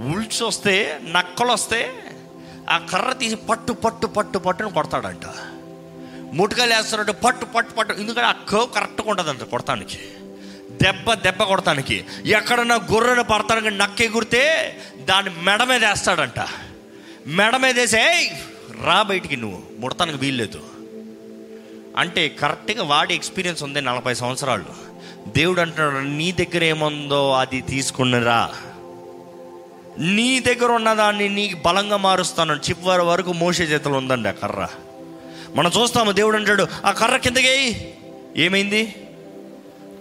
ఉల్చి వస్తే నక్కలు వస్తే ఆ కర్ర తీసి పట్టు పట్టు పట్టు పట్టును కొడతాడంట. ముట్టుకలు వేస్తున్నట్టు పట్టు పట్టు పట్టు. ఎందుకంటే ఆ కర్వ్ కరెక్ట్గా ఉండదంట కొడతానికి. దెబ్బ దెబ్బ కొడతానికి. ఎక్కడన్నా గొర్రెను పడతానికి నక్క ఎగురితే దాన్ని మెడ మీద వేస్తాడంట. మెడ మీద వేసే రా బయటికి నువ్వు. ముడతానికి వీల్లేదు. అంటే కరెక్ట్గా వాడి ఎక్స్పీరియన్స్ ఉంది నలభై సంవత్సరాలు. దేవుడు అంటున్నాడు నీ దగ్గర ఏముందో అది తీసుకున్నరా నీ దగ్గర ఉన్నదాన్ని నీకు బలంగా మారుస్తాను. చివరి వరకు మోసే చేతులు ఉందండి ఆ కర్ర. మనం చూస్తాము దేవుడు అంటాడు ఆ కర్ర కిందకి ఏమైంది?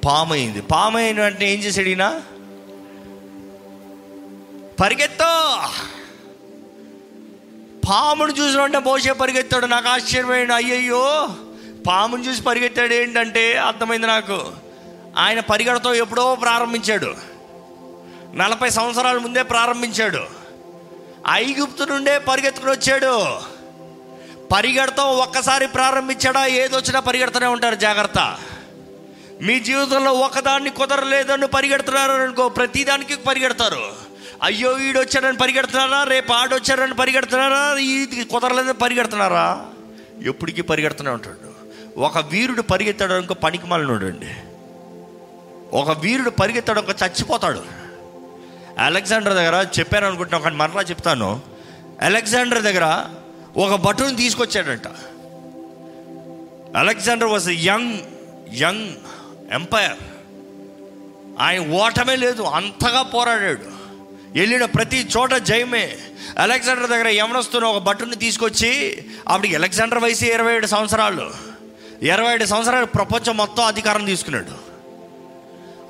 పామైంది. పామైన వెంటనే ఏం చేశాడు ఈయన? పరిగెత్తో! పామును చూసిన వెంటనే మోసే పరిగెత్తాడు. నాకు ఆశ్చర్యమైన అయ్యయ్యో! పామును చూసి పరిగెత్తాడు ఏంటంటే అర్థమైంది నాకు. ఆయన పరిగెడతో ఎప్పుడో ప్రారంభించాడు. నలభై సంవత్సరాల ముందే ప్రారంభించాడు. ఐగుప్తు నుండే పరిగెత్తుకుని వచ్చాడు. పరిగెడతాం ఒక్కసారి ప్రారంభించాడా? ఏదొచ్చినా పరిగెడుతూనే ఉంటారు జాగ్రత్త. మీ జీవితంలో ఒకదాన్ని కుదరలేదని పరిగెడుతున్నారు అనుకో ప్రతిదానికి పరిగెడతారు. అయ్యో వీడు వచ్చాడని పరిగెడుతున్నారా? రేపు ఆడొచ్చారని పరిగెడుతున్నారా? ఇది కుదరలేదని పరిగెడుతున్నారా? ఎప్పటికీ పరిగెడుతూనే ఉంటాడు. ఒక వీరుడు పరిగెత్తాడు అనుకో పనికి మాలినోడు ఒక వీరుడు పరిగెత్తాడు ఒక చచ్చిపోతాడు. అలెగ్జాండర్ దగ్గర చెప్పాను అనుకుంటున్నాను కానీ మరలా చెప్తాను. అలెగ్జాండర్ దగ్గర ఒక భటుని తీసుకొచ్చాడంట. Alexander was young young empire ఆయన ఓటమే లేదు అంతగా పోరాడాడు. వెళ్ళిన ప్రతి చోట జయమే. అలెగ్జాండర్ దగ్గర యమనస్తున్న ఒక భటుని తీసుకొచ్చి అప్పటికి అలెగ్జాండర్ వయసు ఇరవై ఏడు సంవత్సరాలు. ఇరవై ఏడు సంవత్సరాలు ప్రపంచం మొత్తం అధికారం తీసుకున్నాడు.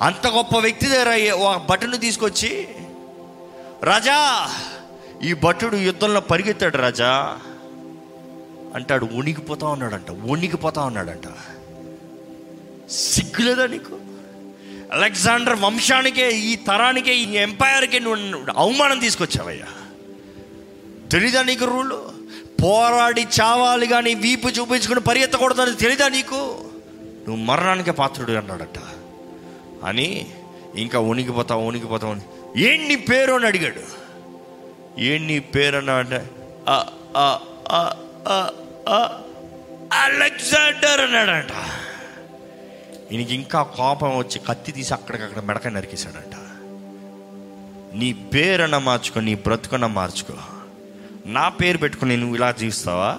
అంత గొప్ప వ్యక్తి దగ్గర ఒక భటుని తీసుకొచ్చి రాజా ఈ భటుడు యుద్ధంలో పరిగెత్తాడు రాజా. అంటాడు ఉణికిపోతా ఉన్నాడంట ఉణికిపోతా ఉన్నాడంట. సిగ్గులేదా నీకు? అలెగ్జాండర్ వంశానికే ఈ తరానికే ఈ ఎంపైర్కే నువ్వు అవమానం తీసుకొచ్చావయ్యా. తెలీదా నీకు రూలు? పోరాడి చావాలి కానీ వీపు చూపించుకుని పరిగెత్తకూడదని తెలీదా నీకు? నువ్వు మరణానికే పాత్రుడు అన్నాడట. అని ఇంకా ఉనికిపోతావు ఉనికిపోతావు అని ఏం నీ పేరు అని అడిగాడు. ఏం నీ పేరు అని అంటే అలెగ్జాండర్ అన్నాడంట. ఈయనకి ఇంకా కోపం వచ్చి కత్తి తీసి అక్కడికక్కడ మెడక నరికేశాడంట. నీ పేరన్నా మార్చుకో నీ బ్రతుకన్న మార్చుకో. నా పేరు పెట్టుకుని నువ్వు ఇలా జీవిస్తావా?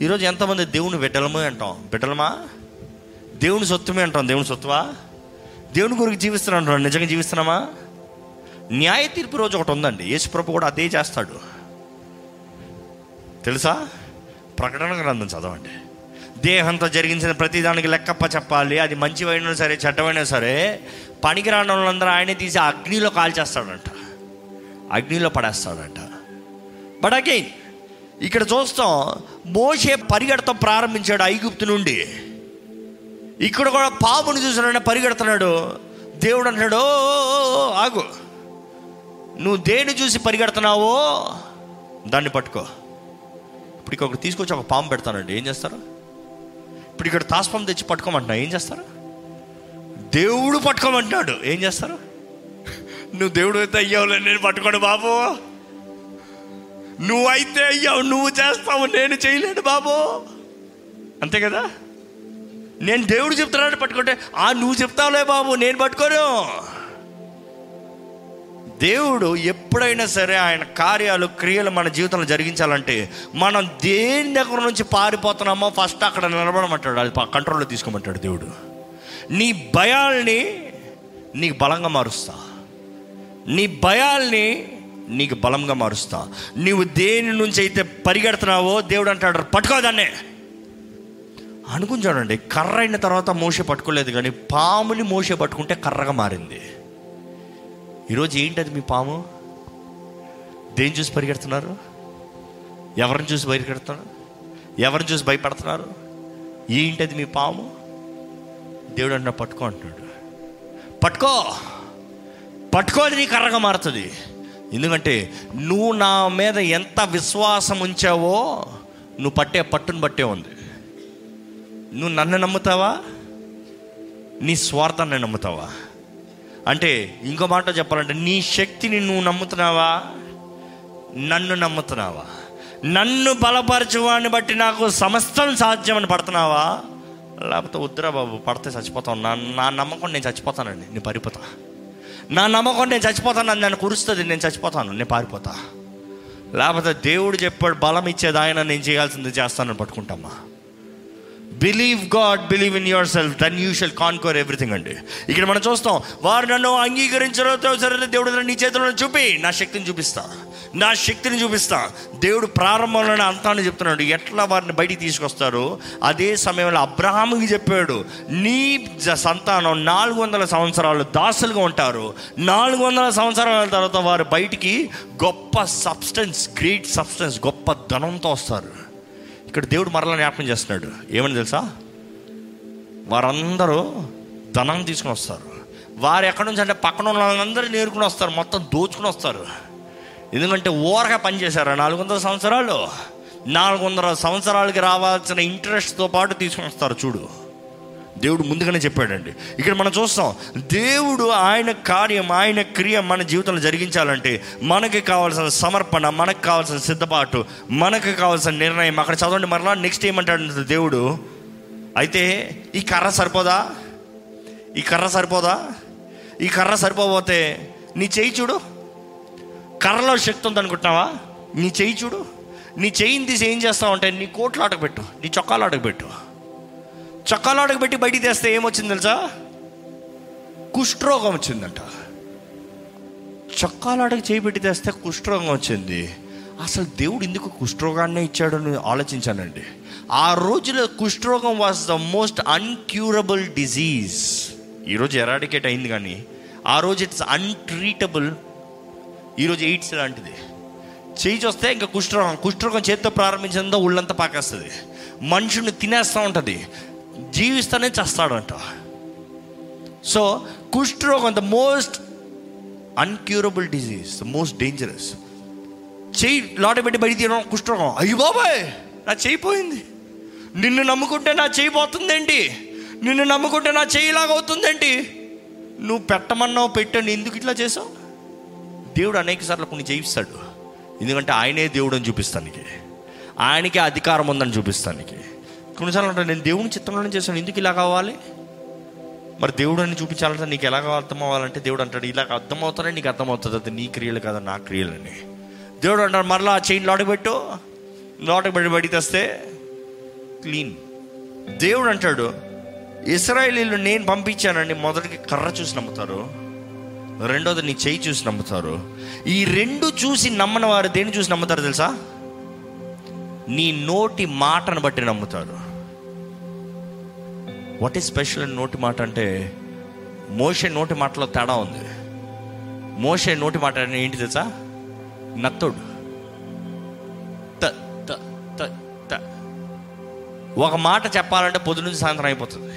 ఈరోజు ఎంతమంది దేవుని బిడ్డలమే అంటాం. బిడ్డలమా? దేవుని సొత్తుమే అంటాం. దేవుని సొత్తువా? దేవుని గురించి జీవిస్తున్నాం నిజంగా జీవిస్తున్నామా? న్యాయ తీర్పు రోజు ఒకటి ఉందండి. యేసుప్రభు కూడా అదే చేస్తాడు. తెలుసా? ప్రకటన గ్రంథం చదవండి. దేహంతో జరిగించిన ప్రతిదానికి లెక్కప్ప చెప్పాలి. అది మంచివైనా సరే చెడ్డమైనా సరే పనికిరాని వాళ్ళందరూ ఆయనే తీసి అగ్నిలో కాల్చేస్తాడంట. అగ్నిలో పడేస్తాడంట. బట్ అగైన్ ఇక్కడ చూస్తాం మోసే పరిగెడతాం ప్రారంభించాడు ఐగుప్తు నుండి. ఇక్కడ కూడా పాముని చూసినా పరిగెడుతున్నాడు. దేవుడు అంటాడు ఆగు. నువ్వు దేని చూసి పరిగెడుతున్నావో దాన్ని పట్టుకో. ఇప్పుడు ఇక్కడ ఒకటి తీసుకొచ్చి ఒక పాము పెడతానండి. ఏం చేస్తారు? ఇప్పుడు ఇక్కడ తాస్పాం తెచ్చి పట్టుకోమంటున్నా. ఏం చేస్తారు? దేవుడు పట్టుకోమంటున్నాడు. ఏం చేస్తారు? నువ్వు దేవుడు అయితే అయ్యావులే నేను పట్టుకోడు బాబు. నువ్వైతే అయ్యావు నువ్వు చేస్తావు నేను చేయలేను బాబు. అంతే కదా? నేను దేవుడు చెప్తున్నాడు పట్టుకుంటే ఆ నువ్వు చెప్తావులే బాబు నేను పట్టుకోను. దేవుడు ఎప్పుడైనా సరే ఆయన కార్యాలు క్రియలు మన జీవితంలో జరిగించాలంటే మనం దేని దగ్గర నుంచి పారిపోతున్నామో ఫస్ట్ అక్కడ నిలబడమంటాడు. అది కంట్రోల్లో తీసుకోమంటాడు దేవుడు. నీ భయాల్ని నీకు బలంగా మారుస్తా. నీ భయాల్ని నీకు బలంగా మారుస్తా. నీవు దేని నుంచి అయితే పరిగెడుతున్నావో దేవుడు అంటాడు పట్టుకో దాన్నే. అనుకుని చూడండి కర్ర అయిన తర్వాత మోసే పట్టుకోలేదు కానీ పాముని మోసే పట్టుకుంటే కర్రగా మారింది. ఈరోజు ఏంటది మీ పాము? దేని చూసి పరిగెడుతున్నారు? ఎవరిని చూసి పరిగెడుతున్నారు? ఎవరిని చూసి భయపడుతున్నారు? ఏంటది మీ పాము? దేవుడు అన్న పట్టుకో అంటున్నాడు. పట్టుకో! పట్టుకో అది నీ కర్రగా మారుతుంది. ఎందుకంటే నువ్వు నా మీద ఎంత విశ్వాసం ఉంచావో నువ్వు పట్టే పట్టును బట్టే ఉంది. నువ్వు నన్ను నమ్ముతావా? నీ స్వార్థాన్ని నమ్ముతావా? అంటే ఇంకో మాట చెప్పాలంటే నీ శక్తిని నువ్వు నమ్ముతున్నావా? నన్ను నమ్ముతున్నావా? నన్ను బలపరచువాన్ని బట్టి నాకు సమస్తం సాధ్యమని పడుతున్నావా? లేకపోతే వద్దురా బాబు పడితే చచ్చిపోతాను నా నా నమ్మకం నేను చచ్చిపోతానండి నేను పారిపోతా. నా నమ్మకం నేను చచ్చిపోతాను నన్ను కురుస్తుంది నేను చచ్చిపోతాను నేను పారిపోతా. లేకపోతే దేవుడు చెప్పాడు బలం ఇచ్చేది ఆయన నేను చేయాల్సింది చేస్తానని పట్టుకుంటామా? Believe God believe in your self then you shall conquer everything అండి ఇక్కడ మనం చూస్తాం వారు నన్ను అంగీకరించడంతో సరే దేవుడు నీ చేతిలో చూపి నా శక్తిని చూపిస్తా. నా శక్తిని చూపిస్తా. దేవుడు ప్రారంభంలోనే అంతాన్ని చెప్తున్నాడు ఎట్లా వారిని బయటికి తీసుకొస్తారు అదే సమయంలో అబ్రహాముకి చెప్పాడు నీ జ- సంతానం నాలుగు వందల సంవత్సరాలు దాసులుగా ఉంటారు. నాలుగు వందల సంవత్సరాల తర్వాత వారు బయటికి గొప్ప సబ్స్టెన్స్ గ్రేట్ సబ్స్టెన్స్ గొప్ప ధనంతో వస్తారు. ఇక్కడ దేవుడు మరలా జ్ఞాపకం చేస్తున్నాడు. ఏమని తెలుసా? వారందరూ ధనం తీసుకుని వస్తారు. వారు ఎక్కడి నుంచి అంటే పక్కన ఉన్న వాళ్ళందరూ నేర్చుకుని వస్తారు. మొత్తం దోచుకుని వస్తారు. ఎందుకంటే ఊరగా పనిచేశారు నాలుగు వందల సంవత్సరాలు. నాలుగు వందల సంవత్సరాలకి రావాల్సిన ఇంట్రెస్ట్తో పాటు తీసుకుని వస్తారు. చూడు. దేవుడు ముందుగానే చెప్పాడండి. ఇక్కడ మనం చూస్తాం దేవుడు ఆయన కార్యం ఆయన క్రియ మన జీవితంలో జరిగించాలంటే మనకి కావాల్సిన సమర్పణ మనకు కావాల్సిన సిద్ధపాటు మనకు కావాల్సిన నిర్ణయం. అక్కడ చదవండి మరలా నెక్స్ట్ ఏమంటాడు దేవుడు అయితే ఈ కర్ర సరిపోదా? ఈ కర్ర సరిపోదా? ఈ కర్ర సరిపోతే నీ చేయి చూడు. కర్రలో శక్తి ఉందనుకుంటున్నావా? నీ చేయి చూడు. నీ చేయిని తీసి ఏం చేస్తావు అంటే నీ కోట్లు ఆటకు పెట్టు నీ చొక్కాలు ఆటకు పెట్టు. చొక్కాలు పెట్టి బయటికి తెస్తే ఏమొచ్చింది తెలుసా? కుష్ఠరోగం వచ్చిందంట. చొక్కాలు ఆటకు చేయి పెట్టి తెస్తే కుష్ఠరోగం వచ్చింది. అసలు దేవుడు ఎందుకు కుష్ఠరోగాన్నే ఇచ్చాడని ఆలోచించానండి. ఆ రోజులో కుష్ఠరోగం was the most incurable disease ఈరోజు ఎరాడికేట్ అయింది కానీ ఆ రోజు ఇట్స్ అన్ట్రీటబుల్ ఈరోజు ఎయిడ్స్ లాంటిది. చేయి చూస్తే ఇంకా కుష్ఠరోగం కుష్ఠరోగం చేతితో ప్రారంభించిందో ఒళ్ళంతా పాకేస్తుంది. మనుషుని తినేస్తూ ఉంటుంది. జీవిస్తానే చేస్తాడంట. సో కుష్ఠరోగం the most incurable disease the most dangerous చెయ్యి లోట పెట్టి బయట తీయడం కుష్ఠరోగం. అయ్యి బాబాయ్ నా చేయిపోయింది నిన్ను నమ్ముకుంటే నా చెయ్యి పోతుందేంటి? నిన్ను నమ్ముకుంటే నా చేయిలాగా అవుతుందేంటి? నువ్వు పెట్టమన్నావు పెట్టండి ఎందుకు ఇట్లా చేసావు? దేవుడు అనేక సార్లు కొన్ని చేయిస్తాడు ఎందుకంటే ఆయనే దేవుడు అని చూపిస్తానికి. ఆయనకే అధికారం ఉందని చూపిస్తానికి. కొన్నిసార్లు అంటే నేను దేవుని చిత్రంలోనే చేశాను. ఎందుకు ఇలా కావాలి? మరి దేవుడు అని చూపించాలంటే నీకు ఎలాగ అర్థం అవ్వాలంటే దేవుడు అంటాడు ఇలా అర్థమవుతానే నీకు అర్థమవుతుంది. అది నీ క్రియలు కదా నా క్రియలని. దేవుడు అంటాడు మరలా ఆ చైన్ లోటకు పెట్టు. లోటకు పెట్టి బడికి తెస్తే క్లీన్ దేవుడు అంటాడు ఇస్రాయలీలు నేను పంపించానండి మొదటికి కర్ర చూసి నమ్ముతారు. రెండోది నీ చేయి చూసి నమ్ముతారు. ఈ రెండు చూసి నమ్మని వారు దేన్ని చూసి నమ్ముతారు తెలుసా? నీ నోటి మాటను బట్టి నమ్ముతారు. వాట్ ఈస్ స్పెషల్ నోటి మాట అంటే మోసే నోటి మాటలో తేడా ఉంది. మోసే నోటి మాట ఏంటి తెలుసా? నత్తోడు. త త త త. ఒక మాట చెప్పాలంటే పొద్దు నుంచి సాయంత్రం అయిపోతుంది.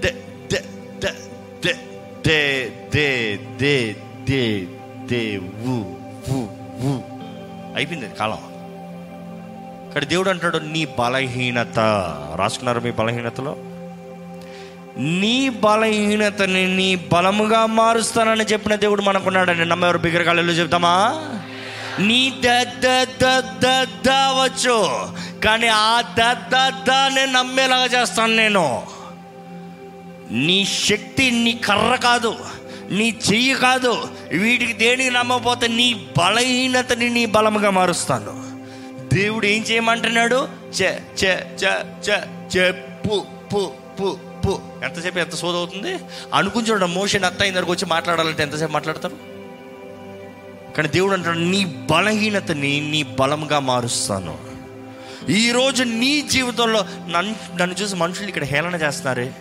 దే దే దే దే దే దే దే దే దే వు వు వు. అయిపోయింది కాలం. ఇక్కడ దేవుడు అంటాడు నీ బలహీనత రాసుకున్నారు మీ బలహీనతలో? నీ బలహీనతని నీ బలముగా మారుస్తానని చెప్పిన దేవుడు మనకున్నాడని నమ్మేవారు బిగ్గరగాళ్ళు చెప్తామా? నీ దద్ద వచ్చు కానీ ఆ దద్దాన్ని నమ్మేలాగా చేస్తాను నేను. నీ శక్తి నీ కర్ర కాదు నీ చెయ్యి కాదు వీటికి దేనికి నమ్మకపోతే నీ బలహీనతని నీ బలముగా మారుస్తాను. దేవుడు ఏం చేయమంటున్నాడు? చె చె చె చె చెప్పు పు పు పు ఎంతసేపు ఎంత సోద అవుతుంది? అనుకుని చూడండి మోషన్ అత్త దగ్గరకు వచ్చి మాట్లాడాలంటే ఎంతసేపు మాట్లాడతారు? కానీ దేవుడు అంటాడు నీ బలహీనతని నీ బలంగా మారుస్తాను. ఈరోజు నీ జీవితంలో నన్ను నన్ను చూసి మనుషులు ఇక్కడ హేళన చేస్తున్నారే?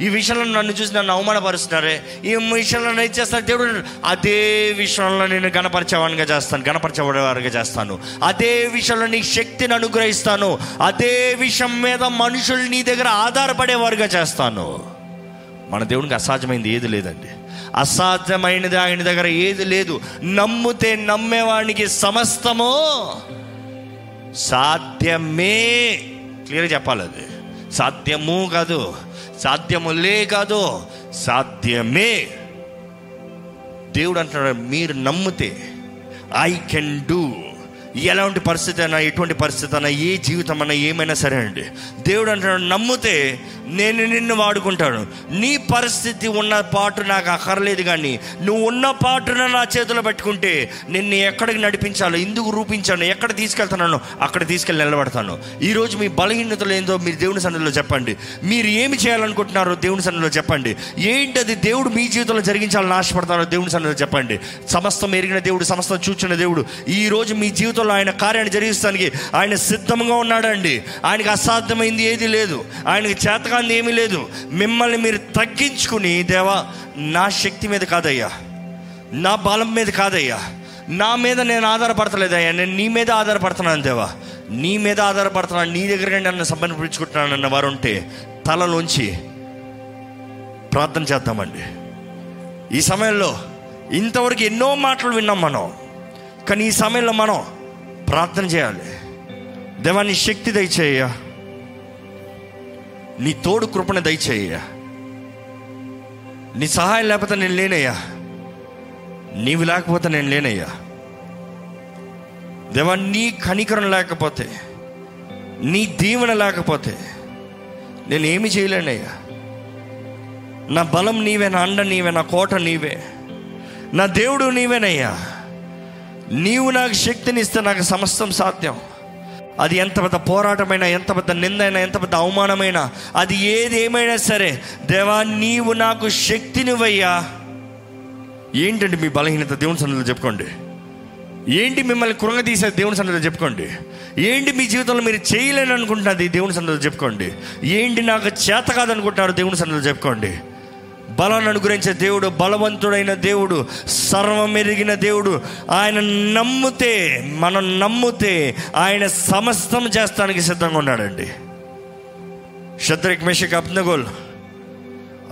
ఈ విషయంలో నన్ను చూసి నన్ను అవమానపరుస్తున్నారే. ఈ విషయంలో నేను ఏం దేవుడు అదే విషయంలో నేను గణపరచేవాడిగా చేస్తాను. గణపరిచేవాడిగా చేస్తాను. అదే విషయంలో నీ శక్తిని అనుగ్రహిస్తాను. అదే విషయం మీద మనుషులు నీ దగ్గర ఆధారపడేవారుగా చేస్తాను. మన దేవునికి అసాధ్యమైంది ఏది లేదండి. అసాధ్యమైనది ఆయన దగ్గర ఏది లేదు. నమ్మితే నమ్మేవానికి సమస్తము సాధ్యమే. క్లియర్ చెప్పాలి అది. సాధ్యము కాదు. సాధ్యములే కాదు సాధ్యమే. దేవుడు అంటున్నాడు మీరు నమ్మితే ఐ కెన్ డూ ఎలాంటి పరిస్థితి అయినా ఎటువంటి పరిస్థితి అయినా ఏ జీవితం అయినా ఏమైనా సరే అండి. దేవుడు అంటున్నాడు నమ్మితే నేను నిన్ను వాడుకుంటాను. నీ పరిస్థితి ఉన్న పాటు నాకు అక్కర్లేదు కానీ నువ్వు ఉన్న పాటున నా చేతిలో పెట్టుకుంటే నిన్ను ఎక్కడికి నడిపించాలో ఎందుకు రూపించాను ఎక్కడ తీసుకెళ్తున్నాను అక్కడ తీసుకెళ్ళి నిలబడతాను. ఈరోజు మీ బలహీనతలు ఏందో మీరు దేవుని సన్నిధిలో చెప్పండి. మీరు ఏమి చేయాలనుకుంటున్నారో దేవుని సన్నిధిలో చెప్పండి. ఏంటి అది దేవుడు మీ జీవితంలో జరిగించాలని ఆశపడతారో దేవుని సన్నిధిలో చెప్పండి. సమస్తం ఎరిగిన దేవుడు సమస్తం చూచిన దేవుడు ఈరోజు మీ జీవితం జీవితంలో ఆయన కార్యాన్ని జరిగిస్తానికి ఆయన సిద్ధంగా ఉన్నాడండి. ఆయనకి అసాధ్యమైంది ఏది లేదు. ఆయనకి చేతకాంది ఏమీ లేదు. మిమ్మల్ని మీరు తగ్గించుకుని దేవా నా శక్తి మీద కాదయ్యా. నా బలం మీద కాదయ్యా. నా మీద నేను ఆధారపడతలేదయ్యా నేను నీ మీద ఆధారపడుతున్నాను దేవా. నీ మీద ఆధారపడుతున్నాను. నీ దగ్గర నన్ను సమర్పించుకుంటున్నాను అన్న వారు ఉంటే తలలోంచి ప్రార్థన చేద్దామండి. ఈ సమయంలో ఇంతవరకు ఎన్నో మాటలు విన్నాం మనం. కానీ ఈ సమయంలో మనం ప్రార్థన చేయాలి. దేవా నీ శక్తి దయచేయ నీ తోడు కృపణ దయచేయ నీ సహాయం లేకపోతే నేను లేనయ్యా. నీవు లేకపోతే నేను లేనయ్యా. దేవా నీ కనికరం లేకపోతే నీ దీవెన లేకపోతే నేను ఏమి చేయలేనయ్యా. నా బలం నీవే నా అండ నీవే నా కోట నీవే నా దేవుడు నీవేనయ్యా. నీవు నాకు శక్తిని ఇస్తే నాకు సమస్తం సాధ్యం. అది ఎంత పెద్ద పోరాటమైనా ఎంత పెద్ద నిందైనా ఎంత పెద్ద అవమానమైనా అది ఏది ఏమైనా సరే దేవా నీవు నాకు శక్తినివయ్యా ఏంటండి మీ బలహీనత? దేవుని సన్నిధిలో చెప్పుకోండి. ఏంటి మిమ్మల్ని కృంగతీసే దేవుని సన్నిధిలో చెప్పుకోండి? ఏంటి మీ జీవితంలో మీరు చేయలేని అనుకుంటున్నది దేవుని సన్నిధిలో చెప్పుకోండి. ఏంటి నాకు చేత కాదనుకుంటున్నారు? దేవుని సన్నిధిలో చెప్పుకోండి. బలాన్ని అనుగ్రహించే దేవుడు బలవంతుడైన దేవుడు సర్వం ఎరిగిన దేవుడు ఆయన నమ్మితే మనం నమ్మితే ఆయన సమస్తం చేస్తానికి సిద్ధంగా ఉన్నాడండి. శత్రుక్ మేషక్ అబ్నగోల్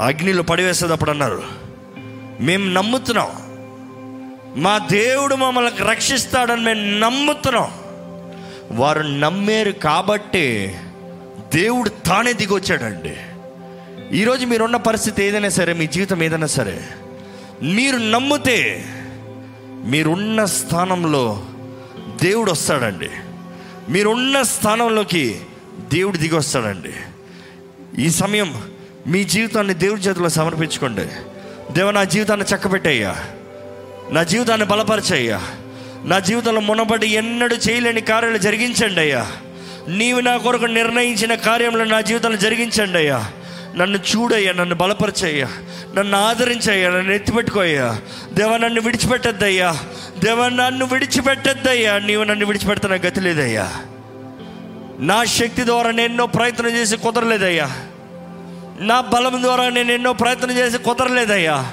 అగ్నిలో పడివేసేటప్పుడు అన్నారు మేము నమ్ముతున్నాం. మా దేవుడు మమ్మల్ని రక్షిస్తాడని మేము నమ్ముతున్నాం. వారు నమ్మేరు కాబట్టి దేవుడు తానే దిగొచ్చాడండి. ఈరోజు మీరున్న పరిస్థితి ఏదైనా సరే మీ జీవితం ఏదైనా సరే మీరు నమ్మితే మీరున్న స్థానంలో దేవుడు వస్తాడండి. మీరున్న స్థానంలోకి దేవుడు దిగి వస్తాడండి. ఈ సమయం మీ జీవితాన్ని దేవుడి చేతిలో సమర్పించుకోండి. దేవ నా జీవితాన్ని చక్కబెట్టయ్యా. నా జీవితాన్ని బలపరచయ్యా. నా జీవితంలో మునబడి ఎన్నడూ చేయలేని కార్యాలు జరిగించండి అయ్యా. నీవు నా కొరకు నిర్ణయించిన కార్యంలో నా జీవితంలో జరిగించండి అయ్యా. నన్ను చూడయ్యా నన్ను బలపరచయ్యా నన్ను ఆదరించయ్యా నన్ను ఎత్తిపెట్టుకోయ్యా. దేవ నన్ను విడిచిపెట్టద్దయ్యా. దేవ నన్ను విడిచిపెట్టద్దయ్యా. నీవు నన్ను విడిచిపెడుతున్న గతి లేదయ్యా. నా శక్తి ద్వారా నేను ఎన్నో ప్రయత్నం చేసి కుదరలేదయ్యా. నా బలం ద్వారా నేను ఎన్నో ప్రయత్నం చేసి కుదరలేదయ్యా.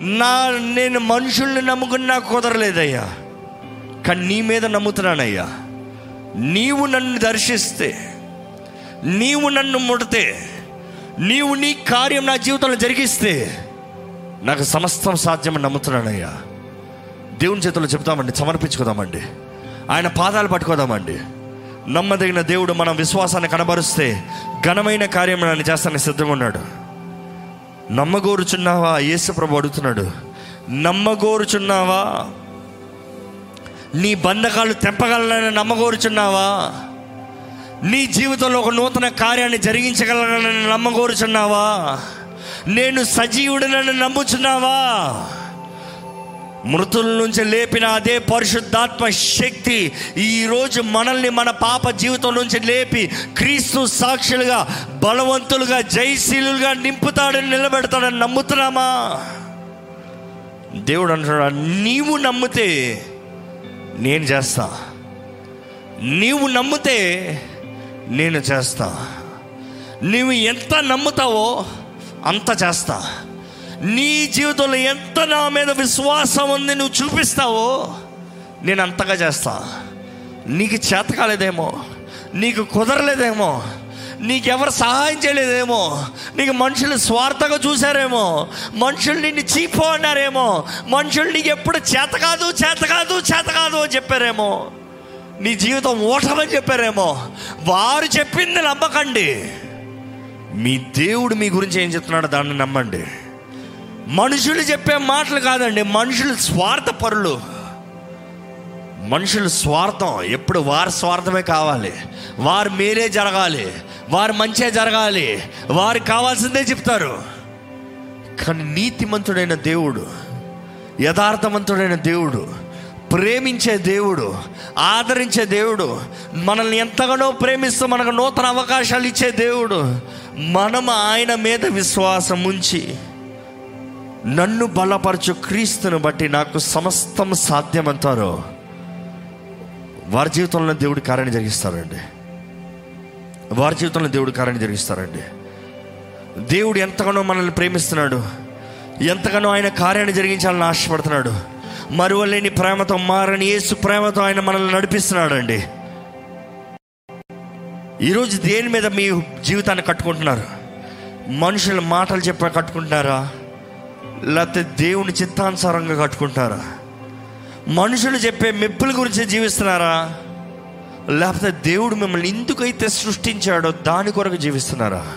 నా నేను మనుషుల్ని నమ్ముకుని నాకు కుదరలేదయ్యా. కానీ నీ మీద నమ్ముతున్నానయ్యా. నీవు నన్ను దర్శిస్తే నీవు నన్ను ముడితే నీవు నీ కార్యం నా జీవితంలో జరిగిస్తే నాకు సమస్తం సాధ్యమని నమ్ముతున్నానయ్యా. దేవుని చేతుల్లో చెప్తామండి సమర్పించుకుందామండి. ఆయన పాదాలు పట్టుకోదామండి. నమ్మదగిన దేవుడు మన విశ్వాసాన్ని కనబరుస్తే ఘనమైన కార్యం ఆయన చేస్తానని సిద్ధంగా ఉన్నాడు. నమ్మగోరుచున్నావా? యేసు ప్రభు అడుగుతున్నాడు. నమ్మగోరుచున్నావా? నీ బంధకాలు తెంపగలనని నమ్మగోరుచున్నావా? నీ జీవితంలో ఒక నూతన కార్యాన్ని జరిగించగలనని నమ్మగోరుచున్నావా? నేను సజీవుడినని నమ్ముచున్నావా? మృతుల నుంచి లేపిన అదే పరిశుద్ధాత్మ శక్తి ఈరోజు మనల్ని మన పాప జీవితం నుంచి లేపి క్రీస్తు సాక్షులుగా బలవంతులుగా జయశీలుగా నింపుతాడని నిలబెడతాడని నమ్ముతున్నామా? దేవుడు అంటున్నాడు నీవు నమ్మితే నేను చేస్తా. నీవు నమ్మితే నేను చేస్తా. నీవు ఎంత నమ్ముతావో అంత చేస్తా. నీ జీవితంలో ఎంత నా మీద విశ్వాసం ఉంది నువ్వు చూపిస్తావో నేను అంతగా చేస్తా. నీకు చేత కాలేదేమో నీకు కుదరలేదేమో నీకెవరు సహాయం చేయలేదేమో నీకు మనుషులు స్వార్థంగా చూశారేమో మనుషులు నిన్ను చీపో అన్నారేమో మనుషులు నీకు ఎప్పుడు చేత కాదు చేత కాదు చేత కాదు అని చెప్పారేమో. నీ జీవితం ఓటమని చెప్పారేమో. వారు చెప్పింది నమ్మకండి. మీ దేవుడు మీ గురించి ఏం చెప్తున్నాడో దాన్ని నమ్మండి. మనుషులు చెప్పే మాటలు కాదండి మనుషులు స్వార్థ పరులు. మనుషులు స్వార్థం ఎప్పుడు వారి స్వార్థమే కావాలి. వారు మీరే జరగాలి వారు మంచిగా జరగాలి వారు కావాల్సిందే చెప్తారు. కానీ నీతిమంతుడైన దేవుడు యథార్థవంతుడైన దేవుడు ప్రేమించే దేవుడు ఆదరించే దేవుడు మనల్ని ఎంతగానో ప్రేమిస్తూ మనకు నూతన అవకాశాలు ఇచ్చే దేవుడు మనం ఆయన మీద విశ్వాసం ఉంచి నన్ను బలపరచు క్రీస్తును బట్టి నాకు సమస్తం సాధ్యమంటారో వారి జీవితంలో దేవుడు కార్యాన్ని జరిగిస్తారండి. వారి జీవితంలో దేవుడు కార్యాన్ని జరిగిస్తారండి. దేవుడు ఎంతగానో మనల్ని ప్రేమిస్తున్నాడు. ఎంతగానో ఆయన కార్యాన్ని జరిగించాలని ఆశపడుతున్నాడు. మరువలేని ప్రేమతో మారని యేసు ప్రేమతో ఆయన మనల్ని నడిపిస్తున్నాడండి. ఈరోజు దేని మీద మీ జీవితాన్ని కట్టుకుంటున్నారు? మనుషుల మాటలు చెప్ప కట్టుకుంటున్నారా? లేకపోతే దేవుని చిత్తానుసారంగా కట్టుకుంటారా మనుషులు చెప్పే మెప్పుల గురించి జీవిస్తున్నారా? లేకపోతే దేవుడు మిమ్మల్ని ఎందుకైతే సృష్టించాడో దాని కొరకు జీవిస్తున్నారా?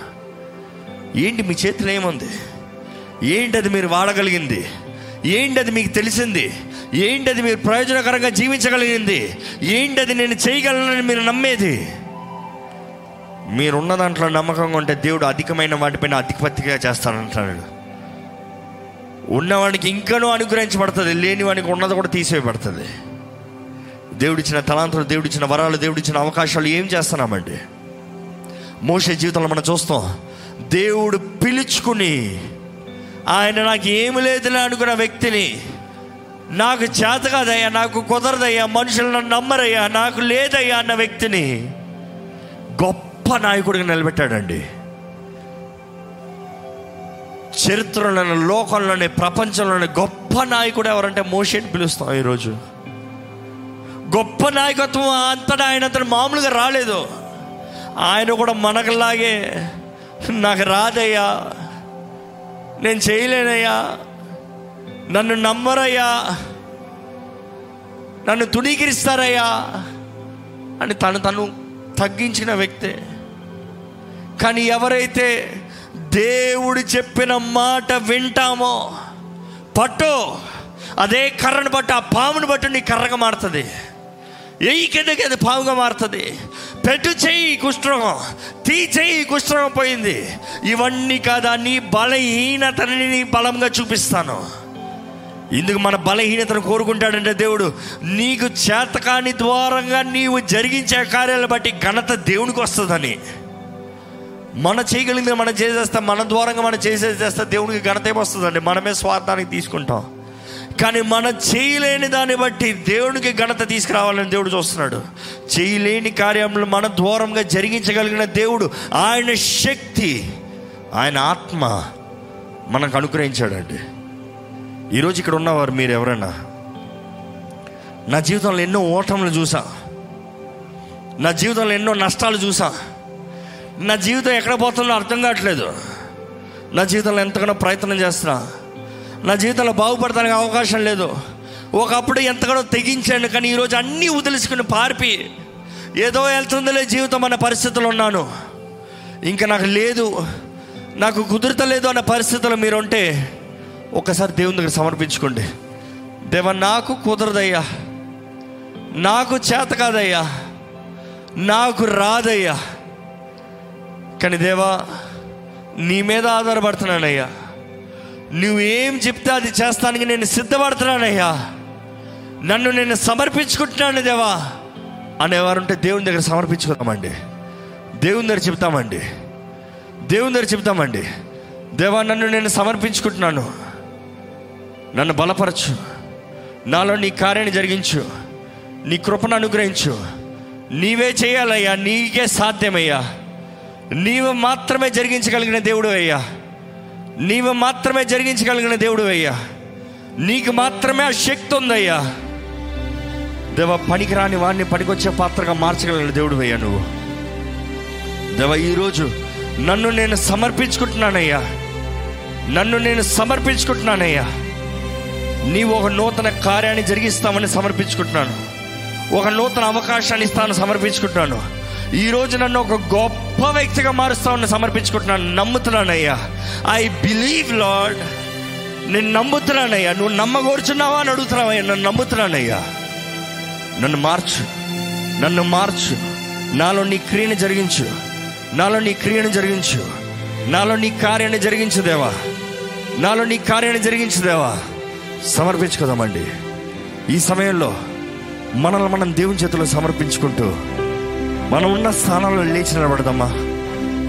ఏంటి మీ చేతిలో ఏముంది? ఏంటి అది మీరు వాడగలిగింది? ఏంటి అది మీకు తెలిసింది? ఏంటి అది మీరు ప్రయోజనకరంగా జీవించగలిగింది? ఏంటి అది నేను చేయగలనని మీరు నమ్మేది? మీరున్న దాంట్లో నమ్మకంగా ఉంటే దేవుడు అధికమైన వాటిపైన అధిపతిగా చేస్తానంటాడు ఉన్నవాడికి ఇంకనూ అనుగ్రహించబడుతుంది లేనివానికి ఉన్నది కూడా తీసివేయబడుతుంది. దేవుడిచ్చిన తలాంతులు దేవుడిచ్చిన వరాలు దేవుడిచ్చిన అవకాశాలు ఏం చేస్తున్నామండి? మోసే జీవితంలో మనం చూస్తాం దేవుడు పిలుచుకుని ఆయన నాకు ఏమి లేదని అనుకున్న వ్యక్తిని. నాకు చేత కాదయ్యా నాకు కుదరదయ్యా మనుషులు నన్ను నమ్మరయ్యా నాకు లేదయ్యా అన్న వ్యక్తిని గొప్ప నాయకుడిగా నిలబెట్టాడండి. చరిత్రలోని లోకంలోని ప్రపంచంలోని గొప్ప నాయకుడు ఎవరంటే మోషేని పిలుస్తాం ఈరోజు. గొప్ప నాయకత్వం అంతటా ఆయన అతను మామూలుగా రాలేదు. ఆయన కూడా మనకులాగే నాకు రాదయ్యా నేను చేయలేనయ్యా. నన్ను నమ్మరయ్యా. నన్ను తుణీకరిస్తారయ్యా. అని తను తను తగ్గించిన వ్యక్తే. కానీ ఎవరైతే దేవుడు చెప్పిన మాట వింటామో పట్టు. అదే కర్రను బట్టి ఆ పామును బట్టి నీ కర్రగా మారుతుంది. ఎయ్యి కిందకి అది పాముగా మారుతుంది. పెట్టు చేయి కుష్ఠరోగం తీ చేయి కుష్ఠరోగం పోయింది. ఇవన్నీ కాదా నీ బలహీనతని నీ బలంగా చూపిస్తాను. ఇందుకు మన బలహీనతను కోరుకుంటాడంటే దేవుడు నీకు చేతకాని ద్వారంగా నీవు జరిగించే కార్యాలను బట్టి ఘనత దేవునికి వస్తుందని. మన చేయగలిగింది మనం చేసేస్తాం మన ద్వారంగా మనం చేసేది చేస్తే దేవునికి ఘనత ఏమొస్తుందండి మనమే స్వార్థానికి తీసుకుంటాం. కానీ మనం చేయలేని దాన్ని బట్టి దేవునికి ఘనత తీసుకురావాలని దేవుడు చూస్తున్నాడు. చేయలేని కార్యములు మన దూరంగా జరిగించగలిగిన దేవుడు ఆయన శక్తి ఆయన ఆత్మ మనకు అనుగ్రహించాడండి. ఈరోజు ఇక్కడ ఉన్నవారు మీరు ఎవరైనా? నా జీవితంలో ఎన్నో ఓటములు చూసా. నా జీవితంలో ఎన్నో నష్టాలు చూసా. నా జీవితం ఎక్కడ పోతుందో అర్థం కావట్లేదు. నా జీవితంలో ఎంతగానో ప్రయత్నం చేస్తున్నా. నా జీవితంలో బాగుపడటానికి అవకాశం లేదు. ఒకప్పుడు ఎంతగానో తెగించాను కానీ ఈరోజు అన్నీ వదిలేసుకుని పార్పి. ఏదో వెళ్తుందిలే జీవితం అన్న పరిస్థితులు ఉన్నాను. ఇంకా నాకు లేదు నాకు కుదురతలేదు అన్న పరిస్థితులు మీరు ఉంటే ఒకసారి దేవుని దగ్గర సమర్పించుకోండి. దేవ నాకు కుదరదయ్యా. నాకు చేత కాదయ్యా. నాకు రాదయ్యా. కానీ దేవా నీ మీద ఆధారపడుతున్నానయ్యా. నువ్వేం చెప్తే అది చేస్తానికి నేను సిద్ధపడుతున్నానయ్యా. నన్ను నేను సమర్పించుకుంటున్నాను దేవా. అనేవారు ఉంటే దేవుని దగ్గర సమర్పించుకుందామండి. దేవుని దగ్గర చెప్తామండి. దేవుని దగ్గర చెప్తామండి. దేవా నన్ను నేను సమర్పించుకుంటున్నాను. నన్ను బలపరచు. నాలో నీ కార్యాన్ని జరిగించు. నీ కృపను అనుగ్రహించు. నీవే చేయాలయ్యా. నీకే సాధ్యమయ్యా. నీవు మాత్రమే జరిగించగలిగిన దేవుడు అయ్యా. నీవు మాత్రమే జరిగించగలిగిన దేవుడు అయ్యా. నీకు మాత్రమే ఆ శక్తి ఉందయ్యా. దేవ పనికిరాని వాడిని పనికొచ్చే పాత్రగా మార్చగలిగిన దేవుడు అయ్యా నువ్వు. దేవ ఈరోజు నన్ను నేను సమర్పించుకుంటున్నానయ్యా. నన్ను నేను సమర్పించుకుంటున్నానయ్యా. నీవు ఒక నూతన కార్యాన్ని జరిగిస్తామని సమర్పించుకుంటున్నాను. ఒక నూతన అవకాశాన్ని ఇస్తాను సమర్పించుకుంటున్నాను. ఈరోజు నన్ను ఒక గొప్ప వ్యక్తిగా మారుస్తామని సమర్పించుకుంటున్నాను. నమ్ముతున్నానయ్యా. ఐ బిలీవ్ లాడ్ నేను నమ్ముతున్నానయ్యా. నువ్వు నమ్మగోరుచున్నావా అని అడుగుతున్నావయ్యా నన్ను నమ్ముతున్నానయ్యా. నన్ను మార్చు. నన్ను మార్చు. నాలో నీ క్రియను జరిగించు. నాలో నీ క్రియను జరిగించు. నాలో నీ కార్యాన్ని జరిగించుదేవా నాలో నీ కార్యాన్ని జరిగించుదేవా సమర్పించుకుందామండి. ఈ సమయంలో మనల్ని మనం దేవుని చేతిలో సమర్పించుకుంటూ మనం ఉన్న స్థానంలో లేచి నిలబడదామా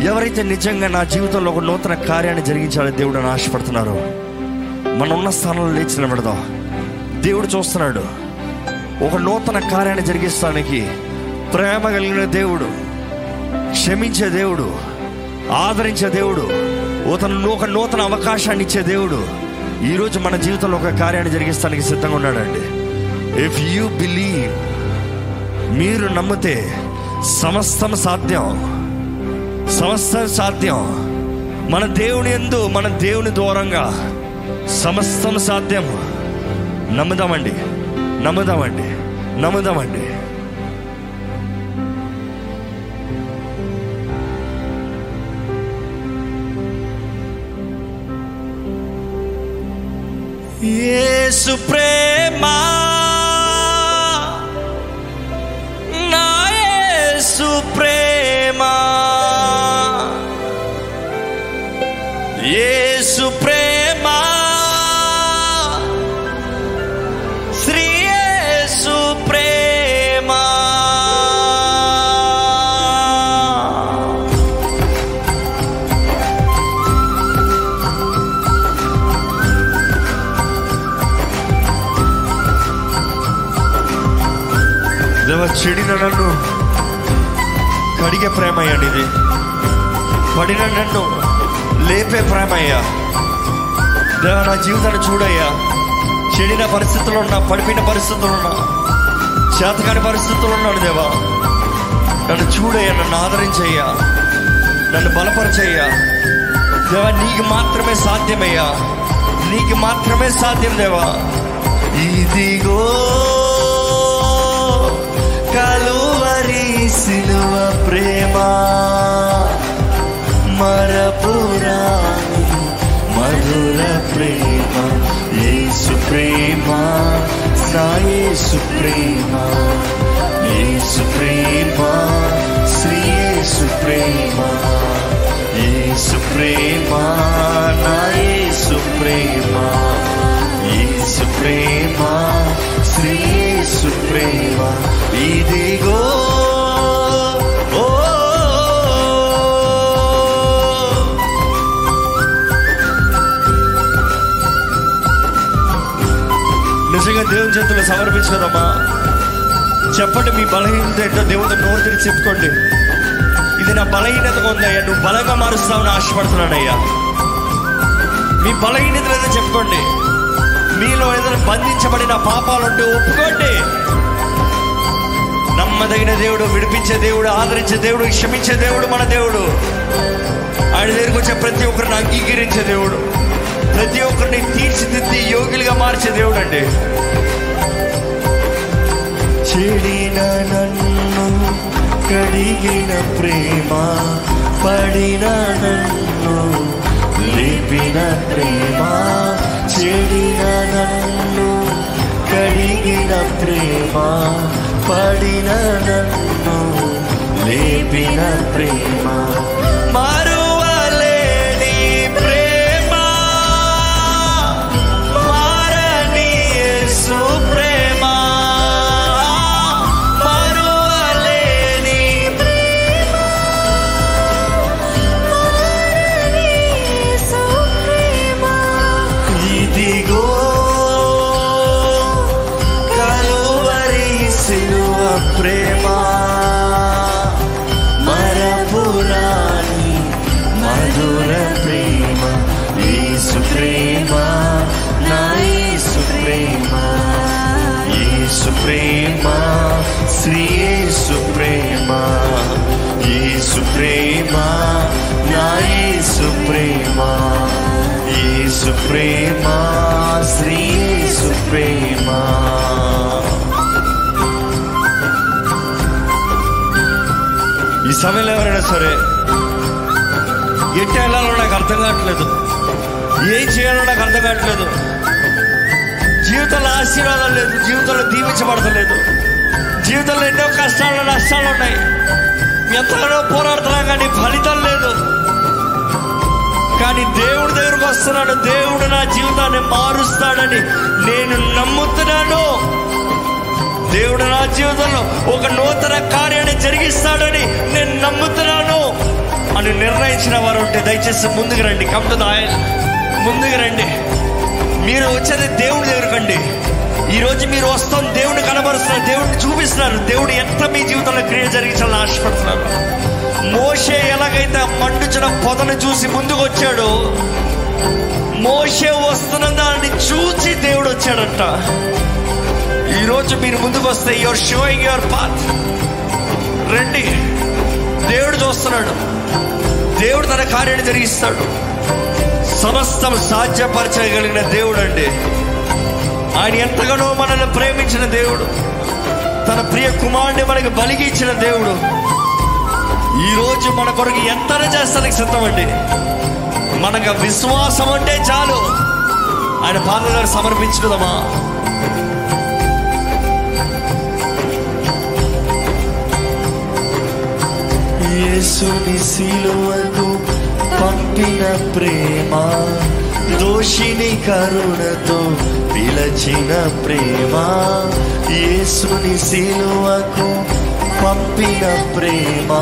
ఎవరైతే నిజంగా నా జీవితంలో ఒక నూతన కార్యాన్ని జరిగించాలని దేవుడు అని ఆశపడుతున్నారో మనం ఉన్న స్థానంలో లేచి నిలబడదాం. దేవుడు చూస్తున్నాడు ఒక నూతన కార్యాన్ని జరిగిస్తానికి ప్రేమ కలిగిన దేవుడు క్షమించే దేవుడు ఆదరించే దేవుడు అతను ఒక నూతన అవకాశాన్ని ఇచ్చే దేవుడు ఈరోజు మన జీవితంలో ఒక కార్యాన్ని జరిగిస్తానికి సిద్ధంగా ఉన్నాడండి. ఇఫ్ యూ బిలీవ్ మీరు నమ్మితే సమస్తం సాధ్యం. సమస్తం సాధ్యం. మన దేవుని ఎందు మన దేవుని దూరంగా సమస్తం సాధ్యం. నమ్ముదామండి. నమ్ముదామండి. నమ్ముదామండి. యేసు ప్రేమ పడిన నన్ను లేపే ప్రేమయ్యా. దేవ నా జీవితాన్ని చూడయ్యా. చెడిన పరిస్థితుల్లో ఉన్నా పడిపోయిన పరిస్థితుల్లో ఉన్నా చేతకాని పరిస్థితుల్లో ఉన్నాడు దేవా. నన్ను చూడయ్యా నన్ను ఆదరించయ్యా నన్ను బలపరచయ్యా. దేవా నీకు మాత్రమే సాధ్యమయ్యా. నీకు మాత్రమే సాధ్యం దేవా. ఇదిగో కలువరి సిలువ ప్రేమ. మరపురాని మధుర ప్రేమ యేసు ప్రేమ సాయేసు ప్రేమ యేసు ప్రేమ శ్రీయేసు ప్రేమ యేసు ప్రేమ నా యేసు ప్రేమ యేసు ప్రేమ శ్రీయేసు ప్రేమ ఇదిగో నిజంగా దేవుని చేతులు సమర్పించదమ్మా. చెప్పండి మీ బలహీనత ఏంటో దేవుని నోరు తెరిచి చెప్పుకోండి. ఇది నా బలహీనతగా ఉందయ్యా. నువ్వు బలంగా మారుస్తావని ఆశపడుతున్నానయ్యా. మీ బలహీనత ఏదో చెప్పుకోండి. మీలో ఏదైనా బంధించబడిన పాపాలుంటే ఒప్పుకోండి. నమ్మదగిన దేవుడు విడిపించే దేవుడు ఆదరించే దేవుడు క్షమించే దేవుడు మన దేవుడు. ఆయన దగ్గరికి వచ్చే ప్రతి ఒక్కరిని అంగీకరించే దేవుడు. ప్రతి ఒక్కరిని తీర్చిదిద్ది యోగులుగా మార్చే దేవుడు అండి. చెడిన నన్ను కడిగిన ప్రేమ పడిన నన్ను లేపిన ప్రేమ చెడిన నన్ను కడిగిన ప్రేమ పడిన నన్ను లేపిన ప్రేమ మార సమయంలో ఎవరైనా సరే ఎట్టి వెళ్ళాలో నాకు అర్థం కావట్లేదు. ఏం చేయాలో నాకు అర్థం కావట్లేదు. జీవితంలో ఆశీర్వాదం లేదు జీవితంలో దీవించబడతలేదు జీవితంలో ఎన్నో కష్టాలు నష్టాలు ఉన్నాయి. ఎంతగానో పోరాడుతున్నా కానీ ఫలితం లేదు. కానీ దేవుడి దగ్గరకు వస్తున్నాడు. దేవుడు నా జీవితాన్ని మారుస్తాడని నేను నమ్ముతున్నాను. దేవుడు నా జీవితంలో ఒక నూతన కార్యాన్ని జరిగిస్తాడని నేను నమ్ముతున్నాను అని నిర్ణయించిన వారు ఉంటే దయచేసి ముందుకు రండి. కమ్ టు ముందుకు రండి. మీరు వచ్చేది దేవుడి దగ్గరకండి ఈరోజు మీరు వస్తాం దేవుడిని కనబరుస్తున్నారు దేవుడిని చూపిస్తున్నారు. దేవుడు ఎంత మీ జీవితంలో క్రియ జరిగించాలని ఆశపడుతున్నారు మోషే ఎలాగైతే మండుచిన పొదను చూసి ముందుకు వచ్చాడు మోషే వస్తున్న దాన్ని చూసి దేవుడు వచ్చాడంట. ఈరోజు మీరు ముందుకు వస్తే యువర్ షోయింగ్ యువర్ పాత్ రండి. దేవుడు చూస్తున్నాడు. దేవుడు తన కార్యాన్ని జరిగిస్తాడు. సమస్తం సాధ్యపరచగలిగిన దేవుడు అండి ఆయన ఎంతగానో మనల్ని ప్రేమించిన దేవుడు. తన ప్రియ కుమారుని మనకి బలిగి ఇచ్చిన దేవుడు. ఈరోజు మన కొరకు ఎంత చేస్తానికి సిద్ధమండి. మనకు విశ్వాసం అంటే చాలు. ఆయన పాదలు సమర్పించుకుందామా? యేసుని సిలువకు పంపిన ప్రేమ దోషిని కరుణతో పిలచిన ప్రేమ యేసుని సిలువకు పంపిన ప్రేమ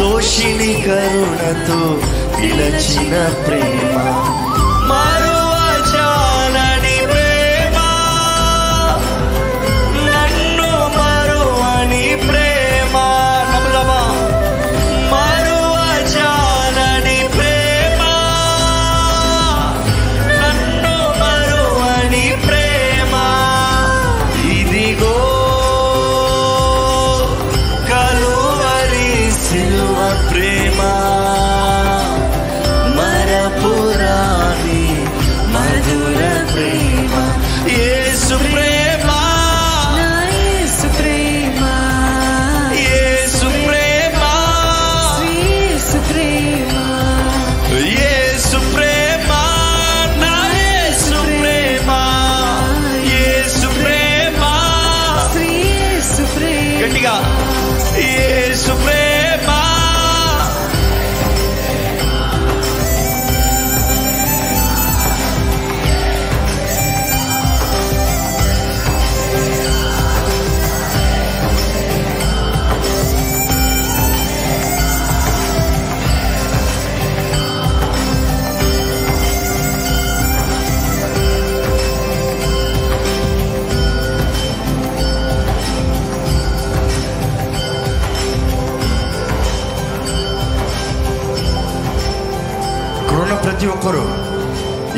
దోషిని కరుణతో పిలచిన ప్రేమ.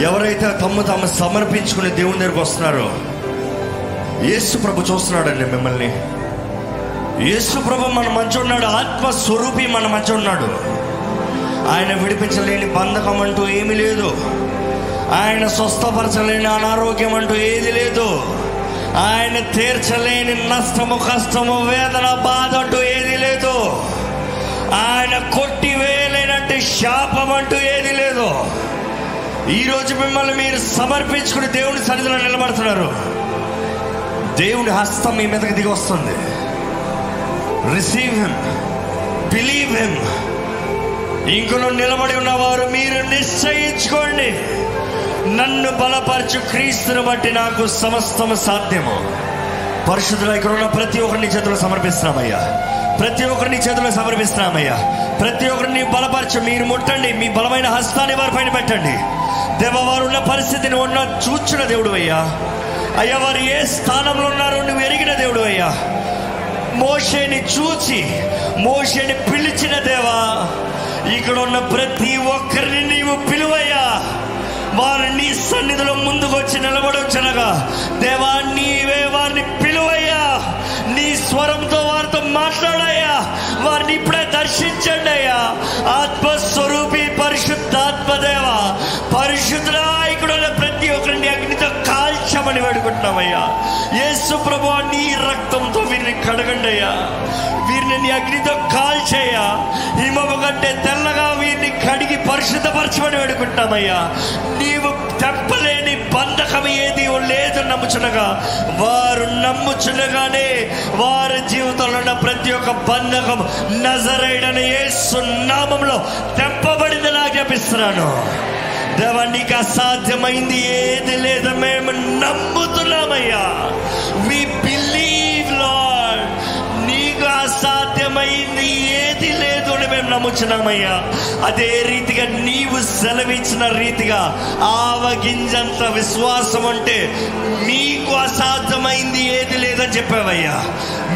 ఎవరైతే తమ్ము తాము సమర్పించుకుని దేవుని దగ్గరకు వస్తున్నారో యేసు ప్రభు చూస్తున్నాడండి మిమ్మల్ని. యేసు ప్రభు మన మంచి ఉన్నాడు ఆత్మ స్వరూపి మన మంచి ఉన్నాడు. ఆయన విడిపించలేని బంధకం అంటూ ఏమీ లేదు. ఆయన స్వస్థపరచలేని అనారోగ్యం అంటూ ఏది లేదు. ఆయన తీర్చలేని నష్టము కష్టము వేదన బాధ అంటూ ఏది లేదు. ఆయన కొట్టివేయలేనంటే శాపం అంటూ ఏది లేదు. ఈరోజు మిమ్మల్ని మీరు సమర్పించుకుని దేవుని సన్నిధిలో నిలబడుతున్నారు. దేవుని హస్తం మీ మీదకి దిగి వస్తుంది. రిసీవ్ హిమ్ బిలీవ్ హిమ్ ఇంకలో నిలబడి ఉన్నవారు మీరు నిశ్చయించుకోండి. నన్ను బలపరచు క్రీస్తుని బట్టి నాకు సమస్తము సాధ్యము. పరిశుద్ధుల ఇక్కడ ఉన్న ప్రతి ఒక్కరిని చేతులు సమర్పిస్తున్నామయ్యా. ప్రతి ఒక్కరిని చేతిలో సమర్పిస్తున్నామయ్యా. ప్రతి ఒక్కరిని బలపరచు. మీరు ముట్టండి. మీ బలమైన హస్తాన్ని వారి పైన పెట్టండి. దేవ వారు ఉన్న పరిస్థితిని ఉన్న చూచిన దేవుడు అయ్యా. అయ్యా వారు ఏ స్థానంలో ఉన్నారో నువ్వు ఎరిగిన దేవుడు అయ్యా. మోషేని చూచి మోషేని పిలిచిన దేవా ఇక్కడ ఉన్న ప్రతి ఒక్కరిని నీవు పిలువయ్యా. వారు నీ సన్నిధిలో ముందుకు వచ్చి నిలబడొచ్చనగా దేవా నీవే వారిని పిలువయ్యా నీ స్వరంతో వారితో మాట్లాడయ్యా వారిని ఇప్పుడే దర్శించండి అయ్యా. ఆత్మస్వరూపి పరిశుద్ధాత్మదేవ పరిశుద్ధ ఇక్కడ ఉన్న ప్రతి ఒక్కరిని అగ్నితో కాల్చమని వేడుకుంటున్నామయ్యా. యేసు ప్రభు నీ రక్తంతో వీరిని కడగండి అయ్యా. వీరిని నీ అగ్నితో కాల్చేయ్యా. హిమము కంటే తెల్లగా వీరిని కడిగి పరిశుద్ధపరచమని వేడుకుంటామయ్యా నీవు తెప్పలేని బంధకం ఏది లేదు నమ్ముచునగా వారు నమ్ముచునగానే వారి జీవితంలో ఉన్న ప్రతి ఒక్క బంధకం నజరైడని ఏ సున్నామంలో తెప్పబడింది నాకు జ్ఞాపిస్తున్నాను. దేవా నీకు అసాధ్యమైంది ఏది లేదు మేము నమ్ముతున్నామయ్యా. వి బిల్ అసాధ్యమైంది ఏది లేదు అని మేము నమ్ముచున్నామయ్యా అదే రీతిగా నీవు సెలవిచ్చిన రీతిగా ఆవగింజంత విశ్వాసం అంటే మీకు అసాధ్యమైంది ఏది లేదని చెప్పావయ్యా.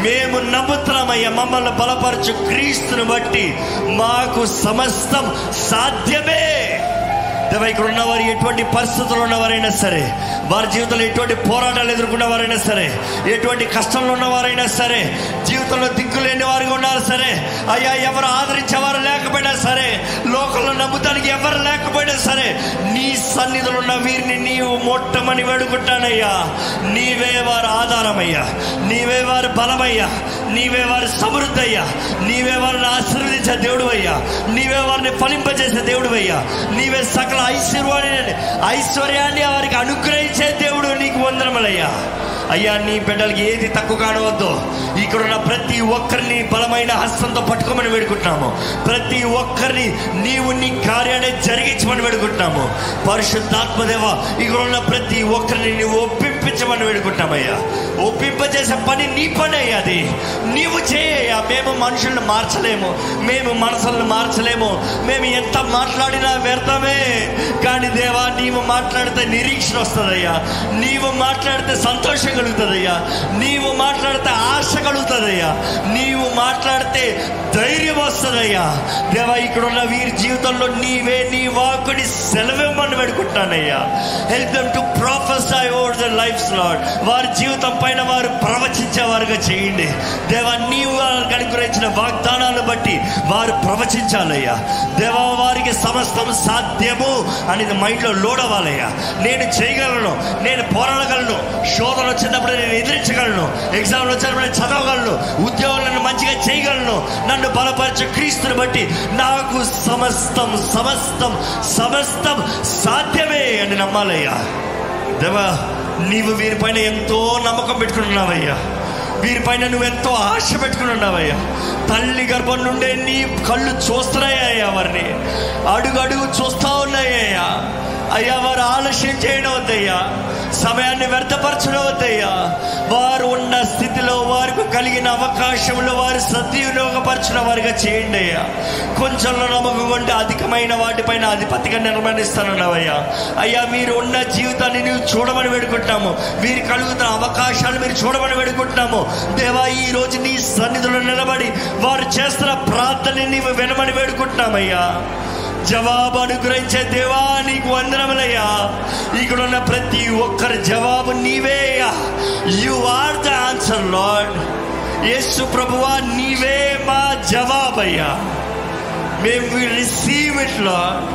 మేము నమ్ముతున్నామయ్యా మమ్మల్ని బలపరచు క్రీస్తుని బట్టి మాకు సమస్తం సాధ్యమే. దేవా ఇక్కడ ఉన్నవారు ఎటువంటి పరిస్థితులు ఉన్నవారైనా సరే వారి జీవితంలో ఎటువంటి పోరాటాలు ఎదుర్కొన్న వారైనా సరే ఎటువంటి కష్టంలో ఉన్నవారైనా సరే జీవితంలో దిక్కులేని వారిగా ఉన్నారు సరే అయ్యా ఎవరు ఆదరించేవారు లేకపోయినా సరే లోకంలో నమ్ముతానికి ఎవరు లేకపోయినా సరే నీ సన్నిధిలో ఉన్న వీరిని నీవు మొట్టమని వేడుకుంటానయ్యా. నీవే వారి ఆధారమయ్యా. నీవే వారి బలమయ్యా. నీవే వారి సమృద్ధి అయ్యా నీవే వారిని ఆశీర్వదించే దేవుడు అయ్యా. నీవే వారిని ఫలింపజేసే దేవుడు అయ్యా. నీవే సకల ఐశ్వర్యాన్ని ఐశ్వర్యాన్ని వారికి అనుగ్రహించే దేవుడు నీకు వందనములయ్యా. అయ్యా నీ బిడ్డలకి ఏది తక్కువ కానవద్దు. ఇక్కడ ఉన్న ప్రతి ఒక్కరిని బలమైన హస్తంతో పట్టుకోమని వేడుకుంటున్నాము. ప్రతి ఒక్కరిని నీవు నీ కార్యాన్ని జరిగించమని వేడుకుంటున్నాము. పరిశుద్ధాత్మదేవ ఇక్కడ ఉన్న ప్రతి ఒక్కరిని నీవు ఒప్పించమని వేడుకుంటామయ్యా ఒప్పింపజేసే పని నీ పని అయ్యా అది. నీవు చేయ్యా మేము మనుషుల్ని మార్చలేము. మేము మనసులను మార్చలేము. మేము ఎంత మాట్లాడినా వ్యర్థమే. కానీ దేవా నీవు మాట్లాడితే నిరీక్షణ వస్తుందయ్యా. నీవు మాట్లాడితే సంతోషం కలుగుతుందయ్యా. నీవు మాట్లాడితే ఆశ కలుగుతుందయ్యా. నీవు మాట్లాడితే ధైర్యం వస్తుందయ్యా. దేవా ఇక్కడ ఉన్న వీరి జీవితంలో నీవే నీ వాకుని సెలవిమ్మని పెడుకుంటానయ్యా help them to prophesy lives lord వారి జీవితం పైన వారు ప్రవచించేవారుగా చేయండి. దేవా నీవు వారికి అనుగ్రహించిన వాగ్దానాన్ని బట్టి వారు ప్రవచించాలయ్యా. దేవా వారికి సమస్తం సాధ్యము అనేది మైండ్లో లోడ్ అవ్వాలయ్యా. నేను చేయగలను నేను పోరాడగలను శోధన వచ్చినప్పుడు నేను ఎదిరించగలను ఎగ్జామ్లు వచ్చినప్పుడు నేను చదవగలను ఉద్యోగాలను మంచిగా చేయగలను నన్ను బలపరిచే క్రీస్తుని బట్టి నాకు సమస్తం సమస్తం సమస్తం సాధ్యమే అని నమ్మాలయ్యా. దేవా నీవు వీరిపైన ఎంతో నమ్మకం పెట్టుకున్నావయ్యా వీరిపైన నువ్వు ఎంతో ఆశ పెట్టుకుని ఉన్నావయ్యా. తల్లి గర్భం నుండే నీ కళ్ళు చూస్తున్నాయ్యా వారిని. అడుగు అడుగు చూస్తా ఉన్నాయ్యా అయ్యా వారు ఆలస్యం చేయడం వద్దయ్యా. సమయాన్ని వ్యర్థపరచడవద్దయ్యా వారు ఉన్న స్థితిలో వారికి కలిగిన అవకాశంలో వారు సద్వినియోగపరచిన వారిగా చేయండి అయ్యా. కొంచెంలో నమ్మకం ఉంటే అధికమైన వాటిపైన అధిపతిగా నిర్మాణిస్తానన్నావయ్యా. అయ్యా మీరు ఉన్న జీవితాన్ని నువ్వు చూడమని వేడుకుంటాము మీరు కలుగుతున్న అవకాశాలు మీరు చూడమని వేడుకుంటున్నాము. దేవా ఈ రోజు నీ సన్నిధిలో నిలబడి వారు చేస్తున్న ప్రార్థన నీవు వినమని వేడుకుంటున్నామయ్యా. జవాబు అనుగ్రహించే దేవా నీకు వందనములయ్యా. ఇక్కడ ఉన్న ప్రతి ఒక్కరి జవాబు నీవే you are the answer lord యేసు ప్రభువా నీవే మా జవాబయ్యా. మేము రిసీవ్ ఇట్ లార్డ్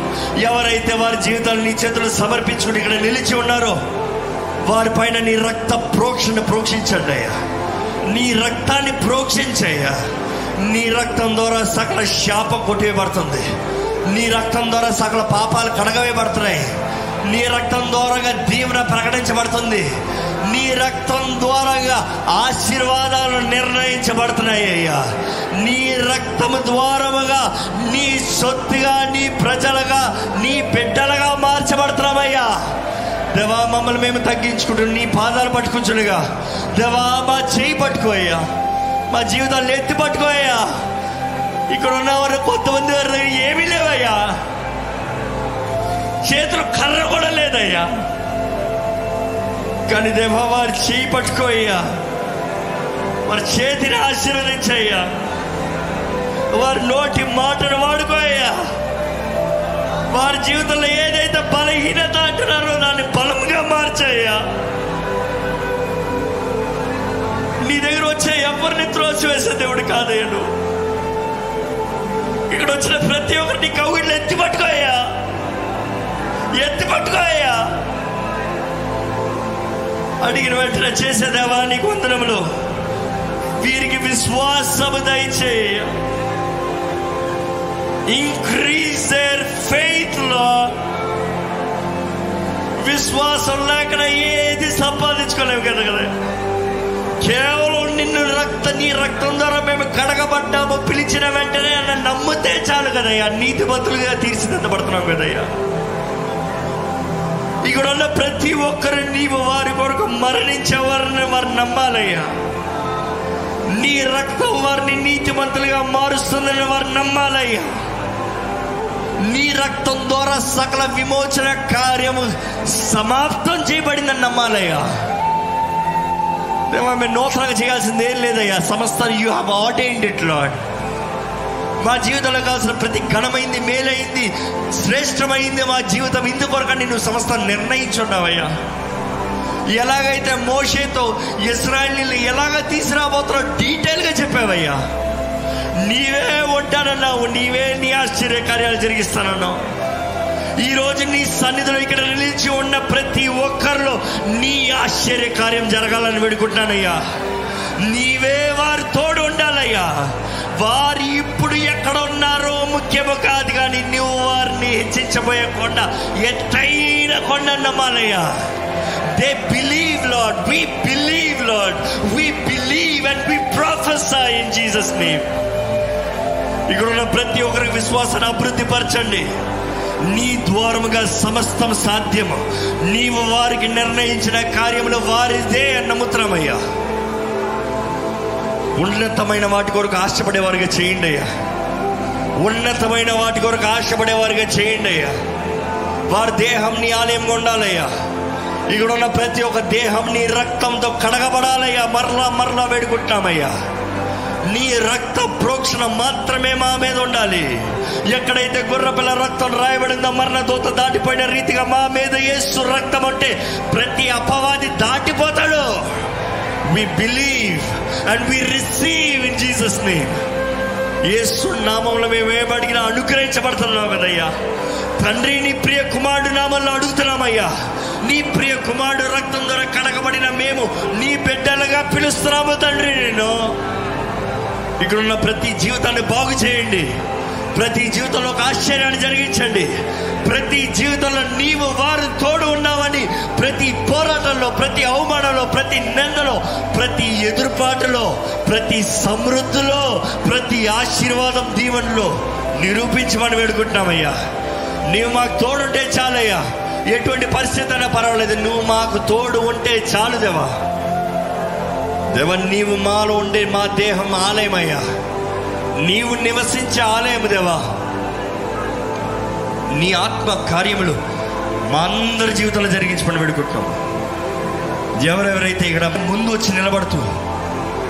ఎవరైతే వారి జీవితాలు నీ చేతులు సమర్పించుకుని ఇక్కడ నిలిచి ఉన్నారో వారి పైన నీ రక్త ప్రోక్షణ ప్రోక్షించండి అయ్యా. నీ రక్తాన్ని ప్రోక్షించయ్యా. నీ రక్తం ద్వారా సకల శాపం కొట్టేయబడుతుంది నీ రక్తం ద్వారా సకల పాపాలు కడగవేయబడుతున్నాయి. నీ రక్తం ద్వారాగా దీవెన ప్రకటించబడుతుంది. నీ రక్తం ద్వారాగా ఆశీర్వాదాలు నిర్ణయించబడుతున్నాయి అయ్యా. నీ రక్తము ద్వారముగా నీ సొత్తుగా నీ ప్రజలుగా నీ బిడ్డలుగా మార్చబడుతున్నామయ్యా దేవా మమ్మల్ని మేము తగ్గించుకుంటూ నీ పాదాలు పట్టుకుంటుండగా దేవా మా చేయి పట్టుకోయ్యా మా జీవితాలు ఎత్తి పట్టుకోయ్యా ఇక్కడ ఉన్న ఉన్నవారు కొంతమంది వారి దగ్గర ఏమీ లేవయ్యా. చేతులు కర్ర కూడా లేదయ్యా. కానీ దేవా వారి చేయి పట్టుకోయ్యా. వారి చేతిని ఆశీర్వదించయ్యా. వారి నోటి మాటను వాడుకోయ్యా. వారి జీవితంలో ఏదైతే బలహీనత అంటున్నారో దాన్ని బలంగా మార్చాయ్యా. నీ దగ్గర వచ్చే ఎవరిని త్రోసివేసే దేవుడు కాదయ్యా నువ్వు. ఇక్కడ వచ్చిన ప్రతి ఒక్కరిని కౌగిళ్ళు ఎత్తి పట్టుకోయ్యా. ఎత్తి పట్టుకోయా అడిగిన వెంటనే చేసేదేవా నీకు వందనములు? వీరికి విశ్వాసము దయచేయ. ఇంక్రీజ్ దేర్ ఫెయిత్లో విశ్వాసం లేకుండా ఏది సంపాదించుకోలేము కదా కదా. కేవలం నిన్ను రక్త నీ రక్తం ద్వారా మేము కడగబడ్డాము. పిలిచిన వెంటనే అన్న నమ్మితే చాలు కదయ్యా. నీతిమంతులుగా తీర్చిదిద్దబడుతున్నాం కదయ్యా. ఇక్కడ ఉన్న ప్రతి ఒక్కరు నీవు వారి కొరకు మరణించేవారిని వారు నమ్మాలయ్యా. నీ రక్తం వారిని నీతిమంతులుగా మారుస్తుందని వారు నమ్మాలయ్యా. నీ రక్తం ద్వారా సకల విమోచన కార్యము సమాప్తం చేయబడిందని నమ్మాలయ్యా. మేము నూతనంగా చేయాల్సింది ఏం లేదయ్యా. సమస్త you have ordained it lord మా జీవితంలో కావాల్సిన ప్రతి ఘనమైంది మేలైంది శ్రేష్టమైంది మా జీవితం ఇందుకొరకని నువ్వు సమస్త నిర్ణయించున్నావయ్యా. ఎలాగైతే మోషేతో ఇస్రాయల్ని ఎలాగ తీసుకురాబోతున్నావు డీటెయిల్గా చెప్పావయ్యా. నీవే ఉంటానన్నావు నీవే నీ ఆశ్చర్య కార్యాలు జరిగిస్తానన్నావు. ఈ రోజు నీ సన్నిధిలో ఇక్కడ నిలిచి ఉన్న ప్రతి ఒక్కరిలో నీ ఆశ్చర్య కార్యం జరగాలని వేడుకుంటున్నానయ్యా. నీవే వారి తోడు ఉండాలయ్యా. వారు ఇప్పుడు ఎక్కడ ఉన్నారో ముఖ్యము కాదు కానీ నువ్వు వారిని హెచ్చించబోయే కొండ ఎత్తైన కొండ నమ్మాలయ్యా. They believe lord we believe lord we believe and we profess in Jesus name ఇక్కడ ఉన్న ప్రతి ఒక్కరికి విశ్వాసాన్ని అభివృద్ధి పరచండి నీ ద్వారముగా సమస్తం సాధ్యము. నీవు వారికి నిర్ణయించిన కార్యములు వారిదే నమ్ముతున్నామయ్యా ఉన్నతమైన వాటి కొరకు ఆశపడేవారుగా చేయండి అయ్యా. ఉన్నతమైన వాటి కొరకు ఆశపడేవారుగా చేయండి అయ్యా. వారి దేహం నీ ఆలయంగా ఉండాలయ్యా. ఇక్కడ ఉన్న ప్రతి ఒక్క దేహం నీ రక్తంతో కడగబడాలయ్యా. మరలా మరలా వేడుకుంటున్నామయ్యా. నీ రక్త ప్రోక్షణ మాత్రమే మా మీద ఉండాలి. ఎక్కడైతే గుర్రపిల్ల రక్తం రాయబడిందో మరణ దూత దాటిపోయిన రీతిగా మా మీద ఏసు రక్తం అంటే ప్రతి అపవాది దాటిపోతాడు. We believe and we receive in Jesus name యేసు నామంలో మేము ఏమడిగినా అనుగ్రహించబడుతున్నాం కదయ్యా. తండ్రి నీ ప్రియ కుమారుడు నామంలో అడుగుతున్నామయ్యా. నీ ప్రియ కుమారుడు రక్తం ద్వారా కడగబడిన మేము నీ బిడ్డలుగా పిలుస్తున్నాము తండ్రి నేను. ఇక్కడున్న ప్రతి జీవితాన్ని బాగు చేయండి. ప్రతి జీవితంలో ఒక ఆశ్చర్యాన్ని జరిగించండి. ప్రతి జీవితంలో నీవు వారు తోడు ఉన్నావని ప్రతి పోరాటంలో ప్రతి అవమానంలో ప్రతి నిందలో ప్రతి ఎదురుపాటులో ప్రతి సమృద్ధిలో ప్రతి ఆశీర్వాదం దీవెనలో నిరూపించమని వేడుకుంటున్నామయ్యా. నీవు మాకు తోడుంటే చాలయ్యా. ఎటువంటి పరిస్థితి అయినా పర్వాలేదు. నువ్వు మాకు తోడు ఉంటే చాలు దేవా. దేవ నీవు మాలో ఉండే మా దేహం ఆలయమయ్యా. నీవు నివసించే ఆలయం దేవా. నీ ఆత్మ కార్యములు మా అందరి జీవితంలో జరిగించమని పెడుకుంటున్నాం ఎవరెవరైతే ఇక్కడ ముందు వచ్చి నిలబడుతూ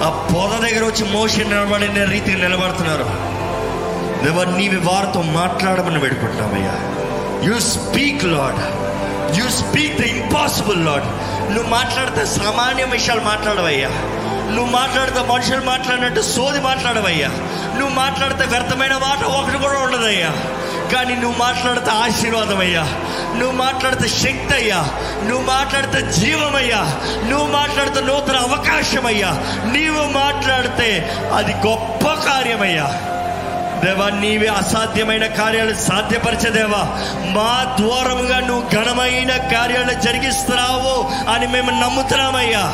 ఆ పొద దగ్గర వచ్చి మోషన్ నిలబడిన రీతికి నిలబడుతున్నారు. దేవా నీవి వారితో మాట్లాడమని పెడుకుంటున్నామయ్యా you speak lord you speak the impossible lord నువ్వు మాట్లాడితే సామాన్య విషయాలు మాట్లాడవయ్యా. నువ్వు మాట్లాడితే మనుషులు మాట్లాడినట్టు సోది మాట్లాడవయ్యా. నువ్వు మాట్లాడితే వ్యర్థమైన మాట ఒకటి కూడా ఉండదయ్యా. కానీ నువ్వు మాట్లాడితే ఆశీర్వాదం అయ్యా నువ్వు మాట్లాడితే శక్తి అయ్యా నువ్వు మాట్లాడితే జీవమయ్యా. నువ్వు మాట్లాడితే నూతన అవకాశమయ్యా. నీవు మాట్లాడితే అది గొప్ప కార్యమయ్యా. దేవా నీవే అసాధ్యమైన కార్యాలు సాధ్యపరచదేవా? మా ద్వారముగా నువ్వు ఘనమైన కార్యాలు జరిగిస్తున్నావు అని మేము నమ్ముతున్నామయ్యా.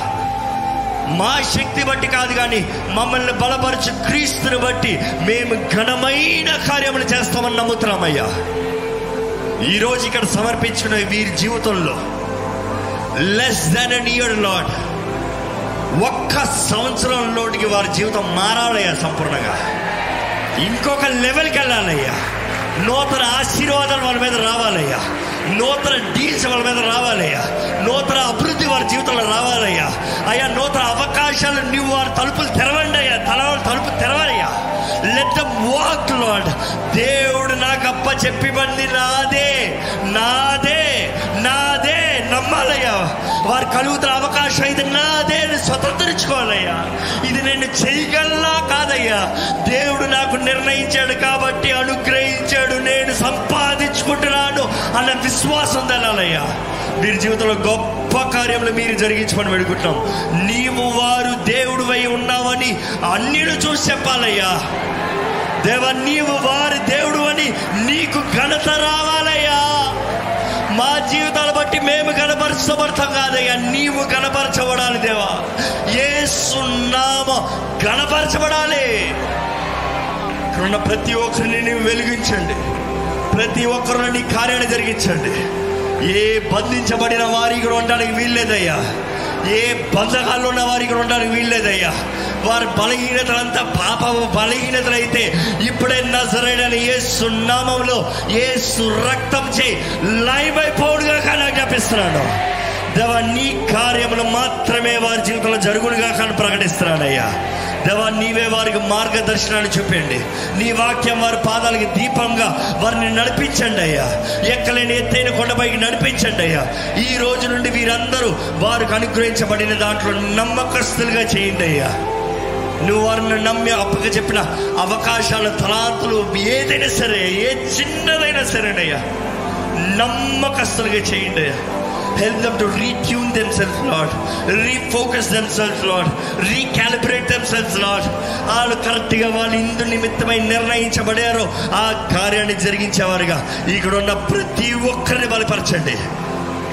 మా శక్తి బట్టి కాదు కానీ మమ్మల్ని బలపరచు క్రీస్తుని బట్టి మేము ఘనమైన కార్యములు చేస్తామని నమ్ముతున్నామయ్యా. ఈరోజు ఇక్కడ సమర్పించిన వీరి జీవితంలో less than an year lord ఒక్క సంవత్సరంలోనికి వారి జీవితం మారాలయ్యా సంపూర్ణంగా. ఇంకొక లెవెల్కి వెళ్ళాలయ్యా. నూతన ఆశీర్వాదాలు వాళ్ళ మీద రావాలయ్యా. నూతన డీల్స్ వాళ్ళ మీద రావాలయ్యా. నూతన అభివృద్ధి వారి జీవితంలో రావాలయ్యా. అయ్యా నూతన అవకాశాలు నువ్వు వారి తలుపులు తెరవండి అయ్యా. తల తలుపు తెరవాలయ్యా. లెట్ ద వాక్ లాడ్ దేవుడు నాకు అప్ప చెప్పిబంది నాదే. నాదే. నాదే. నమ్మాలయ్యా వారు కలుగుతున్న అవకాశం ఇది నాదే అని స్వతంత్రించుకోవాలయ్యా. ఇది నేను చేయగలనా కాదయ్యా. దేవుడు నాకు నిర్ణయించాడు కాబట్టి అనుగ్రహించాడు. నేను సంపాదించుకుంటున్నాను అన్న విశ్వాసం తెలాలయ్యా. మీరు జీవితంలో గొప్ప కార్యములు మీరు జరిగించమని వేడుకుంటున్నాం. నీవు వారు దేవుడు ఉన్నావని అన్నిను చూసి చెప్పాలయ్యా. దేవా నీవు వారి దేవుడు అని నీకు ఘనత రావాలయ్యా. మా జీవితాలు బట్టి మేము కనపరచబడతాం కాదయ్యా. నీవు కనపరచబడాలి దేవా. ఏ సున్నామ కనపరచబడాలి ఇక్కడున్న ప్రతి ఒక్కరిని నీవు వెలిగించండి. ప్రతి ఒక్కరిని నీ కార్యాన్ని జరిగించండి. ఏ బంధించబడిన వారి కూడా ఉండడానికి వీల్లేదయ్యా. ఏ బంధకాల్లో ఉన్న వారికి ఉండడానికి వీల్లేదయ్యా వారి బలహీనతలంతా పాప బలహీనతలైతే ఇప్పుడే నజరైన ఏ సున్నామంలో ఏ సురక్తం చే లైవ్ అయిపోడుగా కానీ జ్ఞాపిస్తున్నాను దేవా నీ కార్యములు మాత్రమే వారి జీవితంలో జరుగునుగా కానీ ప్రకటిస్తున్నానయ్యా దేవా నీవే వారికి మార్గదర్శనాన్ని చూపండి నీ వాక్యం వారి పాదాలకి దీపంగా వారిని నడిపించండి అయ్యా. ఎక్కలేని ఎత్తైన కొండపైకి నడిపించండి అయ్యా. ఈ రోజు నుండి వీరందరూ వారికి అనుగ్రహించబడిన దాంట్లో నమ్మకస్తులుగా చేయండి అయ్యా. నువ్వు వారిని నమ్మి అప్పక చెప్పిన అవకాశాలు తలాంతులు ఏదైనా సరే ఏ చిన్నదైనా సరేనయ్యా. నమ్మకస్తులుగా చేయండి అయ్యా. Help them to retune themselves, Lord. Refocus themselves, Lord. Recalibrate themselves, Lord. వాళ్ళు కరెక్ట్గా వాళ్ళు ఇందు నిమిత్తమై నిర్ణయించబడారో ఆ కార్యాన్ని జరిగించేవారుగా ఇక్కడ ఉన్న ప్రతి ఒక్కరిని బలపరచండి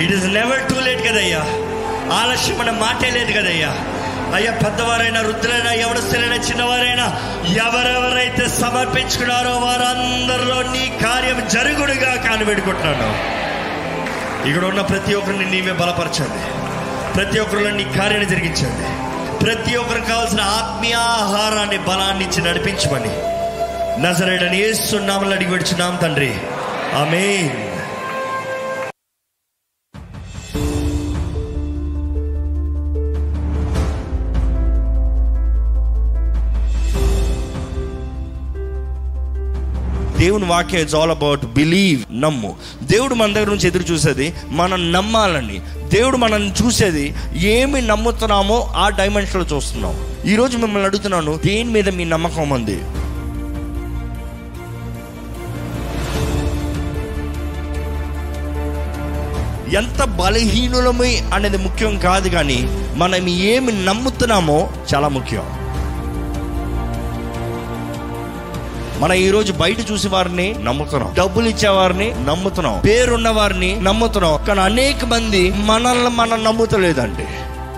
it is never too late కదయ్యా ఆలస్యం అన్న మాటే లేదు కదయ్యా అయ్యా పెద్దవారైనా వృద్ధులైనా ఎవడస్తులైనా చిన్నవారైనా ఎవరెవరైతే సమర్పించుకున్నారో వారందరిలో నీ కార్యం జరుగుడుగా కానిపెట్టుకుంటున్నాను ఇక్కడ ఉన్న ప్రతి ఒక్కరిని నీవే బలపరచండి. ప్రతి ఒక్కరిలో నీ కార్యాన్ని జరిగించండి. ప్రతి ఒక్కరికి కావాల్సిన ఆత్మీయ ఆహారాన్ని బలాన్ని ఇచ్చి నడిపించమని. నజరేడని ఏస్తున్నామని అడిగి పెడుచున్నాం తండ్రి. ఆమె దేవుని వాక్యం ఇట్స్ ఆల్ అబౌట్ బిలీవ్ నమ్ము. దేవుడు మన దగ్గర నుంచి ఎదురు చూసేది మనం నమ్మాలని. దేవుడు మనల్ని చూసేది ఏమి నమ్ముతున్నామో ఆ డైమెన్షన్లో చూస్తున్నాం. ఈరోజు మిమ్మల్ని అడుగుతున్నాను దేని మీద మీ నమ్మకం ఉంది? ఎంత బలహీనులమే అనేది ముఖ్యం కాదు కానీ మనం ఏమి నమ్ముతున్నామో చాలా ముఖ్యం. మనం ఈ రోజు బయట చూసే వారిని నమ్ముతున్నాం. డబ్బులు ఇచ్చే వారిని నమ్ముతున్నాం. పేరున్న వారిని నమ్ముతున్నాం. కానీ అనేక మంది మనల్ని మనం నమ్ముతలేదండి.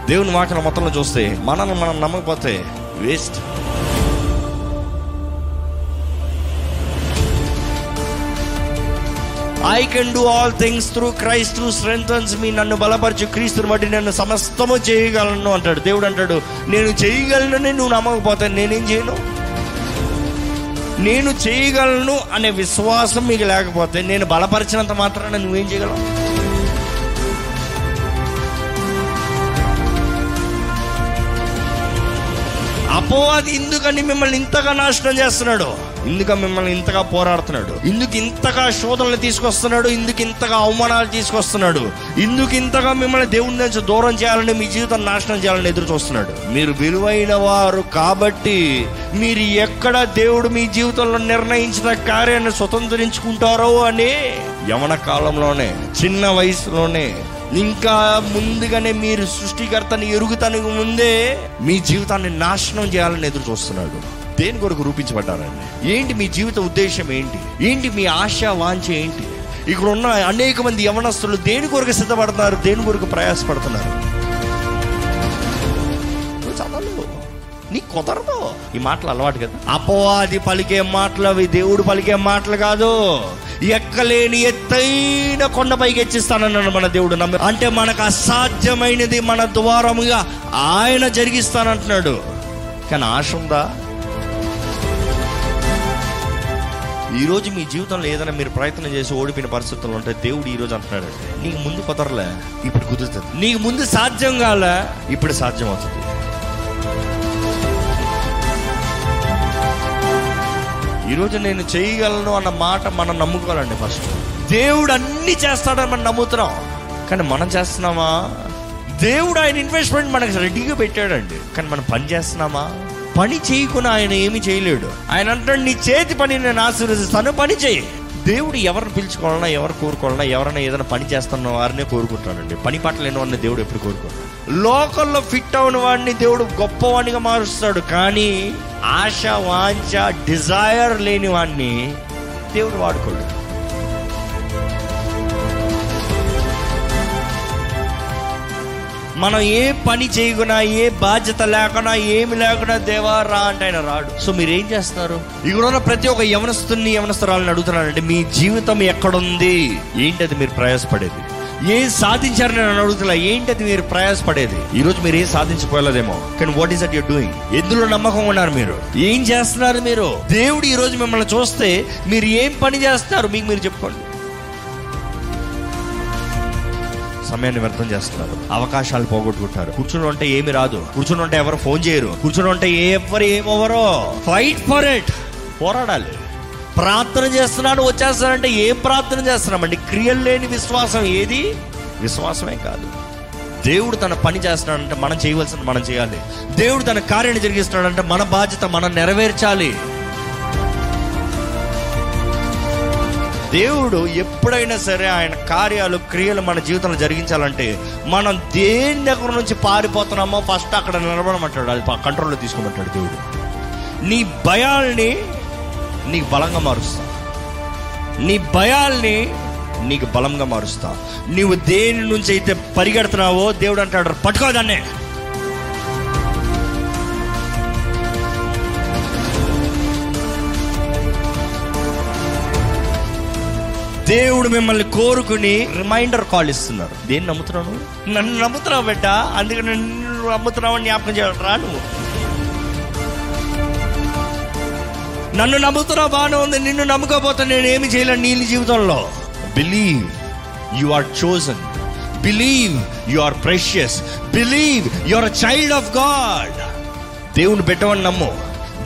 దేవుని వాకన మొత్తంలో చూస్తే మనల్ని మనం నమ్మకపోతే waste. I can do all things through Christ strengthens me నన్ను బలపరచు క్రీస్తుని బట్టి నేను సమస్తము చేయగలను అంటాడు. దేవుడు అంటాడు నేను చేయగలనని నువ్వు నమ్మకపోతే నేనేం చేయను? నేను చేయగలను అనే విశ్వాసం మీకు లేకపోతే నేను బలపరిచినంత మాత్రాన నువ్వేం చేయగలవు? అపోవాది ఎందుకని మిమ్మల్ని ఇంతగా నాశనం చేస్తున్నాడు? ఇందుక మిమ్మల్ని ఇంతగా పోరాడుతున్నాడు. ఇందుకు ఇంతగా శోధనలు తీసుకొస్తున్నాడు ఇందుకు ఇంతగా అవమానాలు తీసుకొస్తున్నాడు. ఇందుకు ఇంతగా మిమ్మల్ని దేవుని నుంచి దూరం చేయాలని మీ జీవితం నాశనం చేయాలని ఎదురు చూస్తున్నాడు. మీరు విలువైన వారు కాబట్టి మీరు ఎక్కడ దేవుడు మీ జీవితంలో నిర్ణయించిన కార్యాన్ని స్వతంత్రించుకుంటారో అని యవన కాలంలోనే చిన్న వయసులోనే ఇంకా ముందుగానే మీరు సృష్టికర్తని ఎరుగుతానికి ముందే మీ జీవితాన్ని నాశనం చేయాలని ఎదురు చూస్తున్నాడు. దేని కొరకు రూపించబడ్డారండి? ఏంటి మీ జీవిత ఉద్దేశం ఏంటి? ఏంటి మీ ఆశ వాంఛ ఏంటి? ఇక్కడ ఉన్న అనేక మంది యవనస్తులు దేని కొరకు సిద్ధపడుతున్నారు? దేని కొరకు ప్రయాసపడుతున్నారు? నీకు కుదరదు. ఈ మాటలు అలవాటు కదా. అపవాది పలికే మాటలు అవి దేవుడు పలికే మాటలు కాదు. ఎక్కలేని ఎత్తైన కొండపైకి హెచ్చిస్తానన్నాడు మన దేవుడు. నమ్మి అంటే మనకు అసాధ్యమైనది మన ద్వారముగా ఆయన జరిగిస్తానంటున్నాడు. కానీ ఆశ ఉందా? ఈరోజు మీ జీవితంలో ఏదైనా మీరు ప్రయత్నం చేసి ఓడిపోయిన పరిస్థితులు ఉంటే దేవుడు ఈరోజు అంటున్నాడు. నీకు ముందు కుదరలే. ఇప్పుడు కుదురుతుంది. నీకు ముందు సాధ్యం కాలే. ఇప్పుడు సాధ్యం అవుతుంది. ఈరోజు నేను చేయగలను అన్న మాట మనం నమ్ముకోవాలండి ఫస్ట్. దేవుడు అన్ని చేస్తాడని మనం నమ్ముతున్నాం. కానీ మనం చేస్తున్నామా? దేవుడు ఆయన ఇన్వెస్ట్మెంట్ మనకు రెడీగా పెట్టాడండి. కానీ మనం పని చేస్తున్నామా? పని చేయకుండా ఆయన ఏమి చేయలేడు. ఆయన అంటాడు నీ చేతి పని నేను ఆశీర్వదిస్తాను పని చేయి. దేవుడు ఎవరిని పిలుచుకోవాలన్నా ఎవరు కోరుకోవాలన్నా ఎవరైనా ఏదైనా పని చేస్తున్న వారినే కోరుకుంటాడండి. పని పట్ల లేని దేవుడు ఎప్పుడు కోరుకోడు. లోకల్లో ఫిట్ అవున వాడిని దేవుడు గొప్పవాడిగా మారుస్తాడు. కానీ ఆశ వాంఛ డిజైర్ లేని వాడిని దేవుడు వాడుకోడు. మనం ఏ పని చేయకున్నా ఏ బాధ్యత లేకున్నా ఏమి లేకున్నా దేవా రా అంటే ఆయన రాడు. సో మీరు ఏం చేస్తారు ఇక్కడ ఉన్న ప్రతి ఒక్క యవనస్తుని యవనస్తురాలని అడుగుతున్నానంటే మీ జీవితం ఎక్కడుంది? ఏంటది మీరు ప్రయాసపడేది? ఏం సాధించారని నేను అడుగుతున్నా ఏంటది మీరు ప్రయాసపడేది? ఈ రోజు మీరు ఏం సాధించుకోలేదేమో. కానీ what is that you're doing ఎందులో నమ్మకం ఉన్నారు మీరు? ఏం చేస్తున్నారు మీరు? దేవుడు ఈ రోజు మిమ్మల్ని చూస్తే మీరు ఏం పని చేస్తున్నారు? మీకు మీరు చెప్పుకోండి. సమయాన్ని వ్యర్థం చేస్తున్నారు. అవకాశాలు పోగొట్టుకుంటారు కూర్చుని ఉంటే ఏమి రాదు. కూర్చుని ఉంటే ఎవరు ఫోన్ చేయరు. కూర్చుని ఉంటే ఎవరు ఏమవరో ఫైట్ ఫర్ ఇట్ పోరాడాలి. ప్రార్థన చేస్తున్నాను వచ్చేస్తానంటే ఏం ప్రార్థన చేస్తున్నామండి? క్రియలు లేని విశ్వాసం ఏది? విశ్వాసమే కాదు. దేవుడు తన పని చేస్తున్నాడంటే మనం చేయవలసిన మనం చేయాలి. దేవుడు తన కార్యాన్ని జరిగిస్తున్నాడంటే మన బాధ్యత మనం నెరవేర్చాలి. దేవుడు ఎప్పుడైనా సరే ఆయన కార్యాలు క్రియలు మన జీవితంలో జరిగించాలంటే మనం దేని దగ్గర నుంచి పారిపోతున్నామో ఫస్ట్ అక్కడ నిలబడమంటాడు. అది కంట్రోల్లో తీసుకోమంటాడు దేవుడు. నీ భయాల్ని నీకు బలంగా మారుస్తా. నీ భయాల్ని నీకు బలంగా మారుస్తా. నీవు దేని నుంచి అయితే పరిగెడుతున్నావో దేవుడు అంటాడు పట్టుకో దేవుడు మిమ్మల్ని కోరుకుని రిమైండర్ కాల్ ఇస్తున్నారు. దేన్ని నమ్ముతున్నావు? నన్ను నమ్ముతున్నావు బిడ్డ. అందుకని నిన్ను నమ్ముతున్నావు అని జ్ఞాపకం చేయాలి రా నువ్వు. నన్ను నమ్ముతున్నావు బాగానే ఉంది నిన్ను నమ్ముకోపోతే నేను ఏమి చేయలేను నీ జీవితంలో. Believe you are chosen believe you are precious believe you are child of God దేవుని పెట్టవని నమ్ము.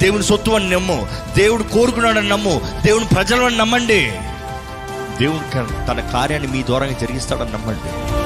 దేవుని సొత్తు అని నమ్ము. దేవుడు కోరుకున్నాడని నమ్ము. దేవుని ప్రజలను నమ్మండి. దేవుని తన కార్యాన్ని మీ ద్వారా జరిగిస్తాడని నమ్మండి.